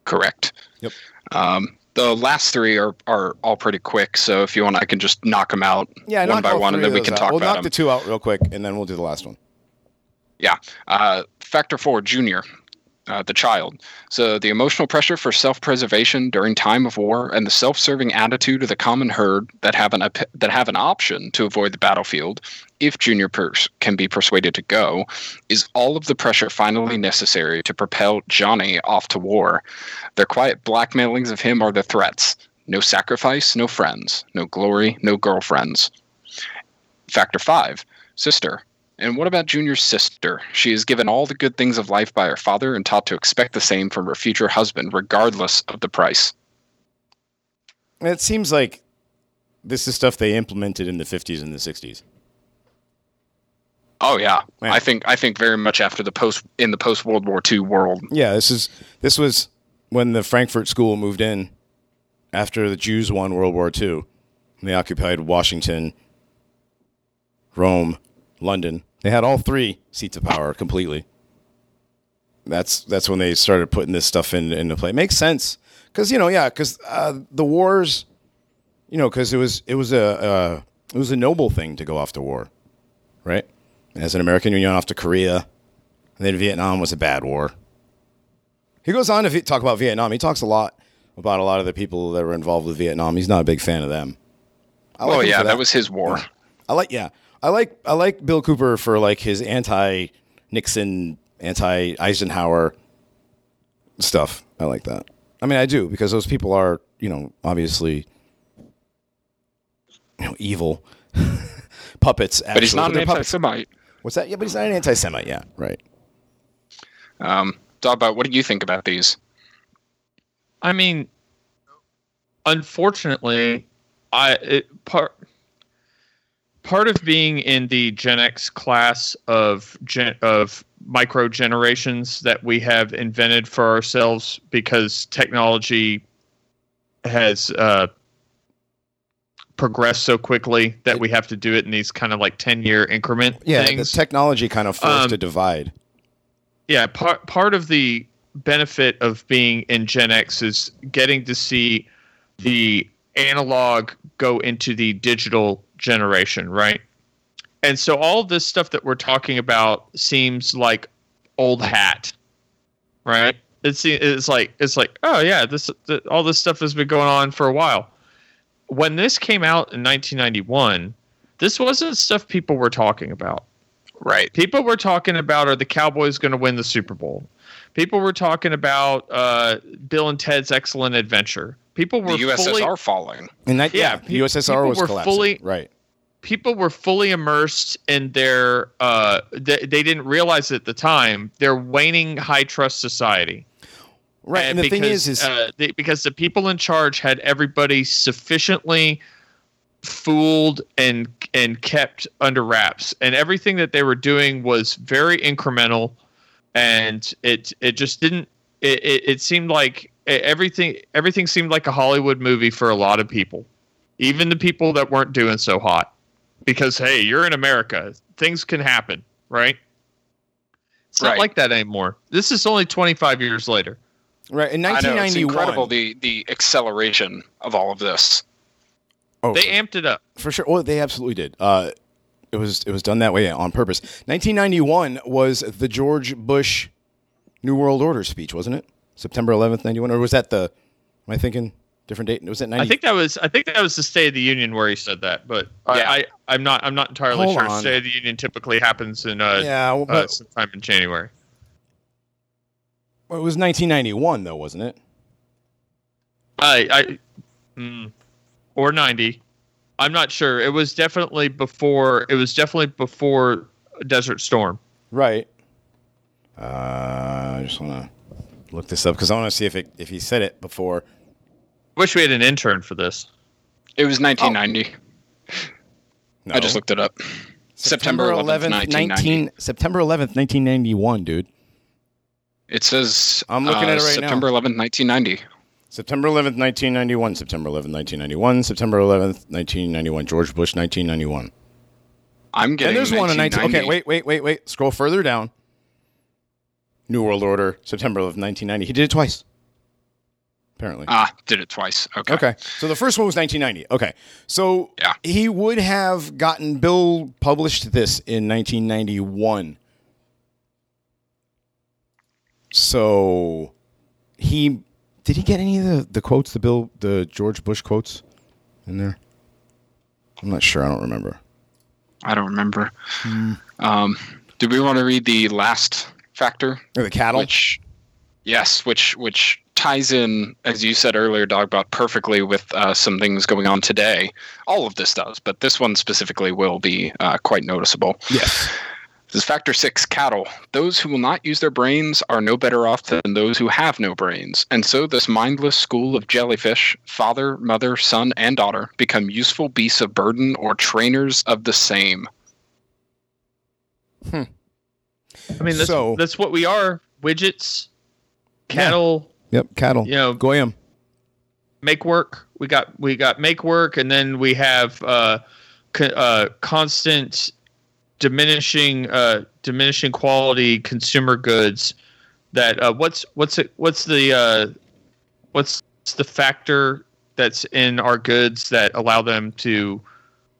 Correct. Yep. Um, the last three are, are all pretty quick, so if you want, I can just knock them out Yeah, one by one, and then we can those talk out. We'll about knock them. the two out real quick, and then we'll do the last one. Yeah. Uh, factor four, Junior, uh, the child. So the emotional pressure for self-preservation during time of war, and the self-serving attitude of the common herd that have an op- that have an option to avoid the battlefield, if Junior pers- can be persuaded to go, is all of the pressure finally necessary to propel Johnny off to war. Their quiet blackmailings of him are the threats. No sacrifice, no friends. No glory, no girlfriends. Factor five, sister. And what about Junior's sister? She is given all the good things of life by her father and taught to expect the same from her future husband, regardless of the price. It seems like this is stuff they implemented in the 50s and the 60s. Oh yeah, Man. I think I think very much after the post in the post World War II world. Yeah, this is this was when the Frankfurt School moved in after the Jews won World War II. And they occupied Washington, Rome, London. They had all three seats of power completely. That's that's when they started putting this stuff in into play. makes sense because you know, yeah, because uh, the wars, you know, because it was it was a uh, it was a noble thing to go off to war, right? As an American, you went off to Korea, and then Vietnam was a bad war. He goes on to talk about Vietnam. He talks a lot about a lot of the people that were involved with Vietnam. He's not a big fan of them. I Oh yeah, for that. was his war. I like yeah. I like I like Bill Cooper for like his anti Nixon, anti Eisenhower stuff. I like that. I mean, I do because those people are, you know, obviously you know, evil puppets. But he's actually, not an they're anti-Semite. What's that? Yeah, but he's not an anti-Semite. Yeah, right. Um, Dogbot, what do you think about these? I mean, unfortunately, I it, part part of being in the Gen X class of gen, of micro generations that we have invented for ourselves because technology has uh, progressed so quickly that we have to do it in these kind of like ten year increment Yeah, things the technology kind of forced Um, a divide. yeah part part of the benefit of being in gen x is getting to see the analog go into the digital generation right and so all this stuff that we're talking about seems like old hat right it's it's like it's like oh yeah this th- all this stuff has been going on for a while when this came out in 1991 this wasn't stuff people were talking about Right. people were talking about are the Cowboys going to win the Super Bowl? People were talking about uh, Bill and Ted's Excellent Adventure. People were The USSR fully falling. And that yeah, yeah, the pe- USSR people was were collapsing. fully- right. people were fully immersed in their. Uh, they, they didn't realize at the time their waning high trust society. Right. And, the because, thing is, is uh, they, because the people in charge had everybody sufficiently fooled and and kept under wraps, and everything that they were doing was very incremental, and it it just didn't. It, it, it seemed like everything everything seemed like a Hollywood movie for a lot of people, even the people that weren't doing so hot, because hey, you're in America, things can happen, right? It's not like that anymore. This is only 25 years later. right in I know it's incredible the the acceleration of all of this. Oh, They amped it up. for sure. Well, they absolutely did. Uh, it was it was done that way on purpose. 1991 was the George Bush New World Order speech, wasn't it? September 11th, 91, or was that the? Am I thinking different date? Was it 90? I think that was I think that was the State of the Union where he said that, but Yeah. I, I I'm not I'm not entirely Hold sure. on. State of the Union typically happens in uh, Yeah, well, uh, sometime in January. Well, it was 1991 though, wasn't it? I I mm, or ninety. I'm not sure. It was definitely before. It was definitely before Desert Storm. Right. Uh, I just want to look this up because I want to see if it if he said it before. Wish we had an intern for this. It was 1990. No. I just looked it up. September 11th, 1990. September 11th, 1991, dude. It says I'm looking uh, at it right now. September 11th, 1990. September 11th, 1991. September 11th, 1991. September 11th, 1991. George Bush, 1991. I'm getting And there's one in 19. 1990. Okay, wait, wait, wait, wait. Scroll further down. New World Order, September 11th, 1990. He did it twice. Apparently. Ah, did it twice. Okay. Okay. So the first one was 1990. Okay. So Yeah. he would have gotten Bill published this in 1991. So he did he get any of the, the quotes, the Bill the George Bush quotes in there? I'm not sure. I don't remember. I don't remember. Hmm. Um, do we want to read the last factor? Or the cattle? Which, yes, which which ties in, as you said earlier, Dogbot, perfectly with uh, some things going on today. All of this does, but this one specifically will be uh, quite noticeable. yes. This is factor six cattle. Those who will not use their brains are no better off than those who have no brains. And so, this mindless school of jellyfish, father, mother, son, and daughter, become useful beasts of burden or trainers of the same. Hmm. I mean, that's, So- that's what we are. Widgets, cattle, Yep. Cattle. you know, Goyim. make work. We got we got make work, and then we have uh, co- uh, constant diminishing uh, diminishing quality consumer goods. That uh, what's what's it, what's the uh, what's the factor that's in our goods that allow them to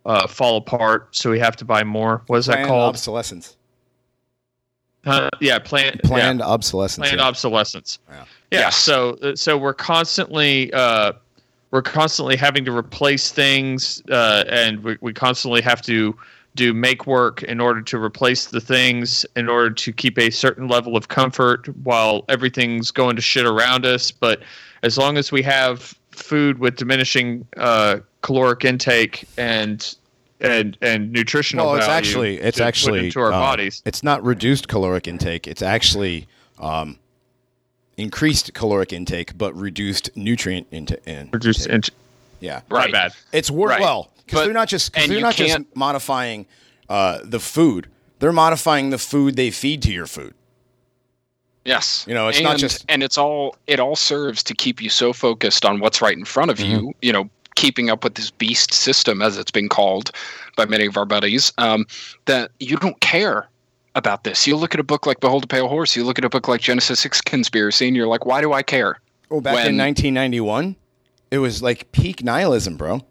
uh, fall apart? So we have to buy more. What is that Planned called? obsolescence. Uh, yeah, planned Planned yeah, obsolescence. planned yeah. obsolescence. Yeah. Yeah. Yes. So so we're constantly uh, we're constantly having to replace things, uh, and we, we constantly have to do make work in order to replace the things in order to keep a certain level of comfort while everything's going to shit around us. But as long as we have food with diminishing uh, caloric intake and and and nutritional Well, it's value actually it's to actually into our um, bodies. It's not reduced caloric intake. It's actually um, increased caloric intake, but reduced nutrient intake. In, Reduced int- yeah, Right. Bad. It's work Right. well because they're not just they're not just modifying uh, the food. They're modifying the food they feed to your food. Yes. You know, it's and, not just- and it's all it all serves to keep you so focused on what's right in front of Mm-hmm. you, you know, keeping up with this beast system as it's been called by many of our buddies, um, that you don't care about this. You look at a book like Behold a Pale Horse, you look at a book like Genesis Six Conspiracy, and you're like, why do I care? Oh, back in 1991, it was like peak nihilism, bro.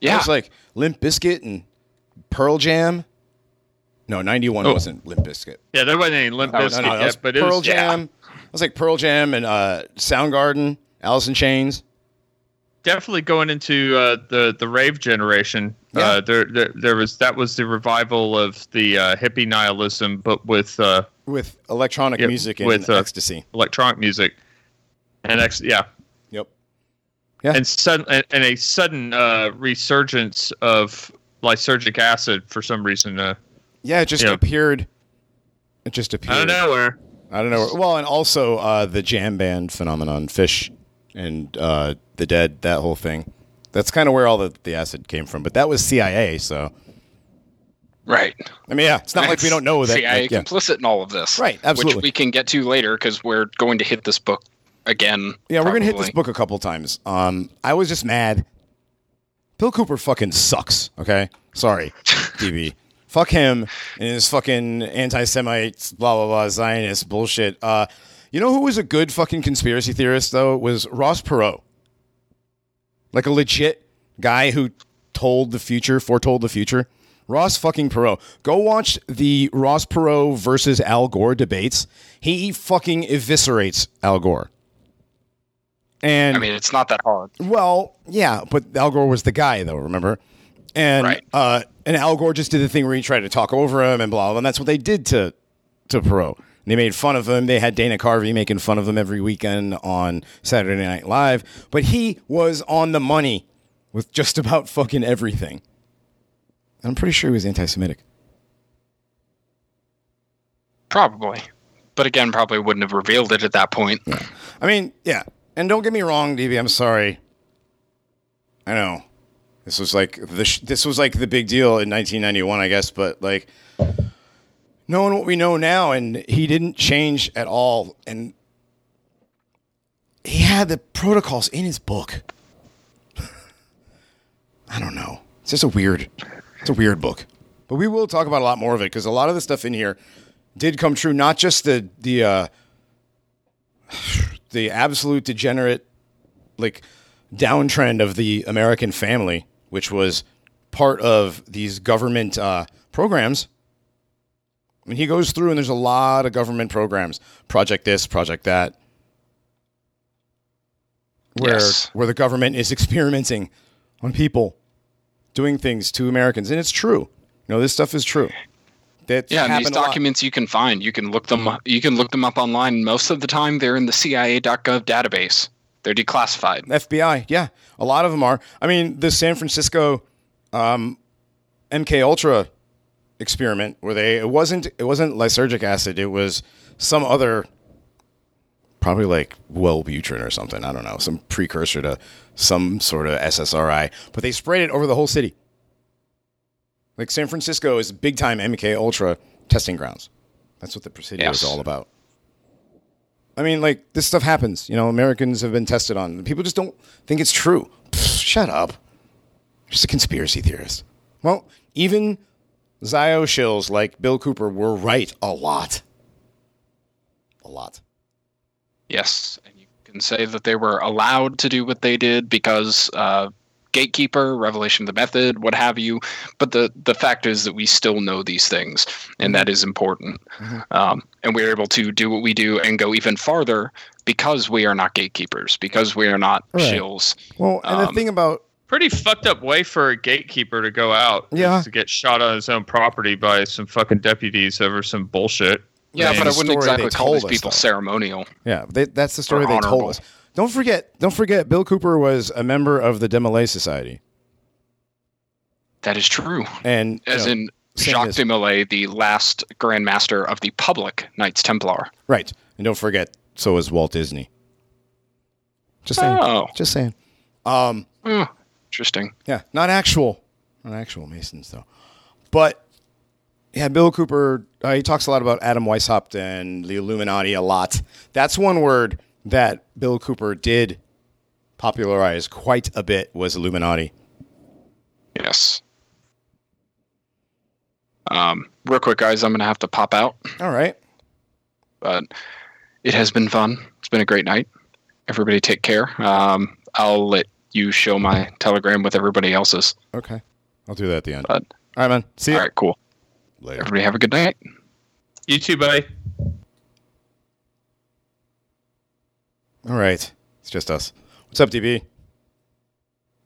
It Yeah. was like Limp Bizkit and Pearl Jam. No, 91 Oh. wasn't Limp Bizkit. Yeah, there wasn't any Limp No, Bizkit no, no, yet, was but it Pearl was yeah. Jam. It was like Pearl Jam and uh, Soundgarden, Alice in Chains. definitely going into uh, the the rave generation. Yeah. Uh, there, there there was that was the revival of the uh, hippie nihilism, but with uh, with electronic Yep, music and with, uh, ecstasy. electronic music, and ex- yeah, Yep. Yeah. and sudden and, and a sudden uh, resurgence of lysergic acid for some reason. Uh, Yeah, it just Yeah. appeared. It just appeared. I don't know where. I don't know. Well, and also uh, the jam band phenomenon, Phish and uh, the Dead, that whole thing. That's kind of where all the, the acid came from. But that was CIA, so Right. I mean, yeah, it's not like we don't know that. CIA like, yeah. complicit in all of this. Right, absolutely. Which we can get to later because we're going to hit this book again. Yeah, we're gonna hit this book a couple times. Um, I was just mad. Bill Cooper fucking sucks. Okay, sorry, DB. Fuck him and his fucking anti-Semites, blah blah blah, Zionist bullshit. Uh, you know who was a good fucking conspiracy theorist though? Was Ross Perot. Like a legit guy who told the future, foretold the future. Ross fucking Perot. Go watch the Ross Perot versus Al Gore debates. He fucking eviscerates Al Gore. And I mean, it's not that hard. well, yeah, but Al Gore was the guy, though. Remember? And Right. uh, and Al Gore just did the thing where he tried to talk over him and blah blah. blah and that's what they did to to Perot. They made fun of him. They had Dana Carvey making fun of him every weekend on Saturday Night Live. But he was on the money with just about fucking everything. I'm pretty sure he was anti-Semitic. Probably. But again, probably wouldn't have revealed it at that point. I mean, yeah. And don't get me wrong, DB. I'm sorry. I know this was like the sh- this was like the big deal in 1991, I guess. But like, knowing what we know now, and he didn't change at all, and he had the protocols in his book. I don't know. It's just a weird. It's a weird book. But we will talk about a lot more of it because a lot of the stuff in here did come true. Not just the the. uh the absolute degenerate like downtrend of the American family, which was part of these government uh, programs. I mean, he goes through and there's a lot of government programs, project this, project that, where Yes. where the government is experimenting on people, doing things to Americans, and it's true. You know, this stuff is true. That's Yeah, and these happened a lot. documents you can find. You can look them. Up, You can look them up online. Most of the time, they're in the CIA.gov database. They're declassified. FBI, yeah, a lot of them are. I mean, the San Francisco um, MK Ultra experiment, where they it wasn't it wasn't lysergic acid, it was some other, probably like Wellbutrin or something. I don't know, some precursor to some sort of SSRI, but they sprayed it over the whole city. Like San Francisco is big time MK Ultra testing grounds. That's what the Presidio Yes. is all about. I mean, like this stuff happens. You know, Americans have been tested on. People just don't think it's true. Pfft, shut up. Just a conspiracy theorist. Well, even Zio shills like Bill Cooper were right a lot. A lot. Yes, and you can say that they were allowed to do what they did because uh, gatekeeper, revelation of the method, what have you. But the the fact is that we still know these things, and that is important. Um, and we're able to do what we do and go even farther because we are not gatekeepers, because we are not Right. shills. Well, and the Um, thing about Pretty fucked up way for a gatekeeper to go out. is Yeah. To get shot on his own property by some fucking deputies over some bullshit. Yeah, Right. but I wouldn't exactly call these people though. ceremonial. yeah, they, that's the story Or they told us. Don't forget, don't forget, Bill Cooper was a member of the DeMolay Society, That is true. and As know, in Jacques de Molay, the last Grand Master of the public Knights Templar. right, and don't forget, so is Walt Disney. Just saying. Oh. Just saying. Um, Hmm, interesting. Yeah, not actual, not actual Masons though. But yeah, Bill Cooper. Uh, he talks a lot about Adam Weishaupt and the Illuminati a lot. That's one word that Bill Cooper did popularize quite a bit was Illuminati. Yes. Um, real quick, guys, I'm going to have to pop out, All right. but it has been fun. It's been a great night. Everybody take care. Um, I'll let you show my telegram with everybody else's. Okay. I'll do that at the end. But All right, man. See you all right, cool. later. Everybody have a good night. You too, buddy. All right. It's just us. What's up, DB?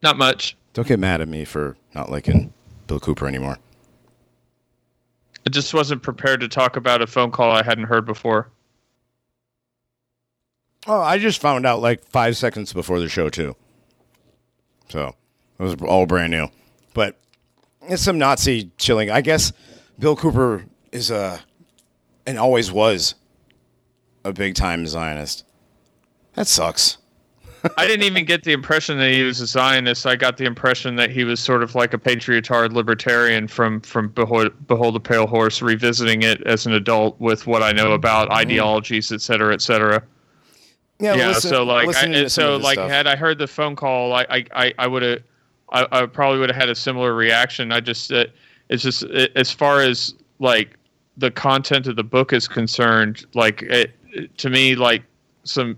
Not much. Don't get mad at me for not liking Bill Cooper anymore. I just wasn't prepared to talk about a phone call I hadn't heard before. Oh, I just found out like five seconds before the show too. So it was all brand new, but it's some Nazi chilling. I guess Bill Cooper is a and always was a big time Zionist. That sucks. I didn't even get the impression that he was a Zionist. I got the impression that he was sort of like a patriotard libertarian from from Behold, Behold the Pale Horse, revisiting it as an adult with what I know about ideologies, et cetera, et cetera. Yeah. yeah listen- so like I, so like stuff. had i heard the phone call i i i, would have I, I probably would have had a similar reaction i just uh, it's just uh, as far as like the content of the book is concerned like it, it- to me like some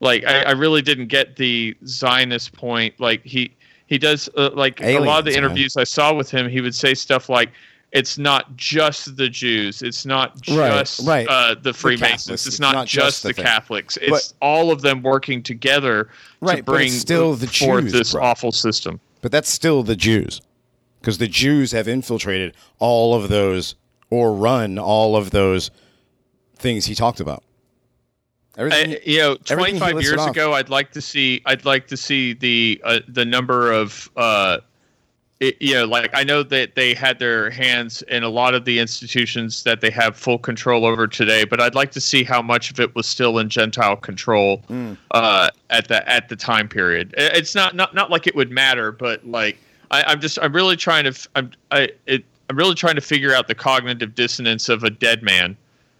like I, I really didn't get the zionist point like he he does uh, like a lot of the Aliens, man. interviews I saw with him. He would say stuff like, "It's not just the Jews. It's not just right. Uh, the Freemasons. Catholics. It's, It's not, not just, just the the. Catholics. It's all of them working together Right, to bring still the forth Jews, this bro. awful system." But that's still the Jews. Because the Jews have infiltrated all of those or run all of those things he talked about. Everything, I, you know, 25 listed years off. ago, I'd like to see. I'd like to see the uh, the number of. Uh, it, you know, like I know that they had their hands in a lot of the institutions that they have full control over today, but I'd like to see how much of it was still in Gentile control Mm. uh, at the at the time period. It's not not not like it would matter, but like I, I'm just I'm really trying to I'm I it, I'm really trying to figure out the cognitive dissonance of a dead man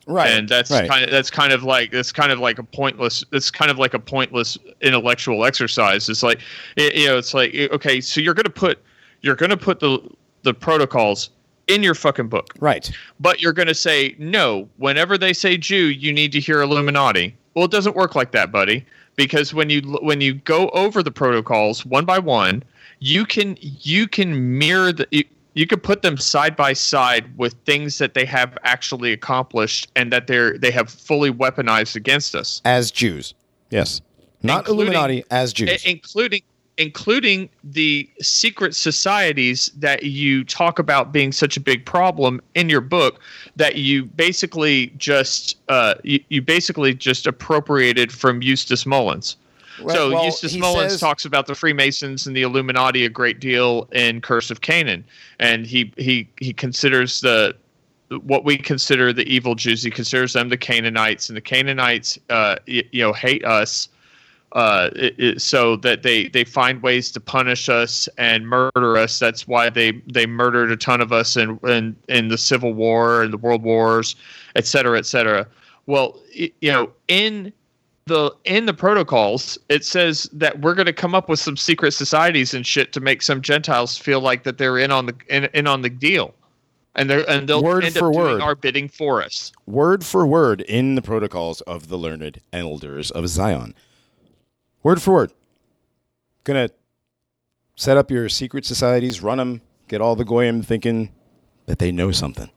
right. and that's right. kind of that's kind of like that's kind of like a pointless it's kind of like a pointless intellectual exercise it's like it, you know it's like okay so you're going to put you're going to put the the protocols in your fucking book right. but you're going to say no whenever they say jew you need to hear illuminati well it doesn't work like that buddy because when you when you go over the protocols one by one you can you can mirror the you, could put them side by side with things that they have actually accomplished and that they're they have fully weaponized against us As Jews. Yes. Not Including- Illuminati, as Jews. Including including the secret societies that you talk about being such a big problem in your book that you basically just uh, you, you basically just appropriated from Eustace Mullins. So well, Eustace Mullins says- talks about the Freemasons and the Illuminati a great deal in Curse of Canaan, and he he he considers the what we consider the evil Jews. He considers them the Canaanites, and the Canaanites, uh, y- you know, hate us uh, it, it, so that they they find ways to punish us and murder us. That's why they they murdered a ton of us in in, in the Civil War and the World Wars, et cetera, et cetera. Well, you know, in the in the protocols, it says that we're going to come up with some secret societies and shit to make some Gentiles feel like that they're in on the in, in on the deal, and they're and they'll Word end for up doing word. our bidding for us. word for word in the protocols of the learned elders of Zion. Word for word. Gonna set up your secret societies, run them, get all the goyim thinking that they know something.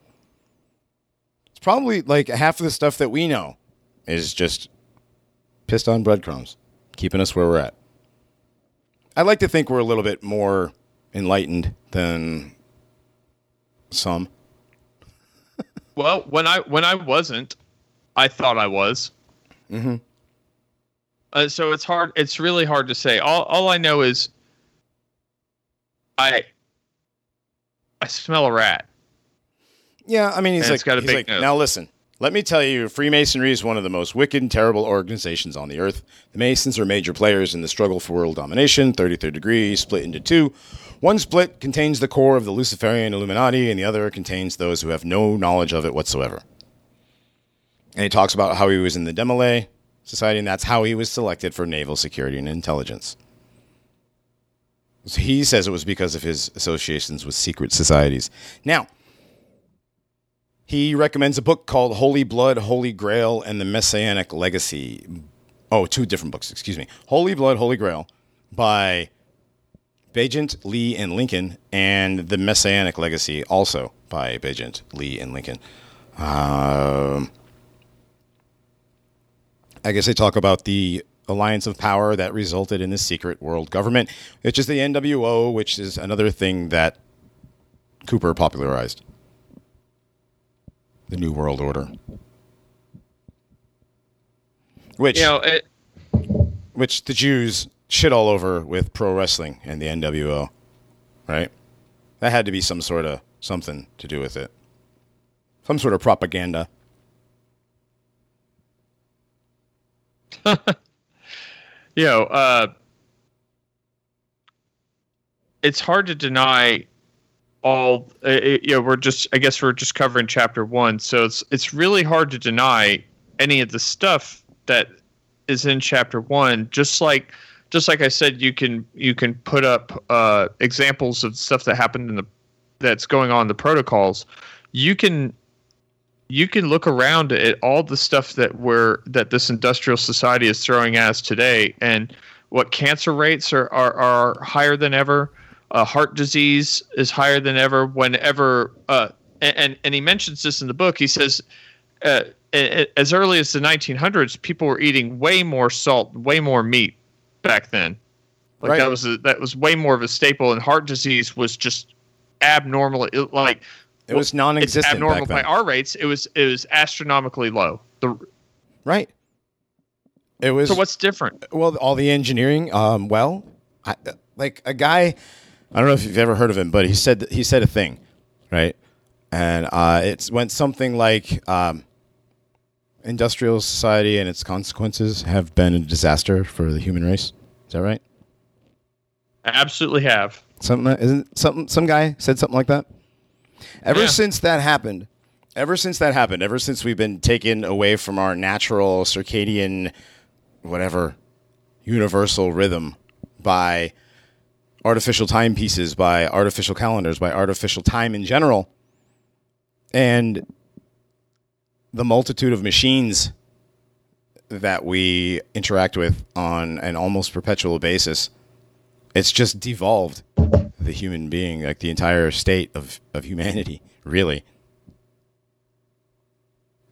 It's probably like half of the stuff that we know is just pissed on breadcrumbs, keeping us where we're at. I'd like to think we're a little bit more enlightened than some. Well, when I when I wasn't, I thought I was. Mm-hmm. Uh, so it's hard. It's really hard to say. All all I know is, I I smell a rat. Yeah, I mean, he's And like, it's got a he's big like, nose. now listen, let me tell you, Freemasonry is one of the most wicked and terrible organizations on the earth. The Masons are major players in the struggle for world domination, 33rd degree, split into two. One split contains the core of the Luciferian Illuminati, and the other contains those who have no knowledge of it whatsoever. And he talks about how he was in the DeMolay Society, and that's how he was selected for naval security and intelligence. So he says it was because of his associations with secret societies. Now, he recommends a book called Holy Blood, Holy Grail, and the Messianic Legacy. Oh, two different books, excuse me. Holy Blood, Holy Grail by Baigent, Lee, and Lincoln, and The Messianic Legacy, also by Baigent, Lee, and Lincoln. Um, I guess they talk about the alliance of power that resulted in the secret world government, which is the NWO, which is another thing that Cooper popularized. The New World Order. Which You know, it, which the Jews shit all over with pro wrestling and the NWO, right? That had to be some sort of something to do with it. Some sort of propaganda. you know, uh, it's hard to deny all. Uh, you know, we're just. I guess we're just covering chapter one, so it's it's really hard to deny any of the stuff that is in chapter one. Just like just like I said, you can you can put up uh, examples of stuff that happened in the that's going on in the protocols. You can you can look around at all the stuff that we're that this industrial society is throwing at us today and what cancer rates are are, are higher than ever. Uh, heart disease is higher than ever. Whenever uh, and and he mentions this in the book. He says. Uh, as early as the 1900s, people were eating way more salt, way more meat back then. Like Right. that was a, that was way more of a staple, and heart disease was just abnormal. It, like It was non-existent abnormal back then. by our rates. It was it was astronomically low. The, right. It was so what's different? well all the engineering. Um, well, I, like a guy. I don't know if you've ever heard of him, but he said he said a thing, right? And uh, it went something like um, industrial society and its consequences have been a disaster for the human race. Is that right? I Absolutely have. Something isn't something. Some guy said something like that. Ever Yeah. since that happened, ever since that happened, ever since we've been taken away from our natural circadian, whatever, universal rhythm by artificial timepieces, by artificial calendars, by artificial time in general, and the multitude of machines that we interact with on an almost perpetual basis it's just devolved the human being, like the entire state of, of humanity, really.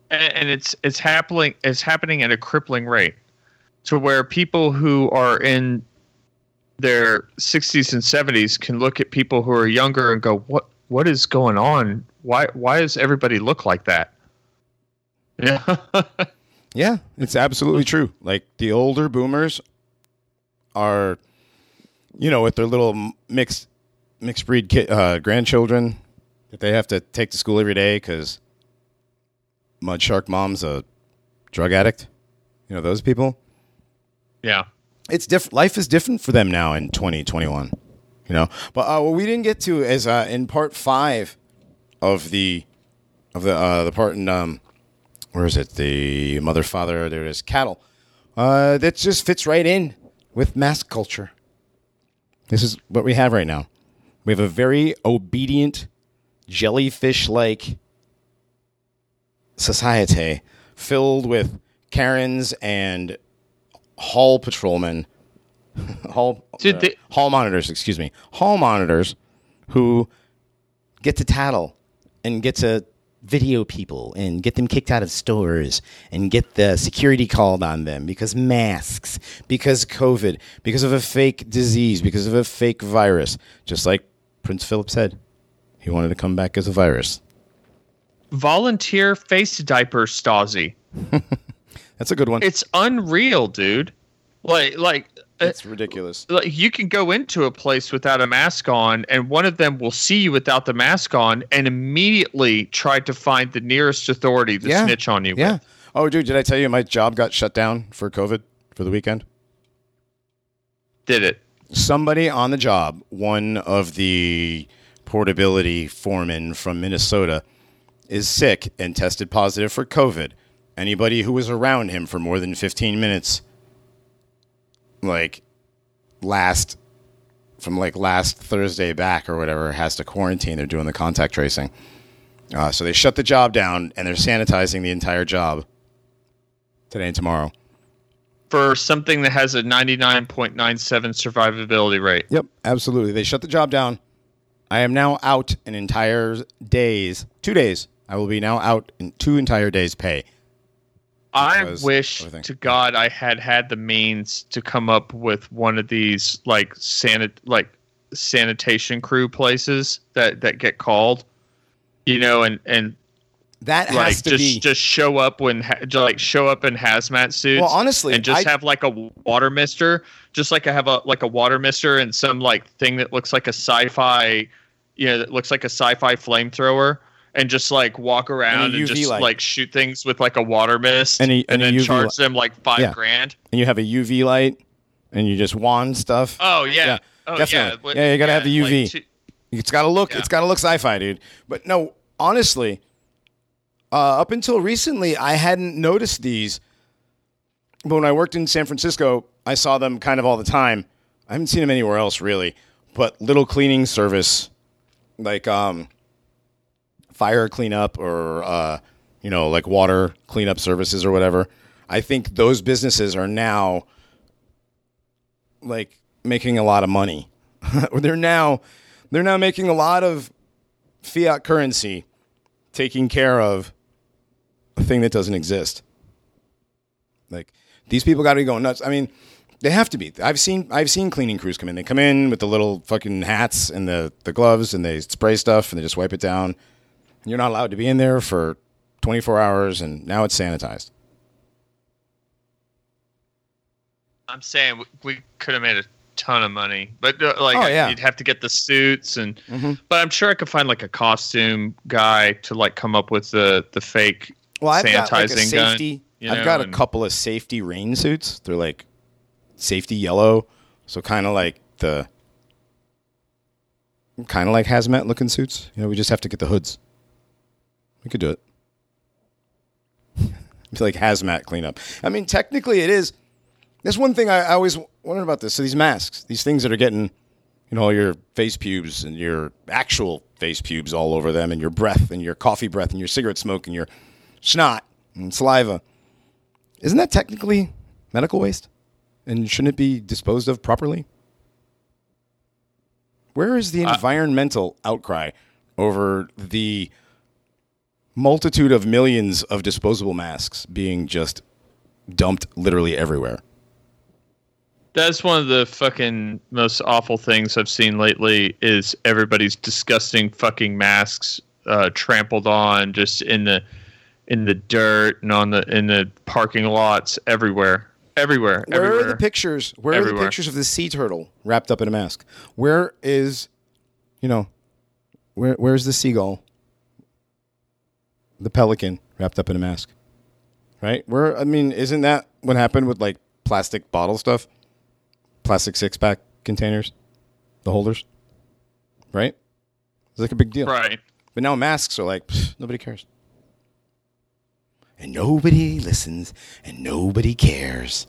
and, and it's it's happening it's happening at a crippling rate to where people who are in their 60s and 70s can look at people who are younger and go what what is going on why why does everybody look like that yeah Yeah, it's absolutely true. Like the older boomers are, you know, with their little mixed mixed breed ki- uh, grandchildren that they have to take to school every day because Mud Shark Mom's a drug addict. You know those people. yeah it's different. Life is different for them now in 2021. You know, but uh, what we didn't get to is uh, in part five of the of the uh, the part in um, where is it? The mother father. There it is. Cattle. Uh, that just fits right in with mass culture. This is what we have right now. We have a very obedient, jellyfish-like society filled with Karens and hall patrolmen, hall uh, they- hall monitors, excuse me, hall monitors, who get to tattle and get to video people and get them kicked out of stores and get the security called on them because masks, because COVID, because of a fake disease, because of a fake virus, just like Prince Philip said. He wanted to come back as a virus. volunteer face diaper stasi That's a good one. it's unreal dude like like uh, It's ridiculous. like you can go into a place without a mask on and one of them will see you without the mask on and immediately try to find the nearest authority to Yeah. snitch on you Yeah. with. Oh, dude, did I tell you my job got shut down for COVID for the weekend? did it somebody on the job, one of the portability foremen from Minnesota, is sick and tested positive for COVID. Anybody who was around him for more than 15 minutes, like last, from like last Thursday back or whatever, has to quarantine. They're doing the contact tracing. Uh, so they shut the job down and they're sanitizing the entire job today and tomorrow. for something that has a 99.97 survivability rate Yep, absolutely. They shut the job down. I am now out an entire days, two days. I will be now out in two entire days' pay. I wish everything. to God I had had the means to come up with one of these like sanit like sanitation crew places that that get called, you know, and and That has like to just be. just show up when ha- just, like show up in hazmat suits. Well, honestly, and just I- have like a water mister, just like I have a like a water mister and some like thing that looks like a sci-fi, you know, that looks like a sci-fi flamethrower. And just like walk around and, UV just light. like shoot things with like a water mist, And and, a- and a then charge light. them like five Yeah. grand. and you have a UV light, and you just wand stuff. Oh yeah, Yeah, oh definitely. yeah. Yeah, you gotta have the like, UV. two- It's got to look. Yeah. It's got to look sci-fi, dude. But no, honestly, uh, up until recently, I hadn't noticed these. But when I worked in San Francisco, I saw them kind of all the time. I haven't seen them anywhere else really. But little cleaning service, like um, fire cleanup or uh, you know, like water cleanup services or whatever. I think those businesses are now like making a lot of money. they're now they're now making a lot of fiat currency taking care of a thing that doesn't exist. Like these people got to be going nuts. I mean, they have to be. I've seen I've seen cleaning crews come in. They come in with the little fucking hats and the the gloves and they spray stuff and they just wipe it down. You're not allowed to be in there for 24 hours and now it's sanitized. I'm saying we, could have made a ton of money, but uh, like Oh, yeah. you'd have to get the suits and. Mhm. But I'm sure I could find like a costume guy to like come up with the the fake Well, I've got like a sanitizing gun, safety. you I've know, got a couple of safety rain suits. They're like safety yellow, so kind of like the kind of like hazmat looking suits. You know, we just have to get the hoods. We could do it. It's like hazmat cleanup. I mean, technically, it is. That's one thing I, I always wondered about this. So these masks, these things that are getting, you know, all your face pubes and your actual face pubes all over them, and your breath and your coffee breath and your cigarette smoke and your snot and saliva. Isn't that technically medical waste? And shouldn't it be disposed of properly? Where is the uh, environmental outcry over the multitude of millions of disposable masks being just dumped literally everywhere? That's one of the fucking most awful things I've seen lately is everybody's disgusting fucking masks uh, trampled on just in the in the dirt and on the in the parking lots everywhere. Everywhere. Where everywhere. are the pictures? Where are the pictures of the sea turtle wrapped up in a mask? Where is, you know, where where's the seagull? The pelican wrapped up in a mask, right? Where I mean, isn't that what happened with like plastic bottle stuff, plastic six pack containers, the holders, right? It's like a big deal, Right. But now masks are like pfft, nobody cares, and nobody listens, and nobody cares.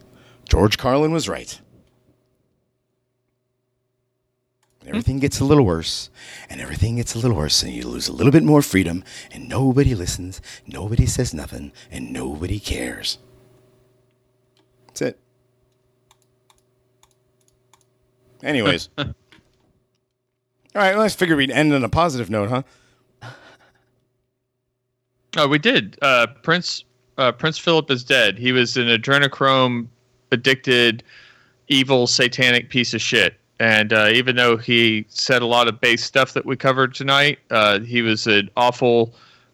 George Carlin was right. Everything gets a little worse, and everything gets a little worse, and you lose a little bit more freedom, and nobody listens, nobody says nothing, and nobody cares. That's it. Anyways. All right, well, I figured we'd end on a positive note, huh? Oh, we did. Uh, Prince uh, Prince Philip is dead. He was an adrenochrome addicted, evil, satanic piece of shit. And uh, even though he said a lot of base stuff that we covered tonight, uh, he was an awful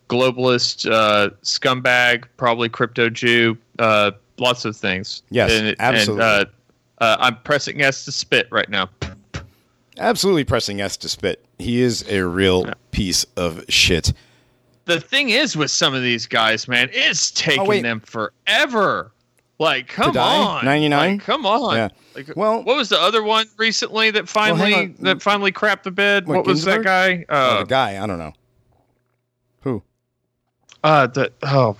globalist uh, scumbag, probably crypto Jew, uh, lots of things. Yes, and, absolutely. And, uh, uh, I'm pressing S to spit right now. Absolutely pressing S to spit. He is a real piece of shit. the thing is with some of these guys, man, it's taking Oh, them forever. Like, come on, 99? Like, come on. Yeah. Like, Well- what was the other one recently that finally on. that finally crapped the bed? What, What, was that guy? Oh, Uh, the guy, I don't know. Who? uh, the oh,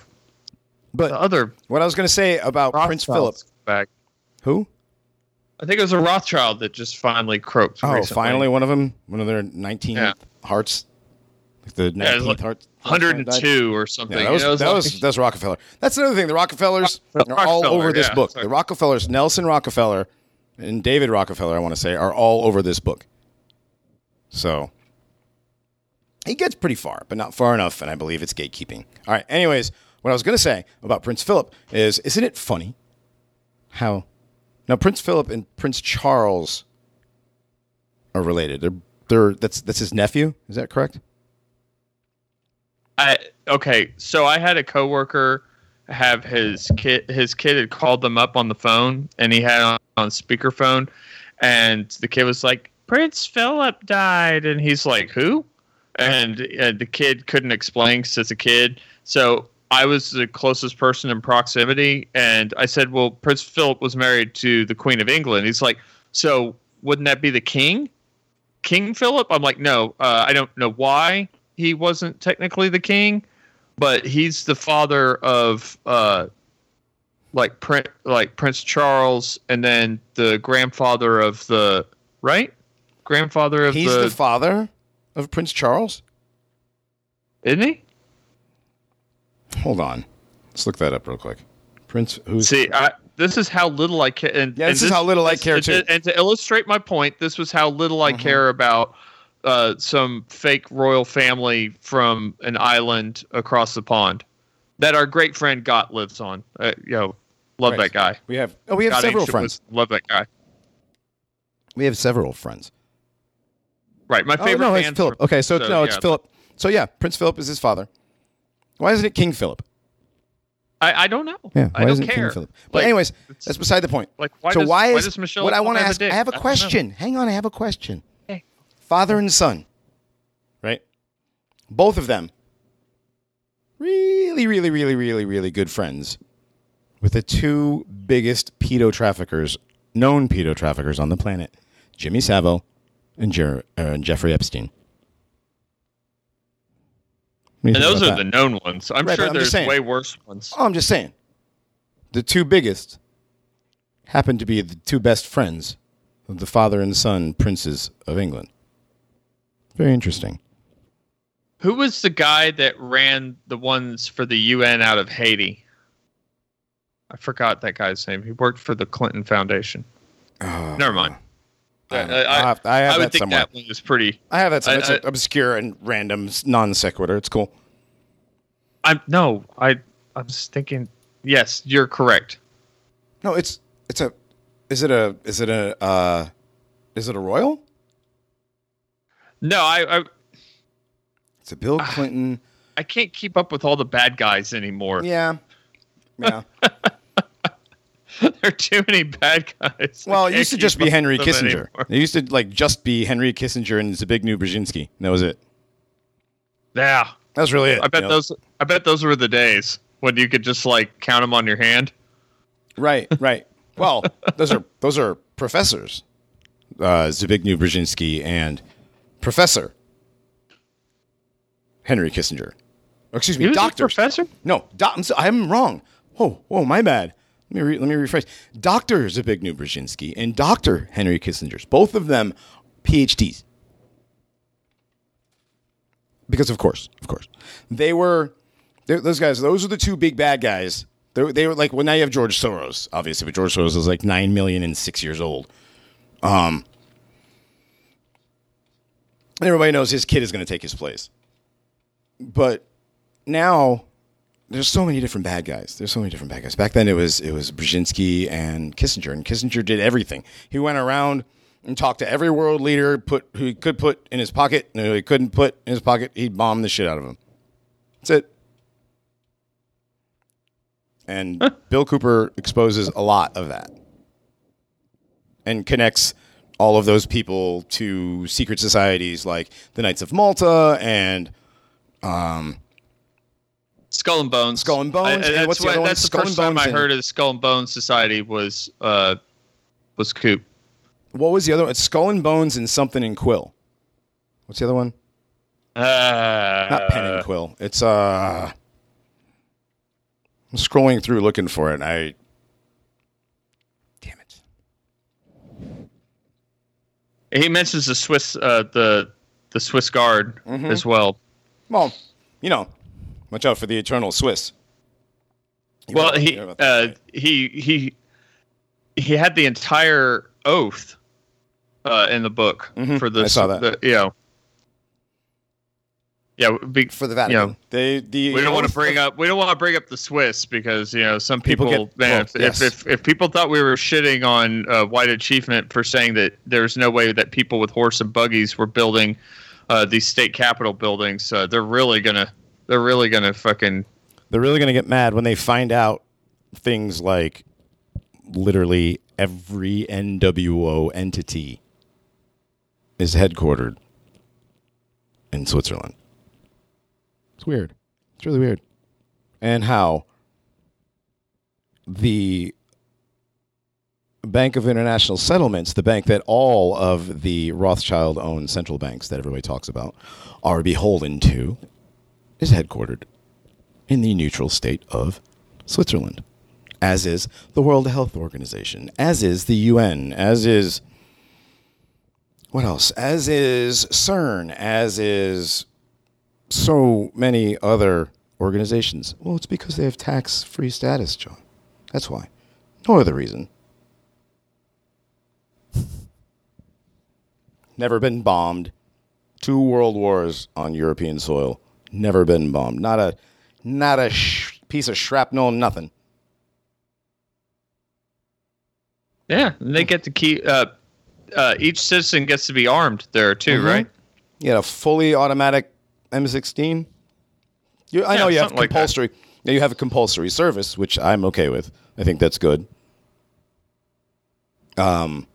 But the other what I was going to say about Prince Philip. Back. Who? I think it was a Rothschild that just finally croaked. Oh, recently. finally one of them. One of their 19 Yeah. hearts. Like the 19th Yeah, like heart. 102 or something. Yeah, that was, You know, that like- was that was Rockefeller. That's another thing. The Rockefellers are all over this yeah, book. sorry. The Rockefellers, Nelson Rockefeller, and David Rockefeller, I want to say, are all over this book. So he gets pretty far, but not far enough, and I believe it's gatekeeping. All right. Anyways, what I was going to say about Prince Philip is, isn't it funny how now Prince Philip and Prince Charles are related? They're they're that's that's his nephew. Is that correct? I okay, so I had a coworker have his kid his kid had called them up on the phone and he had on, on speakerphone and the kid was like Prince Philip died and he's like who? And uh, the kid couldn't explain cuz it's a kid. So I was the closest person in proximity and I said, "Well, Prince Philip was married to the Queen of England." He's like, "So wouldn't that be the king?" King Philip? I'm like, no, uh, I don't know why he wasn't technically the king, but he's the father of uh, like Prince, like Prince Charles, and then the grandfather of the right grandfather of the. He's the, the father of Prince Charles. isn't he? Hold on. Let's look that up real quick. Prince who's See, I this is how little I care. And, Yeah, this and is how little I care, and- too. And to illustrate my point, this was how little I care about uh, some fake royal family from an island across the pond that our great friend Gott lives on. Uh, yo, love Right. that guy. We have oh, we have Gott several friends. love that guy. We have several friends. Right, my favorite. Oh favorite. no, it's Philip. Okay, so, no, it's yeah. Philip. So yeah, Prince Philip is his father. Why isn't it King Philip? I, I don't know. Yeah, I why don't isn't care. King Philip? But Like, anyways, that's beside the point. Like, why so does- why why is does Michelle what I want to ask? I have a question. Hang on, I have a question. Father and son, right? Both of them, really, really, really, really, really good friends with the two biggest pedo traffickers, known pedo traffickers on the planet, Jimmy Savile and Jer- uh, Jeffrey Epstein. And those are that? the known ones. I'm Right, sure I'm there's saying. way worse ones. Oh, I'm just saying. The two biggest happen to be the two best friends of the father and son princes of England. Very interesting. Who was the guy that ran the ones for the UN out of Haiti? I forgot that guy's name. He worked for the Clinton Foundation. Never mind. I, I. I have, I have I would that think somewhere. that one was pretty. I have that somewhere. I- it's an obscure and random non sequitur. It's cool. I'm no. I I was thinking. Yes, you're correct. No, it's it's a. Is it a? Is it a? Uh, is it a royal? No, I I, It's a Bill Ah. Clinton. I can't keep up with all the bad guys anymore. Yeah. Yeah. there are too many bad guys. Well, it used to just be Henry Kissinger. anymore. It used to like just be Henry Kissinger and Zbigniew Brzezinski. That was it. Yeah, That was really it. I bet you know? those. I bet those were the days when you could just like count them on your hand. Right, right. Well, those are those are professors, uh, Zbigniew Brzezinski and Professor Henry Kissinger. Or, excuse me, He was a doctors. professor. No, doc, I'm, so- I'm wrong. Oh, oh, my bad. Let me re, let me rephrase. Doctor Zbigniew Brzezinski and Doctor Henry Kissinger, both of them PhDs. Because of course, of course, they were those guys. Those are the two big bad guys. They, they were like well now you have George Soros, obviously, but George Soros is like nine million and six years old. Um, everybody knows his kid is going to take his place. But now there's so many different bad guys. There's so many different bad guys. Back then it was it was Brzezinski and Kissinger, and Kissinger did everything. He went around and talked to every world leader, put who he could put in his pocket, and who he couldn't put in his pocket, he'd bomb the shit out of him. That's it. And Bill Cooper exposes a lot of that and connects all of those people to secret societies like the Knights of Malta and Skull and Bones. Skull and Bones, I- and that's what's the what- That's the Skull first and time I heard of the Skull and Bones Society was uh was Coop. what was the other one? It's Skull and Bones and something in Quill. What's the other one? Uh, Not Pen and Quill. It's uh I'm scrolling through looking for it. And I Damn it. He mentions the Swiss uh the the Swiss Guard Mm-hmm. as well. Well, you know, watch out for the eternal Swiss. You Well, he about that, uh, right? he he he had the entire oath uh, in the book Mhm, for the I saw that. the- you know. Yeah, be, for the you know, they the we don't want to bring up we don't want to bring up the Swiss because you know some People people, get- man, well, if, yes. if if people thought we were shitting on uh, white achievement for saying that there's no way that people with horse and buggies were building uh, these state capitol buildings, uh, they're really gonna they're really gonna fucking they're really going to get mad when they find out things like literally every NWO entity is headquartered in Switzerland. It's weird. It's really weird. And how the Bank of International Settlements, the bank that all of the Rothschild owned central banks that everybody talks about are beholden to, is headquartered in the neutral state of Switzerland, as is the World Health Organization, as is the UN, as is what else? As is CERN, as is so many other organizations. Well, it's because they have tax free status, John. That's why. No other reason. Never been bombed. Two world wars on European soil. Never been bombed. Not a, not a sh- piece of shrapnel. Nothing. Yeah, they get to keep. Uh, uh, each citizen gets to be armed there too, Mhm. right? Yeah, a fully automatic M16. You, I Yeah, know you have something like compulsory. you have a compulsory service, which I'm okay with. I think that's good. Um,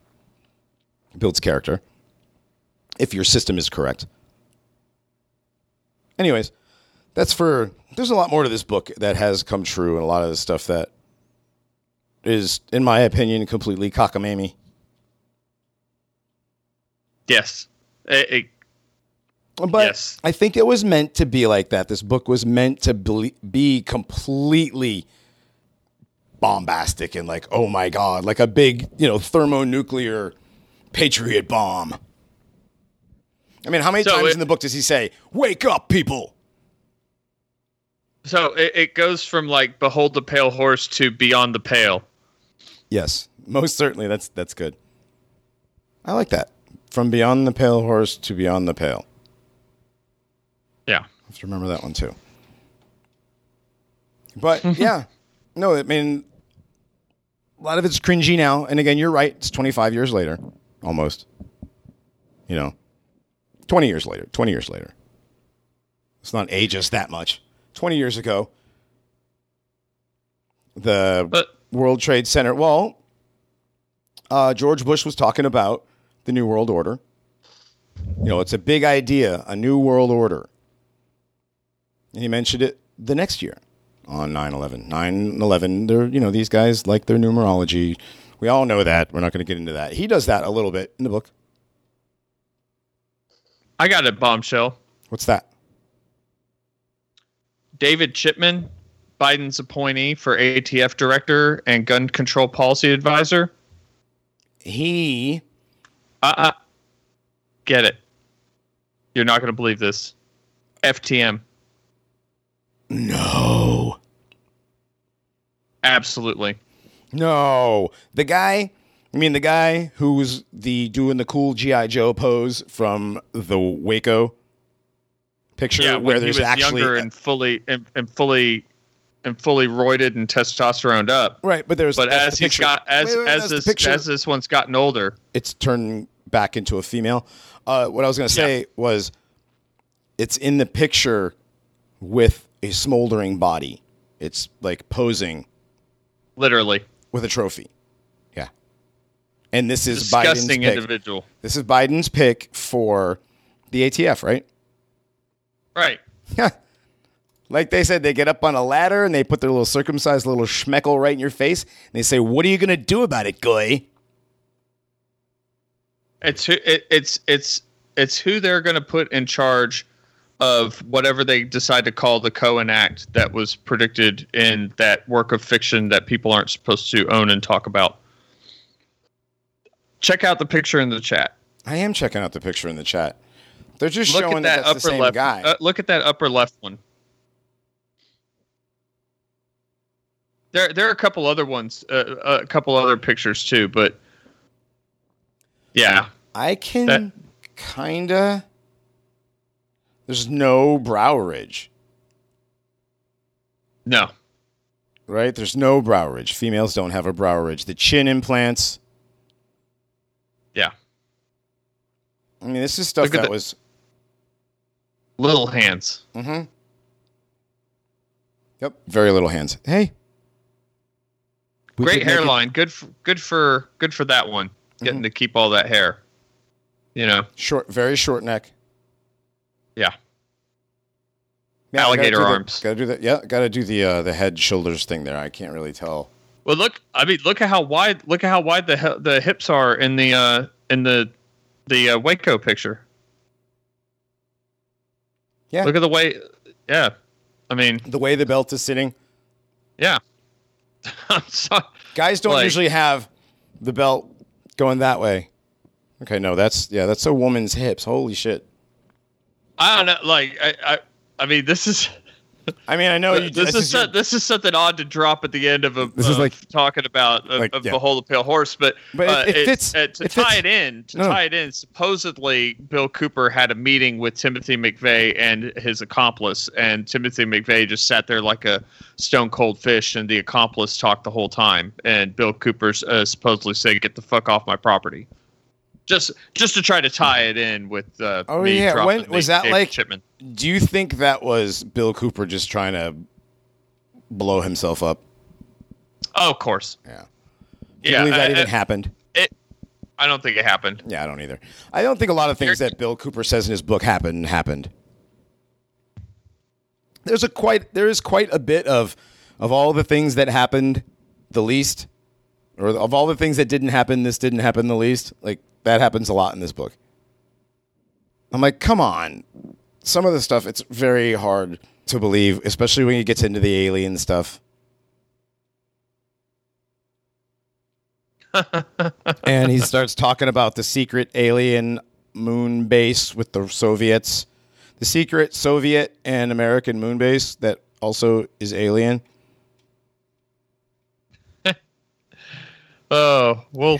builds character. If your system is correct. Anyways, that's for. There's a lot more to this book that has come true, and a lot of the stuff that is, in my opinion, completely cockamamie. Yes. It- it- But Yes. I think it was meant to be like that. This book was meant to be, be completely bombastic and like, oh my god, like a big, you know, thermonuclear patriot bomb. I mean, how many So times it- in the book does he say, "Wake up, people"? so it, it goes from like behold the pale horse to beyond the pale. Yes, most certainly. That's that's good. I like that. From beyond the pale horse to beyond the pale. Yeah. I have to remember that one too. But yeah, no, I mean, a lot of it's cringy now. And again, you're right. It's 25 years later, almost. You know, 20 years later. 20 years later. It's not ages that much. 20 years ago, the But World Trade Center. Well, uh, George Bush was talking about the New World Order. You know, it's a big idea, a new world order. And he mentioned it the next year on 9 11. 9 11, they're, you know, these guys like their numerology. We all know that. We're not going to get into that. He does that a little bit in the book. I got a bombshell. What's that? David Chipman, Biden's appointee for ATF director and gun control policy advisor. He, Uh, uh get it. You're not going to believe this. FTM. No, Absolutely. no. The guy, I mean, the guy who's the doing the cool G.I. Joe pose from the Waco picture Yeah, where he there's was actually younger and fully and, and fully and fully roided and testosteroned up. Right, but there's But as the he's got as Wait, wait, as this picture. as this one's gotten older, it's turned back into a female. Uh, what I was going to say was, it's in the picture with a smoldering body. It's like posing literally with a trophy. Yeah, and this is disgusting Biden's pick. individual. This is Biden's pick for the ATF, right? Right. Yeah. Like they said, they get up on a ladder and they put their little circumcised little schmeckle right in your face, and they say, "What are you going to do about it, guy?" It's who it, it's it's it's who they're going to put in charge of whatever they decide to call the Cohen Act that was predicted in that work of fiction that people aren't supposed to own and talk about. Check out the picture in the chat. I am checking out the picture in the chat. They're just Look showing at that, that upper same left. guy. Uh, look at that upper left one. There, there are a couple other ones, uh, a couple other pictures too, but yeah, I can that- kinda. There's no brow ridge, no, right? There's no brow ridge. Females don't have a brow ridge. The chin implants. yeah, I mean, this is stuff that was. little hands. Mm-hmm. Yep. Very little hands. Hey. Great could make it- hairline. Good, for, good for, good for that one. Getting Mm-hmm. to keep all that hair. You know, Short, very short neck. yeah. Yeah, Alligator gotta do the- arms. gotta do that. Yeah, gotta do the uh, the head shoulders thing there. I can't really tell. Well, look. I mean, look at how wide. Look at how wide the the hips are in the uh, in the the uh, Waco picture. Yeah. Look at the way. Yeah. I mean, The way the belt is sitting. yeah. I'm sorry. Guys don't Like- usually have the belt going that way. Okay, no, that's yeah, that's a woman's hips. Holy shit. I don't know. Like, I, I, I mean, this is I mean, I know you. this, is your- so, this is something odd to drop at the end of a This is like- talking about of, like, of yeah. Behold the Pale Horse, but But it- uh, it fits- uh, to it tie fits. it in to No. tie it in. Supposedly, Bill Cooper had a meeting with Timothy McVeigh and his accomplice, and Timothy McVeigh just sat there like a stone cold fish, and the accomplice talked the whole time, and Bill Cooper's uh, supposedly said, "Get the fuck off my property." Just, just to try to tie it in with uh, Oh, yeah. When- was that like- Chipman. Do you think that was Bill Cooper just trying to blow himself up? Oh, of course. Yeah. Do you Yeah, believe that I- even I- happened? It, I don't think it happened. Yeah, I don't either. I don't think a lot of things You're- that Bill Cooper says in his book happened happened. There's a quite there is quite a bit of of all the things that happened the least or of all the things that didn't happen this didn't happen the least. Like that happens a lot in this book. I'm like, "Come on." Some of the stuff it's very hard to believe, especially when he gets into the alien stuff. and he starts talking about the secret alien moon base with the Soviets, the secret Soviet and American moon base that also is alien. Oh, we'll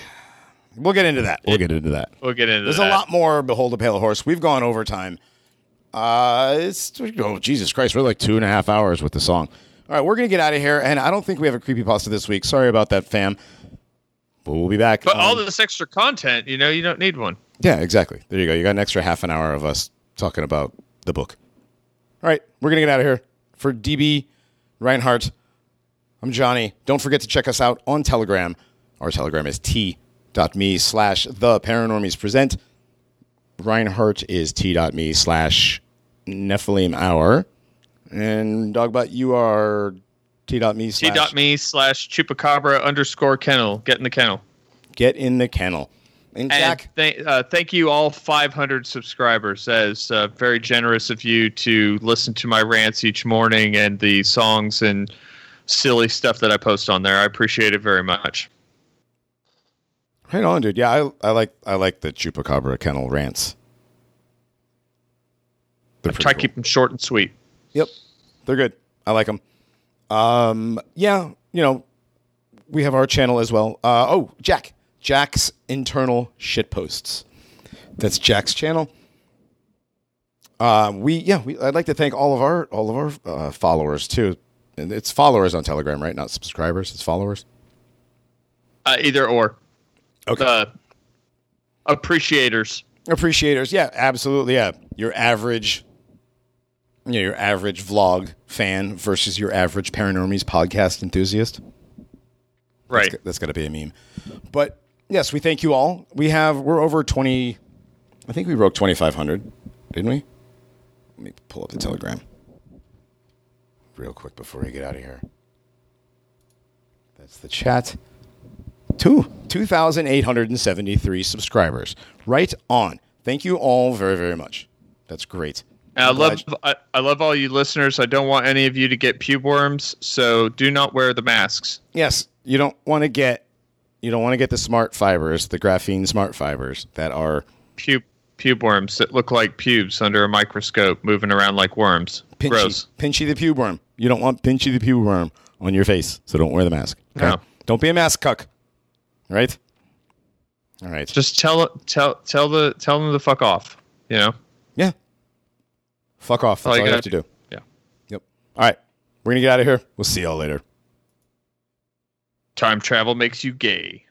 We'll get into that. We'll get into that. we'll get into that. There's that. a lot more Behold a Pale Horse. We've gone over time. Uh, it's oh Jesus Christ, we're like two and a half hours with the song. All right, we're gonna get out of here, and I don't think we have a creepy pasta this week. Sorry about that, fam. But we'll be back. But all this extra content, you know, you don't need one. Yeah, exactly. There you go. You got an extra half an hour of us talking about the book. All right, we're going to get out of here. For DB Reinhardt, I'm Johnny. Don't forget to check us out on Telegram. Our Telegram is t.me slash the paranormies present. Reinhardt is t.me slash Nephilim hour. And Dogbot, you are t.me slash T.me slash chupacabra underscore kennel. Get in the kennel. get in the kennel. And And Jack, th- uh, thank you all 500 subscribers. That is uh, very generous of you to listen to my rants each morning and the songs and silly stuff that I post on there. I appreciate it very much. Right on, dude. Yeah, I, I like I like the chupacabra kennel rants. They're I try to cool. keep them short and sweet. Yep, they're good. I like them. Um, yeah, you know, we have our channel as well. Uh, oh, Jack, Jack's internal shit posts. That's Jack's channel. Uh, we yeah, we, I'd like to thank all of our all of our uh, followers too. And it's followers on Telegram, right? Not subscribers. It's followers. Uh, either or. Okay. Appreciators. appreciators. Yeah absolutely. Yeah. Your average you know, your average vlog fan versus your average paranormies podcast enthusiast. Right. that's, that's got to be a meme. But yes we thank you all. We have we're over 20 i think we broke 2500 didn't we? Let me pull up the telegram real quick before we get out of here. That's the chat Two, 2,873 subscribers. Right on. Thank you all very, very much. That's great. I love I, I love all you listeners. I don't want any of you to get pube worms, so do not wear the masks. Yes, you don't want to get you don't want to get the smart fibers, the graphene smart fibers that are Pube pube worms that look like pubes under a microscope moving around like worms. pinchy. Gross. Pinchy the pube worm. You don't want pinchy the pube worm on your face, so don't wear the mask. Okay? No. Don't be a mask cuck. Right? All right. Just tell tell tell the tell them to fuck off. You know. yeah. Fuck off. That's All all you you have to gotta- do. Yeah. Yep. All right. We're going to get out of here. We'll see y'all later. Time travel makes you gay.